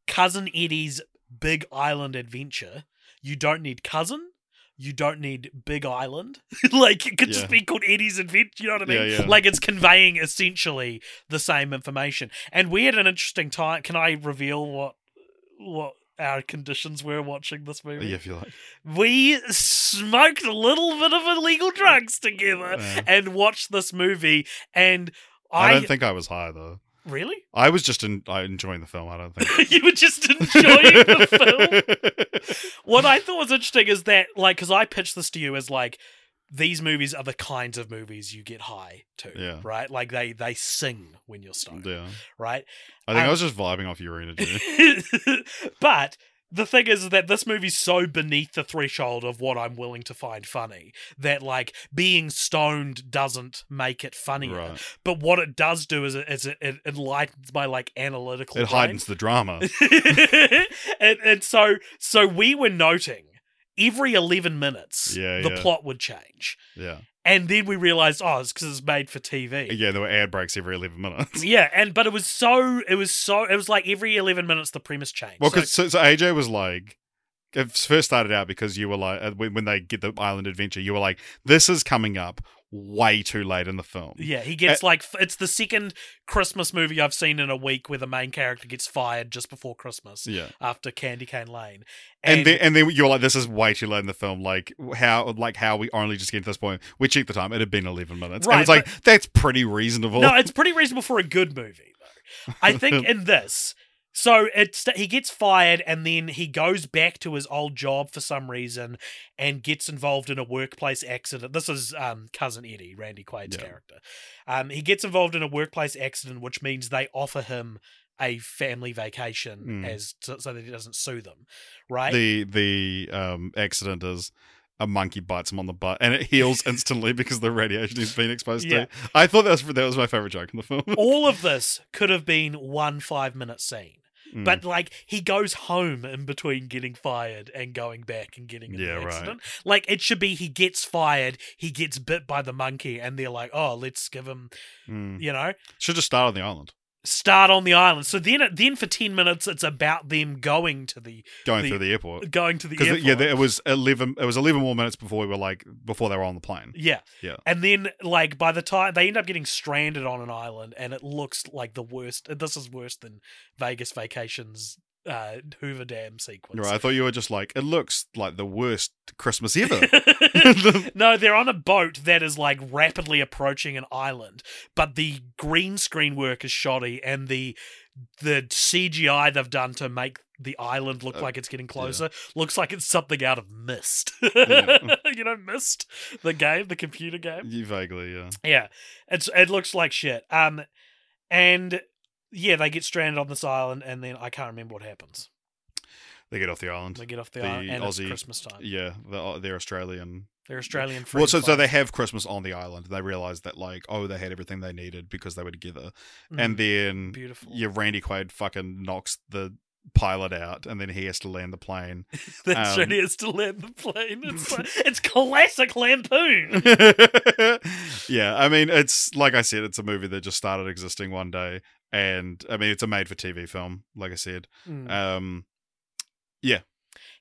Cousin Eddie's Big Island Adventure. You don't need cousin. You don't need Big Island. like it could Yeah. just be called Eddie's Adventure. You know what I mean? Yeah, yeah. Like it's conveying essentially the same information. And we had an interesting time. Can I reveal what what our conditions were watching this movie? Yeah, if you like. We smoked a little bit of illegal drugs together Yeah. and watched this movie. And I, I, don't think I was high though. really. I was just in, I enjoying the film. I don't think. you were just enjoying the film. What I thought was interesting is that, like, because I pitched this to you as like, these movies are the kinds of movies you get high to, Yeah. right? Like they they sing when you're stoned, yeah. right? I think Um, I was just vibing off your energy. but the thing is that this movie's so beneath the threshold of what I'm willing to find funny that like being stoned doesn't make it funnier. right. But what it does do is it, is it, it enlightens my like analytical. It brain. heightens the drama. and, and so so we were noting every 11 minutes Yeah, the yeah. plot would change Yeah. and then we realized oh it's because it's made for tv Yeah, there were ad breaks every 11 minutes. yeah and but it was so it was so it was like every 11 minutes the premise changed Well, So- because so, so AJ was like, it first started out because you were like, uh, when they get the island adventure, you were like, this is coming up way too late in the film. yeah he gets like it's the second christmas movie i've seen in a week where the main character gets fired just before christmas Yeah. after candy cane lane And, then and then you're like, this is way too late in the film. Like how like how we only just get to this point. We checked the time; it had been eleven minutes. Right, and it's like that's pretty reasonable. No, it's pretty reasonable for a good movie, though. I think in this, so it's he gets fired and then he goes back to his old job for some reason and gets involved in a workplace accident. This is um, cousin Eddie, Randy Quaid's Yeah. character. Um, he gets involved in a workplace accident, which means they offer him a family vacation Mm. as so, so that he doesn't sue them, right? the the um accident is a monkey bites him on the butt and it heals instantly because the radiation he's been exposed Yeah. to. I thought that was that was my favorite joke in the film. All of this could have been one five minute scene. Mm. But like he goes home in between getting fired and going back and getting in Yeah, the right. accident. Like it should be he gets fired, he gets bit by the monkey, and they're like, "Oh, let's give him," Mm. you know, should just start on the island, start on the island. So then, then for ten minutes, it's about them going to the going The- through the airport. going to the airport. yeah, it was eleven. It was eleven more minutes before we were like before they were on the plane. Yeah. Yeah. And then, like, by the time they end up getting stranded on an island, and it looks like the worst. This is worse than Vegas vacations uh, Hoover Dam sequence. Right, I thought you were just like it looks like the worst Christmas ever. no, they're on a boat that is like rapidly approaching an island, but the green screen work is shoddy, and the the CGI they've done to make the island look Uh, like it's getting closer looks like it's something out of Myst. Yeah. you know, Myst, the game, the computer game. you vaguely, yeah. Yeah, it's it looks like shit. Um, and yeah, they get stranded on this island, and then I can't remember what happens. They get off the island. They get off the, The island, and it's Aussie- Christmas time. Yeah, the, they're Australian. They're Australian. Well, so, so they have Christmas on the island. They realize that like, oh, they had everything they needed because they were together. And Mm, then beautiful. yeah, Randy Quaid fucking knocks the pilot out, and then he has to land the plane. That's um, right. He has to land the plane. It's like, it's classic lampoon. yeah, I mean, it's like I said, it's a movie that just started existing one day, and I mean, it's a made-for-TV film. Like I said, Mm. um, yeah.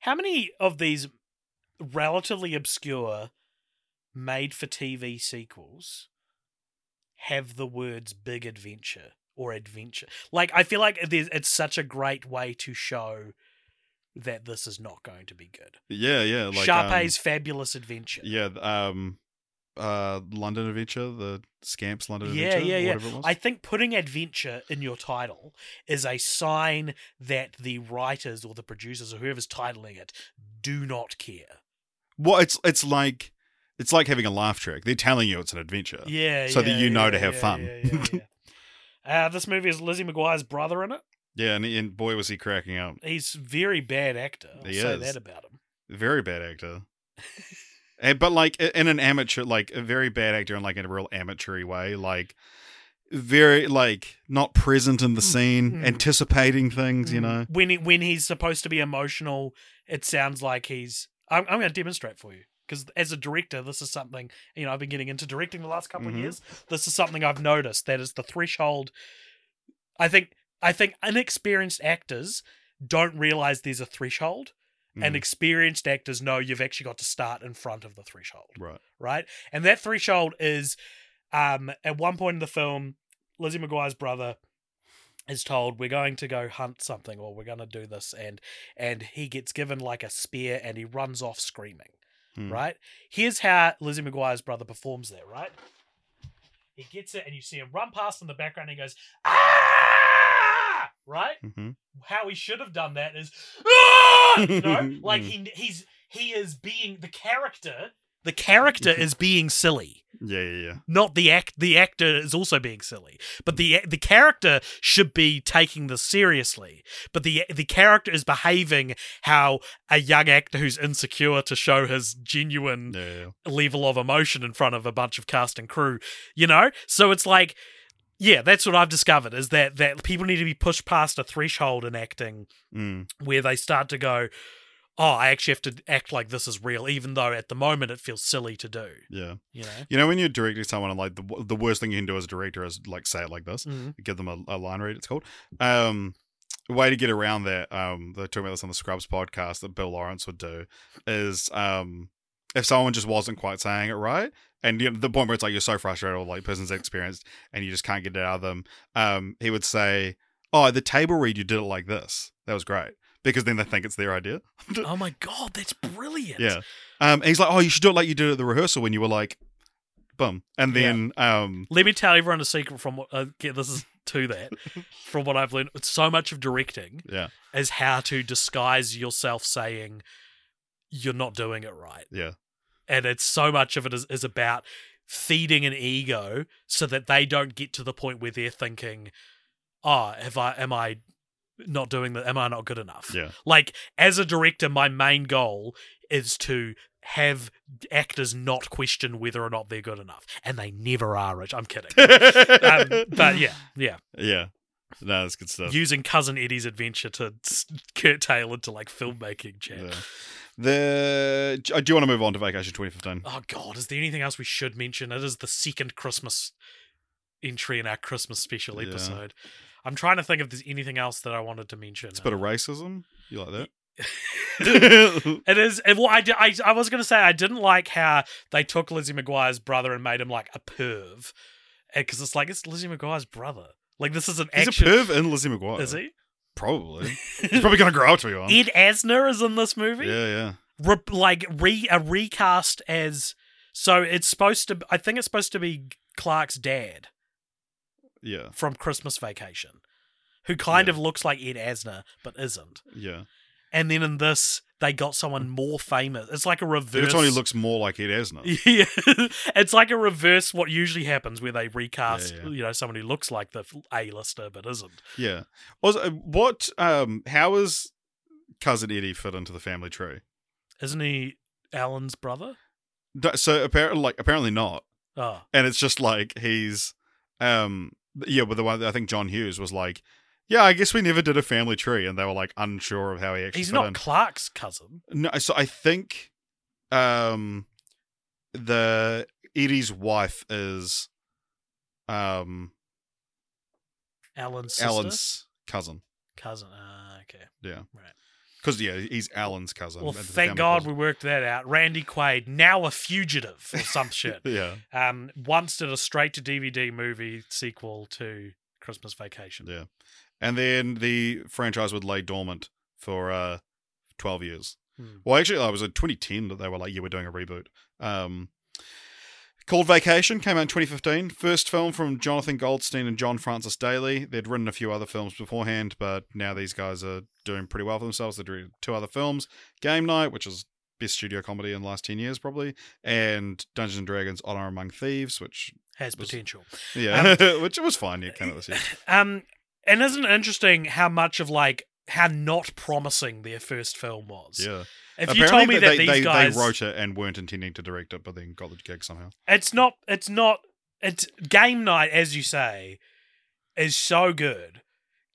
How many of these relatively obscure made-for-TV sequels have the words "big adventure" or "adventure"? Like, I feel like it's such a great way to show that this is not going to be good. yeah, yeah, like Sharpay's fabulous adventure. um, yeah, um, uh, London Adventure, the Scamps London Yeah, Adventure, yeah, yeah. whatever it was. I think putting adventure in your title is a sign that the writers or the producers or whoever's titling it do not care. Well, it's it's like it's like having a laugh track. They're telling you it's an adventure. Yeah, So that yeah, you know yeah, to have yeah, fun. yeah, yeah, yeah. uh, this movie has Lizzie McGuire's brother in it. Yeah, and, and boy was he cracking up. He's very bad actor. I'll He say is. that about him. Very bad actor. and, but like in an amateur, like a very bad actor in like in a real amateur way, like very like not present in the scene, mm. anticipating things. You know. when he, when he's supposed to be emotional, it sounds like he's. I'm, I'm going to demonstrate for you because as a director, this is something you know. I've been getting into directing the last couple Mhm. of years. This is something I've noticed that is the threshold. I think I think inexperienced actors don't realize there's a threshold, and Mm, experienced actors know you've actually got to start in front of the threshold right. right? And that threshold is um, at one point in the film, Lizzie McGuire's brother is told we're going to go hunt something or we're going to do this and and he gets given like a spear and he runs off screaming Hmm. right here's how lizzie mcguire's brother performs that right he gets it and you see him run past in the background and he goes ah right? Hmm how he should have done that is "Ah!" you know? Like he he's he is being the character the character is being silly. Yeah, yeah, yeah. not the act the actor is also being silly. But the the character should be taking this seriously. But the the character is behaving how a young actor who's insecure to show his genuine yeah, yeah. level of emotion in front of a bunch of cast and crew you know? So it's like yeah that's what i've discovered is that that people need to be pushed past a threshold in acting Mm. where they start to go oh i actually have to act like this is real even though at the moment it feels silly to do yeah. you know You know when you're directing someone, and like the the worst thing you can do as a director is like say it like this. Mhm. give them a, a line read. It's called. Um, way to get around that. Um, they're talking about this on the Scrubs podcast that Bill Lawrence would do is um, if someone just wasn't quite saying it right, and you know, the point where it's like you're so frustrated or like person's experienced and you just can't get it out of them. Um, he would say, "Oh, the table read you did it like this. That was great." Because then they think it's their idea. oh my god that's brilliant Yeah. Um, and he's like, "Oh, you should do it like you did at the rehearsal when you were like, boom." And Yeah. then, um, let me tell everyone a secret from what uh, yeah, this is to that from what i've learned so much of directing yeah, is how to disguise yourself saying you're not doing it right yeah, and it's so much of it is, is about feeding an ego so that they don't get to the point where they're thinking oh have i am i not doing that am i not good enough yeah. like as a director my main goal is to have actors not question whether or not they're good enough and they never are rich i'm kidding um, but yeah yeah Yeah. No, that's good stuff. using cousin eddie's adventure to curtail into like filmmaking chat Yeah. The uh, do want to move on to Vacation 2015? Oh God, is there anything else we should mention? It is the second Christmas entry in our Christmas special Yeah. episode. I'm trying to think if there's anything else that I wanted to mention. It's a bit of racism. You like that? it is. And well, I, I, I was going to say I didn't like how they took Lizzie McGuire's brother and made him like a perv, because it's like it's Lizzie McGuire's brother. Like this is an He's action. a perv in Lizzie McGuire. Is he? Probably. He's probably going to grow up to be one. Ed Asner is in this movie. Yeah, yeah. Re- like re a recast as so it's supposed to. I think it's supposed to be Clark's dad Yeah, from Christmas Vacation, who kind Yeah. of looks like Ed Asner but isn't. yeah. And then in this, they got someone more famous. It's like a reverse. It only looks more like Ed Asner. Yeah, it's like a reverse. What usually happens where they recast, Yeah, yeah. you know, someone who looks like the A-lister but isn't. Yeah. Also, uh, what? Um, how is cousin Eddie fit into the family tree? Isn't he Ellen's brother? So apparently, like apparently not. Oh, And it's just like he's, um, yeah. But the one I think John Hughes was like, yeah, I guess we never did a family tree, and they were like unsure of how he actually he's not in. Clark's cousin. No, so I think, um, the Eddie's wife is, um, Ellen's sister? Ellen's cousin. cousin. Ah, okay. Yeah. Right. Because yeah, he's Ellen's cousin. Well, thank God cousin. we worked that out. Randy Quaid, now a fugitive or some shit. Yeah, Um, once did a straight to DVD movie sequel to Christmas Vacation. yeah, and then the franchise would lay dormant for uh twelve years. Hmm. Well, actually, I was in 2010 that they were like, "Yeah, we're doing a reboot." Um, called Vacation came out in 2015. First film from Jonathan Goldstein and John Francis Daly. They'd written a few other films beforehand, but now these guys are doing pretty well for themselves. They directed two other films: Game Night, which is best studio comedy in the last 10 years, probably, and Dungeons and Dragons: Honor Among Thieves, which Has Was- potential. yeah, which was fine. Yeah, came out this year. Um, and isn't it interesting how much of like how not promising their first film was? Yeah. If you told me that they, these they, guys, they wrote it and weren't intending to direct it, but then got the gig somehow. it's not, it's not, it's game night, as you say, is so good,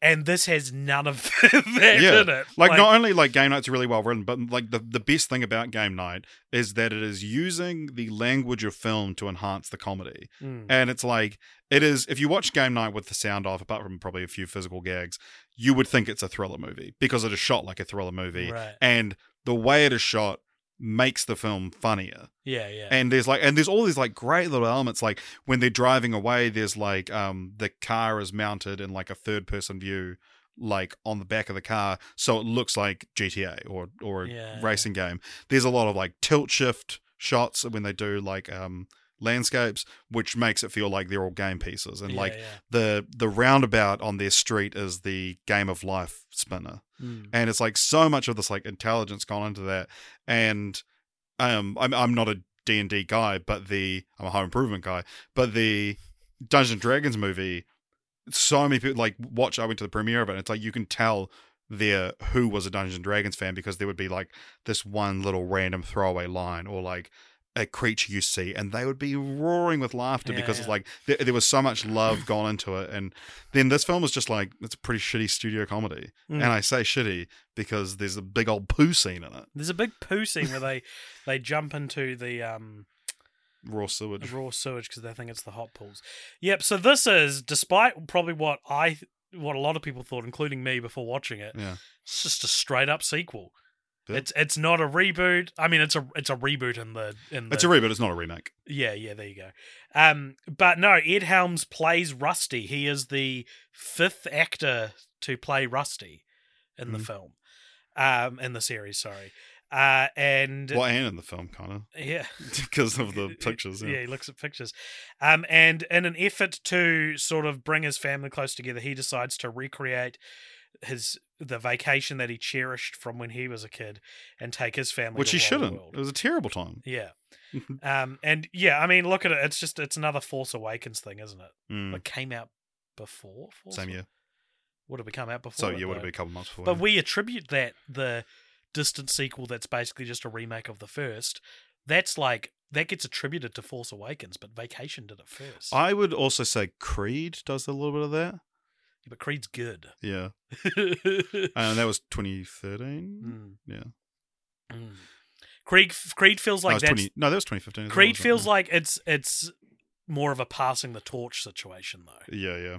and this has none of that Yeah. in it. Like, not only like game night's really well written, but like the, the best thing about game night is that it is using the language of film to enhance the comedy. Mm. And it's like it is if you watch game night with the sound off, apart from probably a few physical gags, you would think it's a thriller movie because it is shot like a thriller movie. right? And the way it is shot makes the film funnier. Yeah, yeah. and there's like and there's all these like great little elements like when they're driving away there's like um the car is mounted in like a third person view like on the back of the car so it looks like GTA or or a Yeah, racing game there's a lot of like tilt shift shots when they do like um landscapes which makes it feel like they're all game pieces and yeah, like yeah. the the roundabout on their street is the game of life spinner Mm. and it's like so much of this like intelligence gone into that and um i'm, I'm not a d&d guy but the i'm a home improvement guy but the dungeons and dragons movie so many people like watch i went to the premiere of it and it's like you can tell there who was a dungeons and dragons fan because there would be like this one little random throwaway line or like a creature you see and they would be roaring with laughter Yeah, because yeah. it's like there, there was so much love gone into it and then this film was just like it's a pretty shitty studio comedy Mm. and I say shitty because there's a big old poo scene in it. There's a big poo scene where they they jump into the um Raw sewage. raw sewage because they think it's the hot pools. Yep. So this is, despite probably what I what a lot of people thought, including me before watching it, Yeah. it's just a straight up sequel. It's it's not a reboot. I mean, it's a it's a reboot in the in the It's a reboot, it's not a remake. yeah yeah there you go. Um, but no, Ed Helms plays Rusty. He is the fifth actor to play Rusty in the Mhm. film, um, in the series. Sorry, uh, and Well, and in the film, kind of, yeah. because of the pictures. Yeah. Yeah. he looks at pictures. Um, and in an effort to sort of bring his family close together, he decides to recreate his the vacation that he cherished from when he was a kid and take his family Which he shouldn't. It was a terrible time. Yeah. um, and yeah, I mean, look at it. It's just it's another Force Awakens thing, isn't it? Mm, It came out before. Force Same year. Would have become out before. So, it, yeah, would have been a couple months before. But yeah. we attribute that the distant sequel that's basically just a remake of the first. That's like that gets attributed to Force Awakens, but Vacation did it first. I would also say Creed does a little bit of that. But Creed's good. Yeah. mm. And that was 2013. Yeah. Mm. Creed Creed feels like that's 20, no, that was 2015. as well, Creed it? feels like it's it's more of a passing the torch situation though. Yeah, yeah.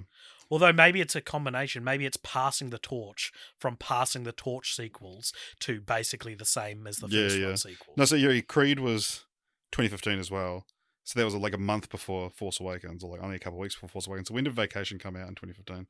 Although maybe it's a combination. Maybe it's passing the torch from passing the torch sequels to basically the same as the Yeah, first yeah. one sequel. No, so yeah, Creed was 2015 as well. So that was like a month before Force Awakens, or like only a couple of weeks before Force Awakens. So when did Vacation come out in 2015?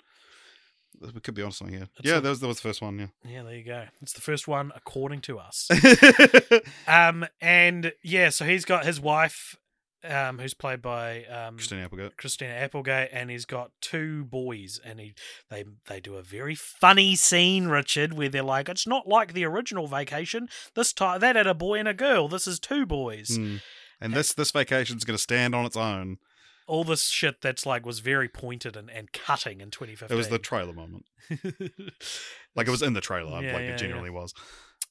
We could be on something here. It's yeah, a- that was that was the first one. Yeah, Yeah, there you go. It's the first one according to us. Um, and yeah, so he's got his wife, um, who's played by um, Christina Applegate. Christina Applegate, and he's got two boys, and he they they do a very funny scene, Richard, where they're like, "It's not like the original Vacation. This time that had a boy and a girl. This is two boys." Mm. And this this vacation's going to stand on its own. All this shit that's like was very pointed and, and cutting in 2015. It was the trailer moment. Like it was in the trailer. Yeah, like yeah, it genuinely was.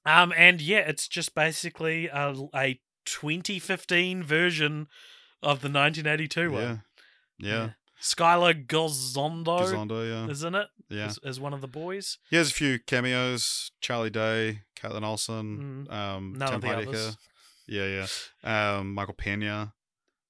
um, and yeah, it's just basically a, a 2015 version of the 1982 one. Yeah. Yeah. Skyler Gozondo Gisondo, yeah. isn't it. Yeah. Is, is one of the boys. He has a few cameos. Charlie Day, Kaitlin Olson, Mm. um, None Tim Heidecker. Yeah, yeah. Um, Michael Pena.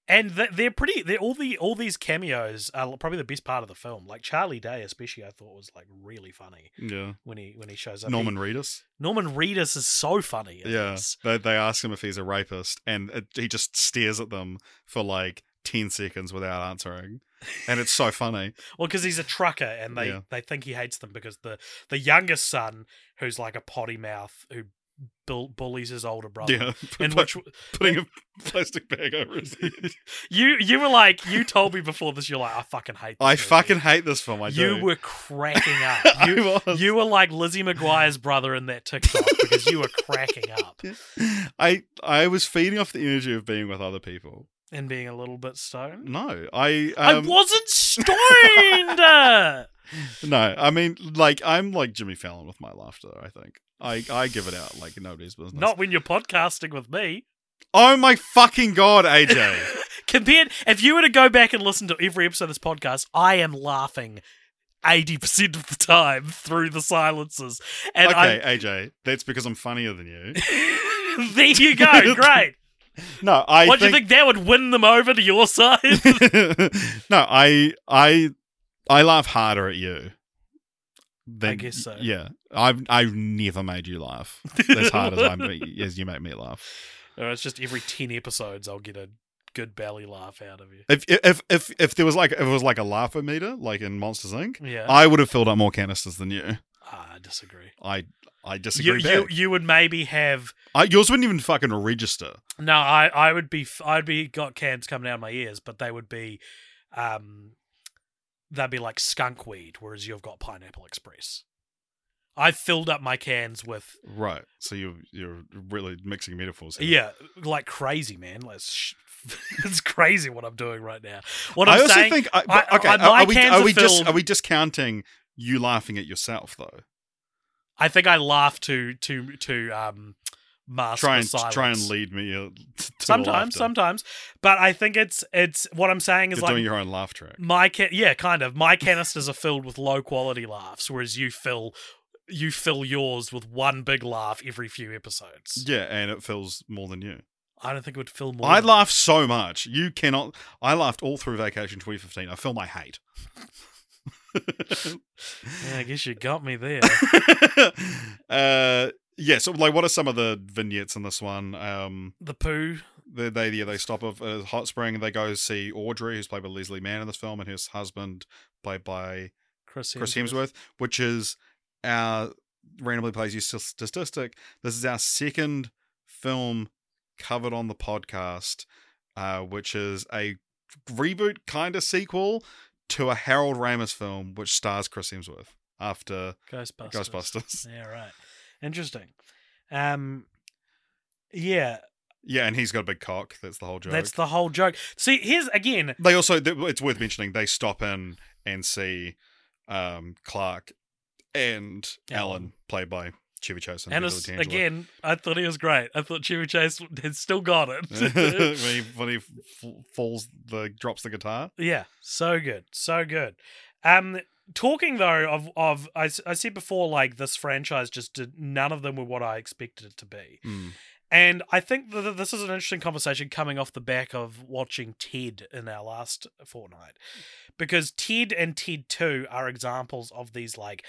And they're pretty. They're all the all these cameos are probably the best part of the film. Like Charlie Day, especially, I thought was like really funny Yeah. when he when he shows up. Norman Reedus. Norman Reedus is so funny. Yeah. this. They, they ask him if he's a rapist, and it, he just stares at them for like 10 seconds without answering. And it's so funny. Well, because he's a trucker, and they Yeah. they think he hates them because the the youngest son, who's like a potty mouth, who bull- bullies his older brother. Yeah. In which putting a plastic bag over his head. you you were like you told me before this, you're like I fucking hate. This I movie." fucking hate this film. I you do. were cracking up. I You was. you were like Lizzie McGuire's brother in that TikTok because you were cracking up I I was feeding off the energy of being with other people. and being a little bit stoned. No, I I um, wasn't stoned. No. I mean, like I'm like Jimmy Fallon with my laughter. I think I I give it out like nobody's business. Not when you're podcasting with me. Oh my fucking god, AJ. Compared, if you were to go back and listen to every episode of this podcast, I am laughing. 80% of the time through the silences. And okay, AJ, that's because I'm funnier than you. There you go, great. No, I what do you think that would win them over to your side? no, I I I laugh harder at you. Than, guess so. Yeah, I've I've never made you laugh as hard as I as you make me laugh. Or it's just every 10 episodes I'll get a good belly laugh out of you. If if if if there was like if it was like a laugher meter, like in Monsters Inc., Yeah. I would have filled up more canisters than you. Ah, I disagree. I I disagree. you, back. you would maybe have I, yours wouldn't even fucking register. no. I, I would be I'd be got cans coming out of my ears, but they would be, um, they'd be like skunk weed, whereas you've got pineapple express. I filled up my cans with Right. So you you're really mixing metaphors. Here. yeah, like crazy man. Let's sh- it's crazy what I'm doing right now. What I I'm also saying, think. I, I- but- okay. I- are, are we are we just are we discounting you laughing at yourself though? I think I laugh to to to um mask Try and try and lead me. Uh, t- sometimes, sometimes, but I think it's it's what I'm saying is You're like doing your own laugh track. my yeah, kind of. My canisters are filled with low quality laughs, whereas you fill you fill yours with one big laugh every few episodes. Yeah, and it fills more than you. I don't think it would fill more. I laugh so much. You cannot. I laughed all through Vacation 2015. I feel my hate. Yeah, I guess you got me there. uh, yeah. So, like, what are some of the vignettes in this one? Um, the poo. they they yeah, they stop at a hot spring and they go see Audrey, who's played by Leslie Mann in this film, and his husband, played by Chris Hemsworth. Chris Hemsworth, which is our randomly plays you st- statistic. This is our second film covered on the podcast, uh, which is a reboot kind of sequel to a Harold Ramis film, which stars Chris Hemsworth after Ghostbusters. Ghostbusters. Yeah, right. Interesting. Um, yeah, Yeah, and he's got a big cock. That's the whole joke. that's the whole joke. See, here's again. They also, it's worth mentioning, they stop in and see um, Clark and Ellen. Ellen, played by Chevy Chase and, And again, I thought he was great. I thought Chevy Chase had still got when it. he, when he f- falls, the drops the guitar. Yeah, so good, so good. Um, talking though of of I, I said before, like this franchise just did none of them were what I expected it to be, Mm. and I think that this is an interesting conversation coming off the back of watching Ted in our last fortnight, because Ted and Ted Two are examples of these like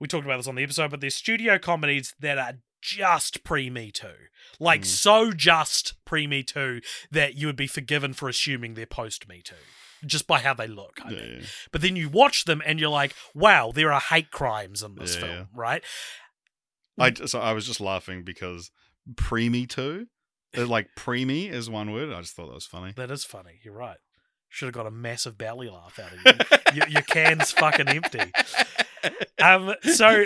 we talked about this on the episode, but they're studio comedies that are just pre Me Too, like Mm. so just pre Me Too that you would be forgiven for assuming they're post Me Too. Just by how they look. I Yeah, mean. yeah. But then you watch them and you're like, wow, there are hate crimes in this Yeah, film, right? I so I was just laughing because preemie too, uh, like preemie is one word. I just thought that was funny. That is funny. You're right. Should have got a massive belly laugh out of you. your, your can's fucking empty. Um, so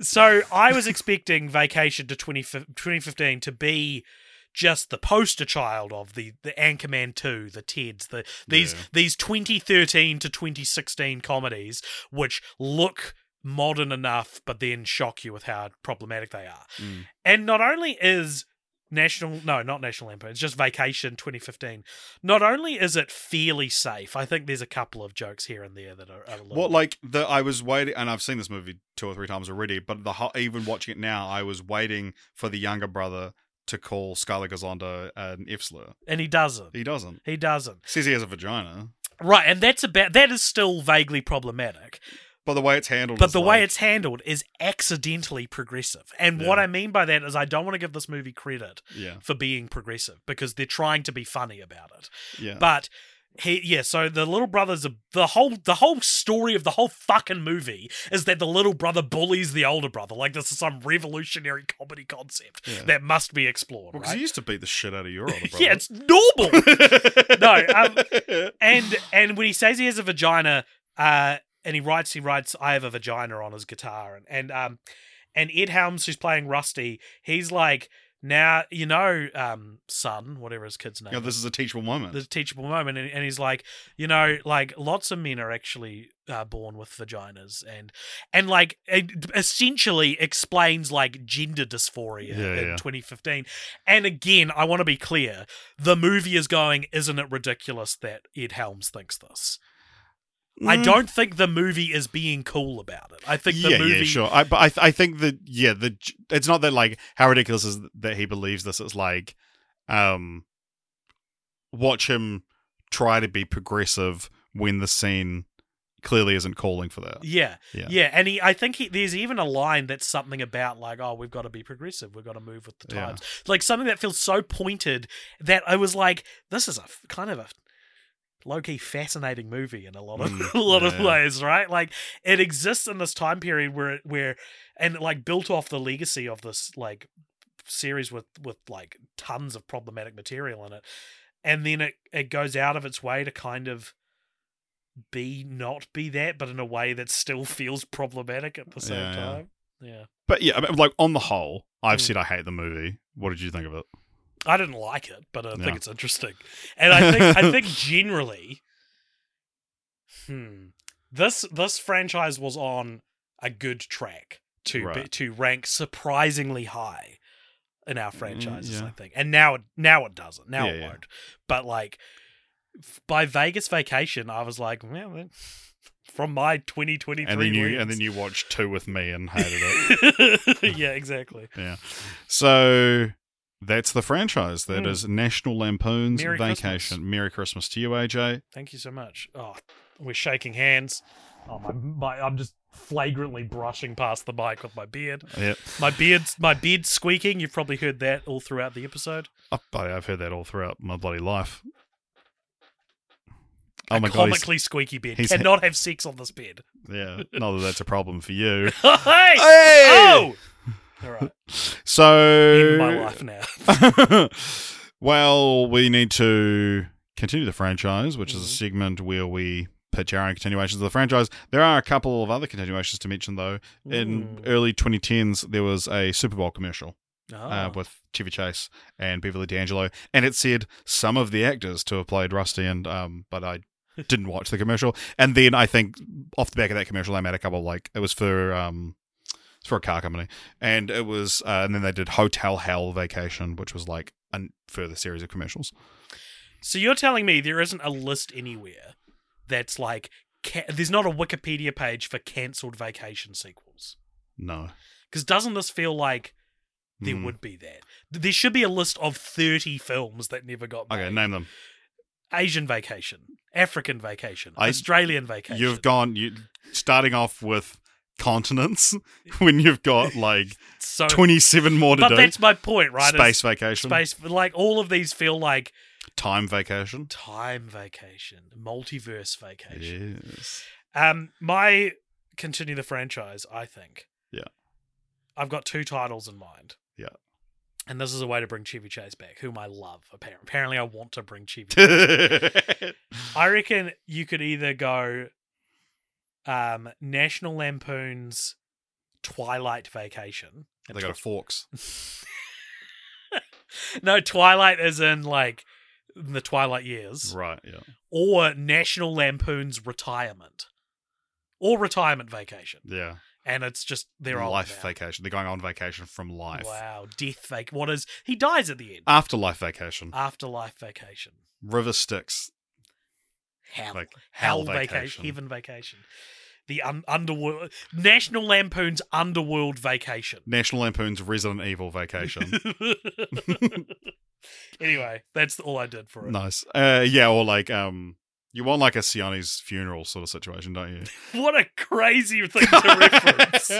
so I was expecting Vacation to 20, 2015 to be just the poster child of the the Anchorman 2, the Teds, the these Yeah. these 2013 to 2016 comedies which look modern enough but then shock you with how problematic they are. Mm. And not only is National no, not National Lampoon, it's just Vacation 2015. Not only is it fairly safe, I think there's a couple of jokes here and there that are, are a little Well, like the I was waiting, and I've seen this movie two or three times already. But the even watching it now, I was waiting for the younger brother to call Skyler Gisondo an F slur. and he doesn't. He doesn't. He doesn't. Says he has a vagina, Right, and that's about that is still vaguely problematic. but the way it's handled. But the way it's handled is accidentally progressive. And what I mean by that is I don't want to give this movie credit yeah, for being progressive because they're trying to be funny about it. yeah, But he yeah, so the little brother's a, the whole the whole story of the whole fucking movie is that the little brother bullies the older brother. Like this is some revolutionary comedy concept Yeah. that must be explored. because right? he used to beat the shit out of your older brother. yeah, it's normal. no, um, and and when he says he has a vagina, uh, and he writes, he writes, "I have a vagina" on his guitar, and and um, and Ed Helms, who's playing Rusty, he's like, now you know, um, son, whatever his kid's name. Know, this is a teachable moment. the teachable moment, and, and he's like, you know, like lots of men are actually uh, born with vaginas, and and like it essentially explains like gender dysphoria Yeah, in yeah. 2015. And again, I want to be clear: the movie is going, isn't it ridiculous that Ed Helms thinks this? I Mm. don't think the movie is being cool about it. I think the yeah, movie. yeah, sure. I, but I, th- I think that yeah, the it's not that like how ridiculous is that he believes this. It's like, um, watch him try to be progressive when the scene clearly isn't calling for that. Yeah, Yeah. yeah, and he, I think he, there's even a line that's something about like, oh, we've got to be progressive, we've got to move with the Yeah. times, like something that feels so pointed that I was like, this is a kind of a low key fascinating movie in a lot of Mm, a lot of ways, right? Like it exists in this time period where it- where and like built off the legacy of this like series with with like tons of problematic material in it, and then it it goes out of its way to kind of be not be that, but in a way that still feels problematic at the same Yeah, yeah. time. Yeah. But yeah, like on the whole, I've Mm. said I hate the movie. What did you think of it? I didn't like it, but I think it's interesting. And I think I think generally hmm this this franchise was on a good track to be, to rank surprisingly high in our franchises, Mm, yeah. I think. And now it now it doesn't. Now Yeah, it yeah. won't. But like by Vegas vacation, I was like, well, then, from my 2023 And then you and then you watched two with me and hated it. yeah, exactly. yeah. So that's the franchise. That Mm. is National Lampoon's Merry Vacation. Christmas. Merry Christmas to you, AJ. Thank you so much. Oh, we're shaking hands. Oh my, my I'm just flagrantly brushing past the mic with my beard. Yep. My beard's my beard's squeaking. You've probably heard that all throughout the episode. Buddy, I've heard that all throughout my bloody life. Oh my god, comically squeaky beard. he's- Cannot have sex on this bed. yeah. Not that that's a problem for you. hey! Hey! Oh! All right. So In my life now. well, we need to continue the franchise, which is a Mhm. segment where we pitch our own continuations of the franchise. There are a couple of other continuations to mention, though. In Mm. early 2010s, there was a Super Bowl commercial Oh. uh, with Chevy Chase and Beverly D'Angelo, and it said some of the actors to have played Rusty, and um, but I didn't watch the commercial. And then I think off the back of that commercial, they made a couple like it was for um, it's for a car company, and it was, uh, and then they did Hotel Hell Vacation, which was like a further series of commercials. So you're telling me there isn't a list anywhere that's like ca- there's not a Wikipedia page for cancelled vacation sequels? No, Because doesn't this feel like there Hmm. would be that? There should be a list of 30 films that never got made. okay, name them. Asian Vacation, African Vacation, I- Australian Vacation. You've gone you starting off with continents when you've got like so, 27 more to but do. that's my point, right? is Space vacation. space. Like all of these feel like Time Vacation. Time Vacation, Multiverse Vacation. Yes. Um, my continue the franchise. I think. Yeah. I've got two titles in mind. Yeah. And this is a way to bring Chevy Chase back, whom I love. Apparently, apparently I want to bring Chevy. Chase back. I reckon you could either go um, National Lampoon's Twilight Vacation. they got a forks. no, Twilight is in like the Twilight years, Right, yeah. or National Lampoon's Retirement, or Retirement Vacation, Yeah. and it's just they're all life vacation. They're going on vacation from life. Wow, death vac. What is he dies at the end? Afterlife vacation. Afterlife vacation. River Styx. Hell, Like, hell, hell vacation. vacation. heaven vacation. The un- underworld, National Lampoon's Underworld Vacation. National Lampoon's Resident Evil vacation. anyway, that's all I did for it. nice. Uh, yeah, or like um you want like a Sione's funeral sort of situation, don't you? What a crazy thing to reference.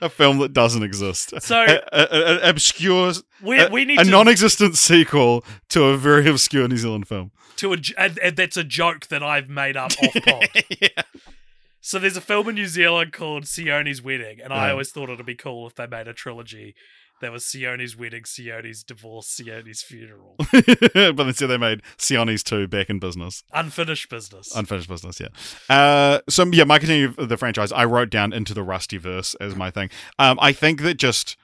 a film that doesn't exist. So- a, a, a- obscure, We, a, we need a to, non-existent sequel to a very obscure New Zealand film. To a and, and that's a joke that I've made up off pod. yeah. So there's a film in New Zealand called Sione's Wedding, and I always thought it'd be cool if they made a trilogy that was Sione's Wedding, Sione's Divorce, Sione's Funeral. but instead they made Sione's 2 back in business. Unfinished business. Unfinished business, yeah. Uh, so yeah, my continue of the franchise, I wrote down into the Rusty verse as my thing. Um, I think that just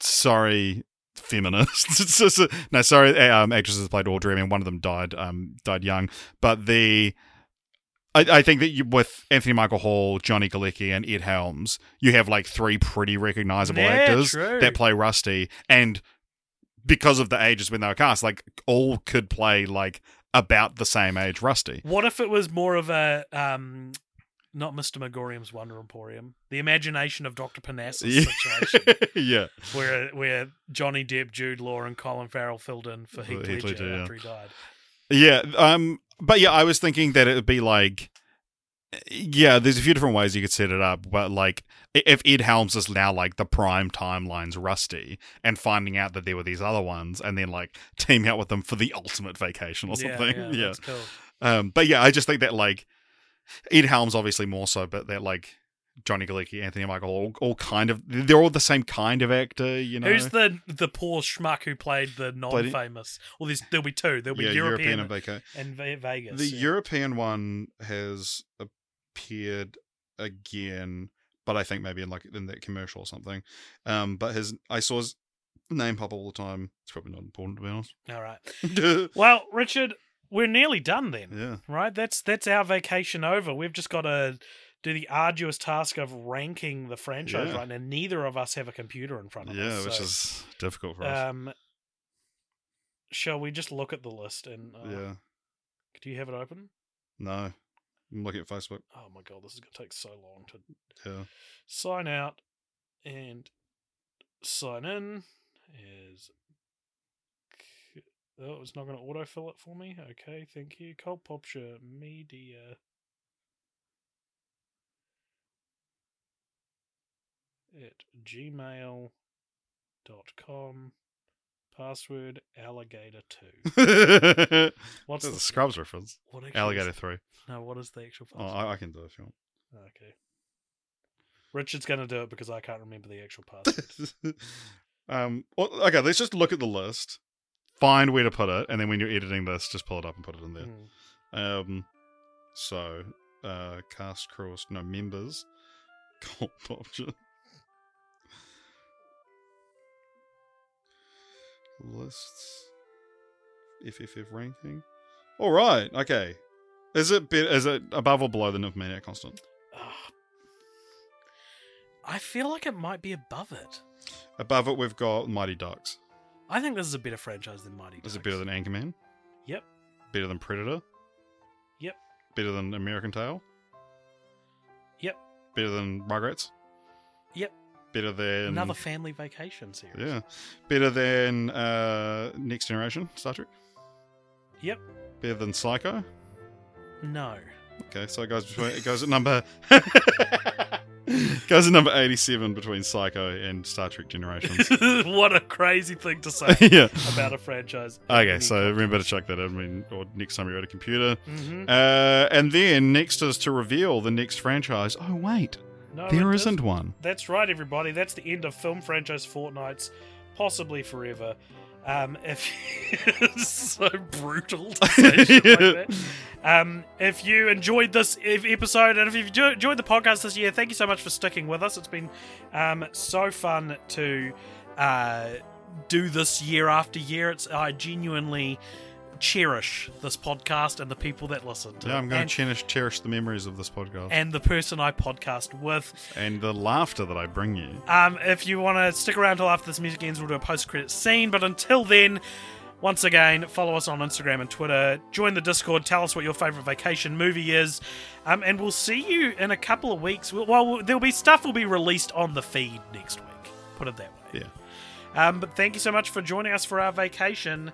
sorry, feminists. A- no, sorry, um, actresses played Audrey. I mean, one of them died, um, died young, but the. I, I think that you, with Anthony Michael Hall, Johnny Galecki, and Ed Helms, you have like three pretty recognizable Yeah, actors true. that play Rusty, and because of the ages when they were cast, like all could play like about the same age Rusty. What if it was more of a um not Mr. Magorium's Wonder Emporium, the imagination of Dr. Parnassus situation, yeah. where where Johnny Depp, Jude Law, and Colin Farrell filled in for Heath Heath Ledger Ledger, yeah. after he died. Yeah. Um but yeah, I was thinking that it would be like yeah, there's a few different ways you could set it up, but like if Ed Helms is now like the prime timelines Rusty and finding out that there were these other ones and then like teaming up with them for the ultimate vacation or Yeah, something. yeah, Yeah. that's cool. Um but yeah, I just think that like Ed Helms obviously more so, but that like Johnny Galecki, Anthony Michael, all, all kind of they're all the same kind of actor, you know. Who's the the poor schmuck who played the non-famous? Well, there's, there'll be two. There'll be yeah, European, and Vaca- and Vegas. The yeah. European one has appeared again, but I think maybe in like in that commercial or something. Um, but his I saw his name pop all the time. It's probably not important to be honest. All right. Well, Richard, we're nearly done then. Right? That's that's our vacation over. We've just got to do the arduous task of ranking the franchise Yeah. right now. Neither of us have a computer in front of yeah, us. Yeah, which so, is difficult for us. um shall we just look at the list and uh, yeah, do you have it open? no, I'm looking at Facebook. Oh my god, this is gonna take so long to Yeah, sign out and sign in is oh it's not going to autofill it for me okay thank you cult popture media at gmail dot com password alligator 2 what's that's the a Scrubs reference. what Alligator is, three. no what is the actual Oh, I, I can do it if you want. okay richard's going to do it because i can't remember the actual password um. Well, okay, let's just look at the list, find where to put it, and then when you're editing this, just pull it up and put it in there. Hmm. Um. So, uh, cast crew, no members, Cold option. Lists. FFF ranking. All right. Okay. Is it bit? Is it above or below the Nymphomaniac constant? Ah. I feel like it might be above it. Above it, we've got Mighty Ducks. I think this is a better franchise than Mighty Ducks. Is it better than Anchorman? Yep. Better than Predator? Yep. Better than American Tail? Yep. Better than Rugrats? Yep. Better than Another family vacation series. yeah. Better than uh, Next Generation Star Trek? Yep. Better than Psycho? No. Okay, so it goes between, it goes at number Goes to number 87 between Psycho and Star Trek Generations. what a crazy thing to say yeah. about a franchise. Okay, so remember to check that out. I mean, or next time you're at a computer. hmm Uh, and then next is to reveal the next franchise. Oh, wait. No, there isn't one. That's right, everybody. That's the end of film franchise fortnights, possibly forever. Um, if so brutal to say shit like that. Um, if you enjoyed this episode and if you've enjoyed the podcast this year, thank you so much for sticking with us. It's been um, so fun to uh, do this year after year. It's I genuinely cherish this podcast and the people that listen to Yeah. I'm going to cherish, cherish the memories of this podcast and the person I podcast with. and the laughter that I bring you. Um, if you want to stick around till after this music ends, we'll do a post-credit scene. But until then, once again, follow us on Instagram and Twitter. Join the Discord. Tell us what your favorite vacation movie is, um, and we'll see you in a couple of weeks. Well, well, there'll be stuff will be released on the feed next week. Put it that way. Yeah. Um, but thank you so much for joining us for our vacation.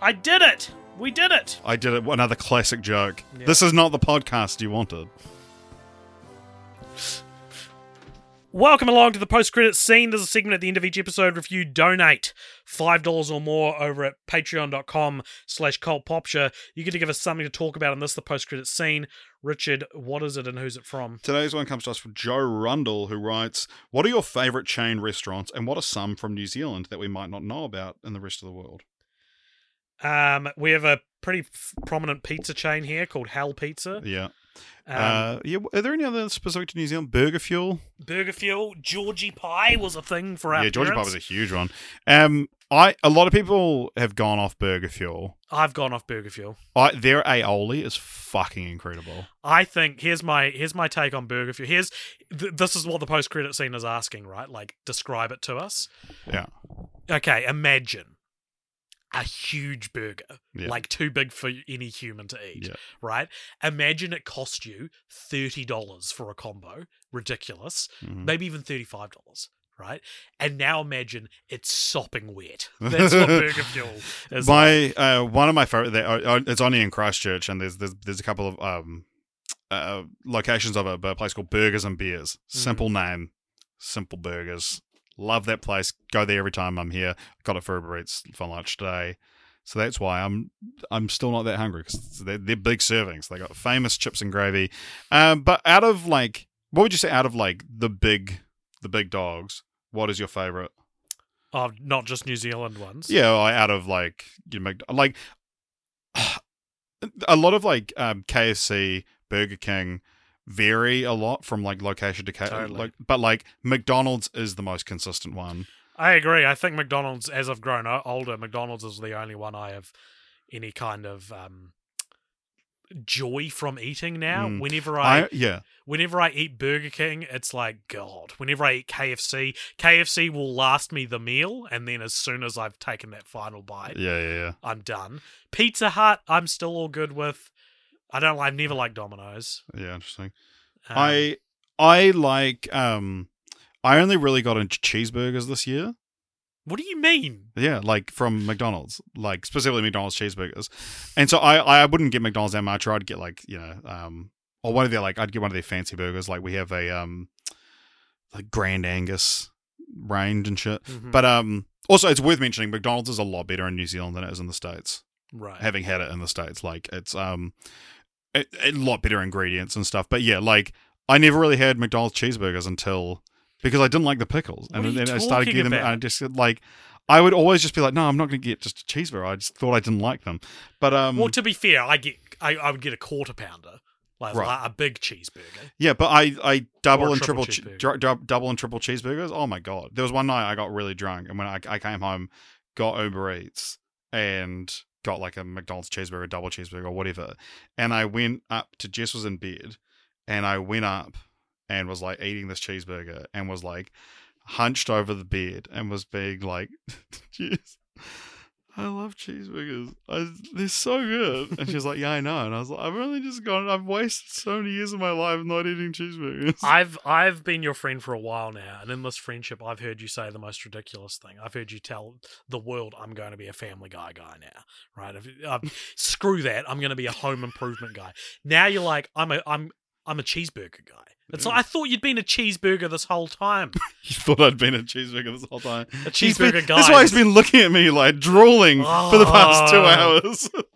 I did it. We did it. I did it. Another classic joke. Yeah. This is not the podcast you wanted. Welcome along to the post credits scene. There's a segment at the end of each episode. If you donate five dollars or more over at patreon.com slash cultpopture, you get to give us something to talk about in this the post credits scene. Richard, what is it and who's it from? Today's one comes to us from Joe Rundle, who writes, What are your favourite chain restaurants and what are some from New Zealand that we might not know about in the rest of the world? Um, we have a pretty f- prominent pizza chain here called Hell Pizza. Yeah. Um, uh, yeah. Are there any other specific to New Zealand? Burger Fuel? Burger Fuel, Georgie Pie was a thing for our yeah, Georgie parents. was a huge one. Um, I a lot of people have gone off Burger Fuel. I've gone off Burger Fuel. I, their aioli is fucking incredible. I think here's my here's my take on Burger Fuel. Here's th- this is what the post credit scene is asking, right? Like describe it to us. Yeah. Okay, imagine a huge burger, Yeah. like too big for any human to eat, Yeah. right? Imagine it cost you thirty dollars for a combo, ridiculous. Mhm. Maybe even thirty five dollars. Right, and now imagine it's sopping wet. That's what Burger Fuel is. like. My uh, one of my favorite. they- uh, uh, It's only in Christchurch, and there's there's, there's a couple of um uh, locations of it, but a place called Burgers and Beers. Simple name, simple burgers. Love that place. Go there every time I'm here. Got it for Uber Eats for lunch today. So that's why I'm I'm still not that hungry because they're, they're big servings. They got famous chips and gravy. Um, but out of like, what would you say? Out of like the big the big dogs, what is your favorite? Oh, not just New Zealand ones. Yeah, out of like you know, like a lot of like um, KFC, Burger King vary a lot from like location to ca- Totally. like, but like McDonald's is the most consistent one. I agree. I think McDonald's, as I've grown older, McDonald's is the only one I have any kind of um, joy from eating now. Mm. Whenever I, I yeah, whenever I eat Burger King, it's like God. Whenever I eat KFC, KFC will last me the meal, and then as soon as I've taken that final bite, yeah, yeah, yeah. I'm done. Pizza Hut, I'm still all good with. I don't. I've never liked Domino's. Yeah, interesting. Um, I I like um I only really got into cheeseburgers this year. What do you mean? Yeah, like from McDonald's, like specifically McDonald's cheeseburgers. And so I I wouldn't get McDonald's that much, or I'd get like you know um or one of their like I'd get one of their fancy burgers. Like we have a um like Grand Angus range and shit. Mhm. But um also it's worth mentioning McDonald's is a lot better in New Zealand than it is in the states. right. Having had it in the states, like it's um a, a lot better ingredients and stuff. But yeah, like I never really had McDonald's cheeseburgers until because I didn't like the pickles, What and are you then I started talking getting them. about? And I just like I would always just be like, no, I'm not going to get just a cheeseburger. I just thought I didn't like them. But um, Well, to be fair, I get I, I would get a quarter pounder, like, Right. like a big cheeseburger. yeah, but I I double Or a and triple triple che- cheeseburger. dr- double and triple cheeseburgers. Oh my god! There was one night I got really drunk, and when I, I came home, got Uber Eats and got like a McDonald's cheeseburger, double cheeseburger, or whatever, and I went up to Jess was in bed, and I went up and was like eating this cheeseburger and was like hunched over the bed and was being like, Jess. I love cheeseburgers. I, they're so good. And she was like, Yeah, I know. And I was like, I've only just gone, I've wasted so many years of my life not eating cheeseburgers. I've I've been your friend for a while now, and in this friendship, I've heard you say the most ridiculous thing. I've heard you tell the world, "I'm going to be a Family Guy guy now." Right? Uh, screw that. I'm going to be a Home Improvement guy. Now you're like, I'm a I'm I'm a cheeseburger guy. It's like mm. I thought you'd been a cheeseburger this whole time. You thought I'd been a cheeseburger this whole time. A He's been- cheeseburger guy. That's why he's been looking at me like drooling for the past two oh. hours.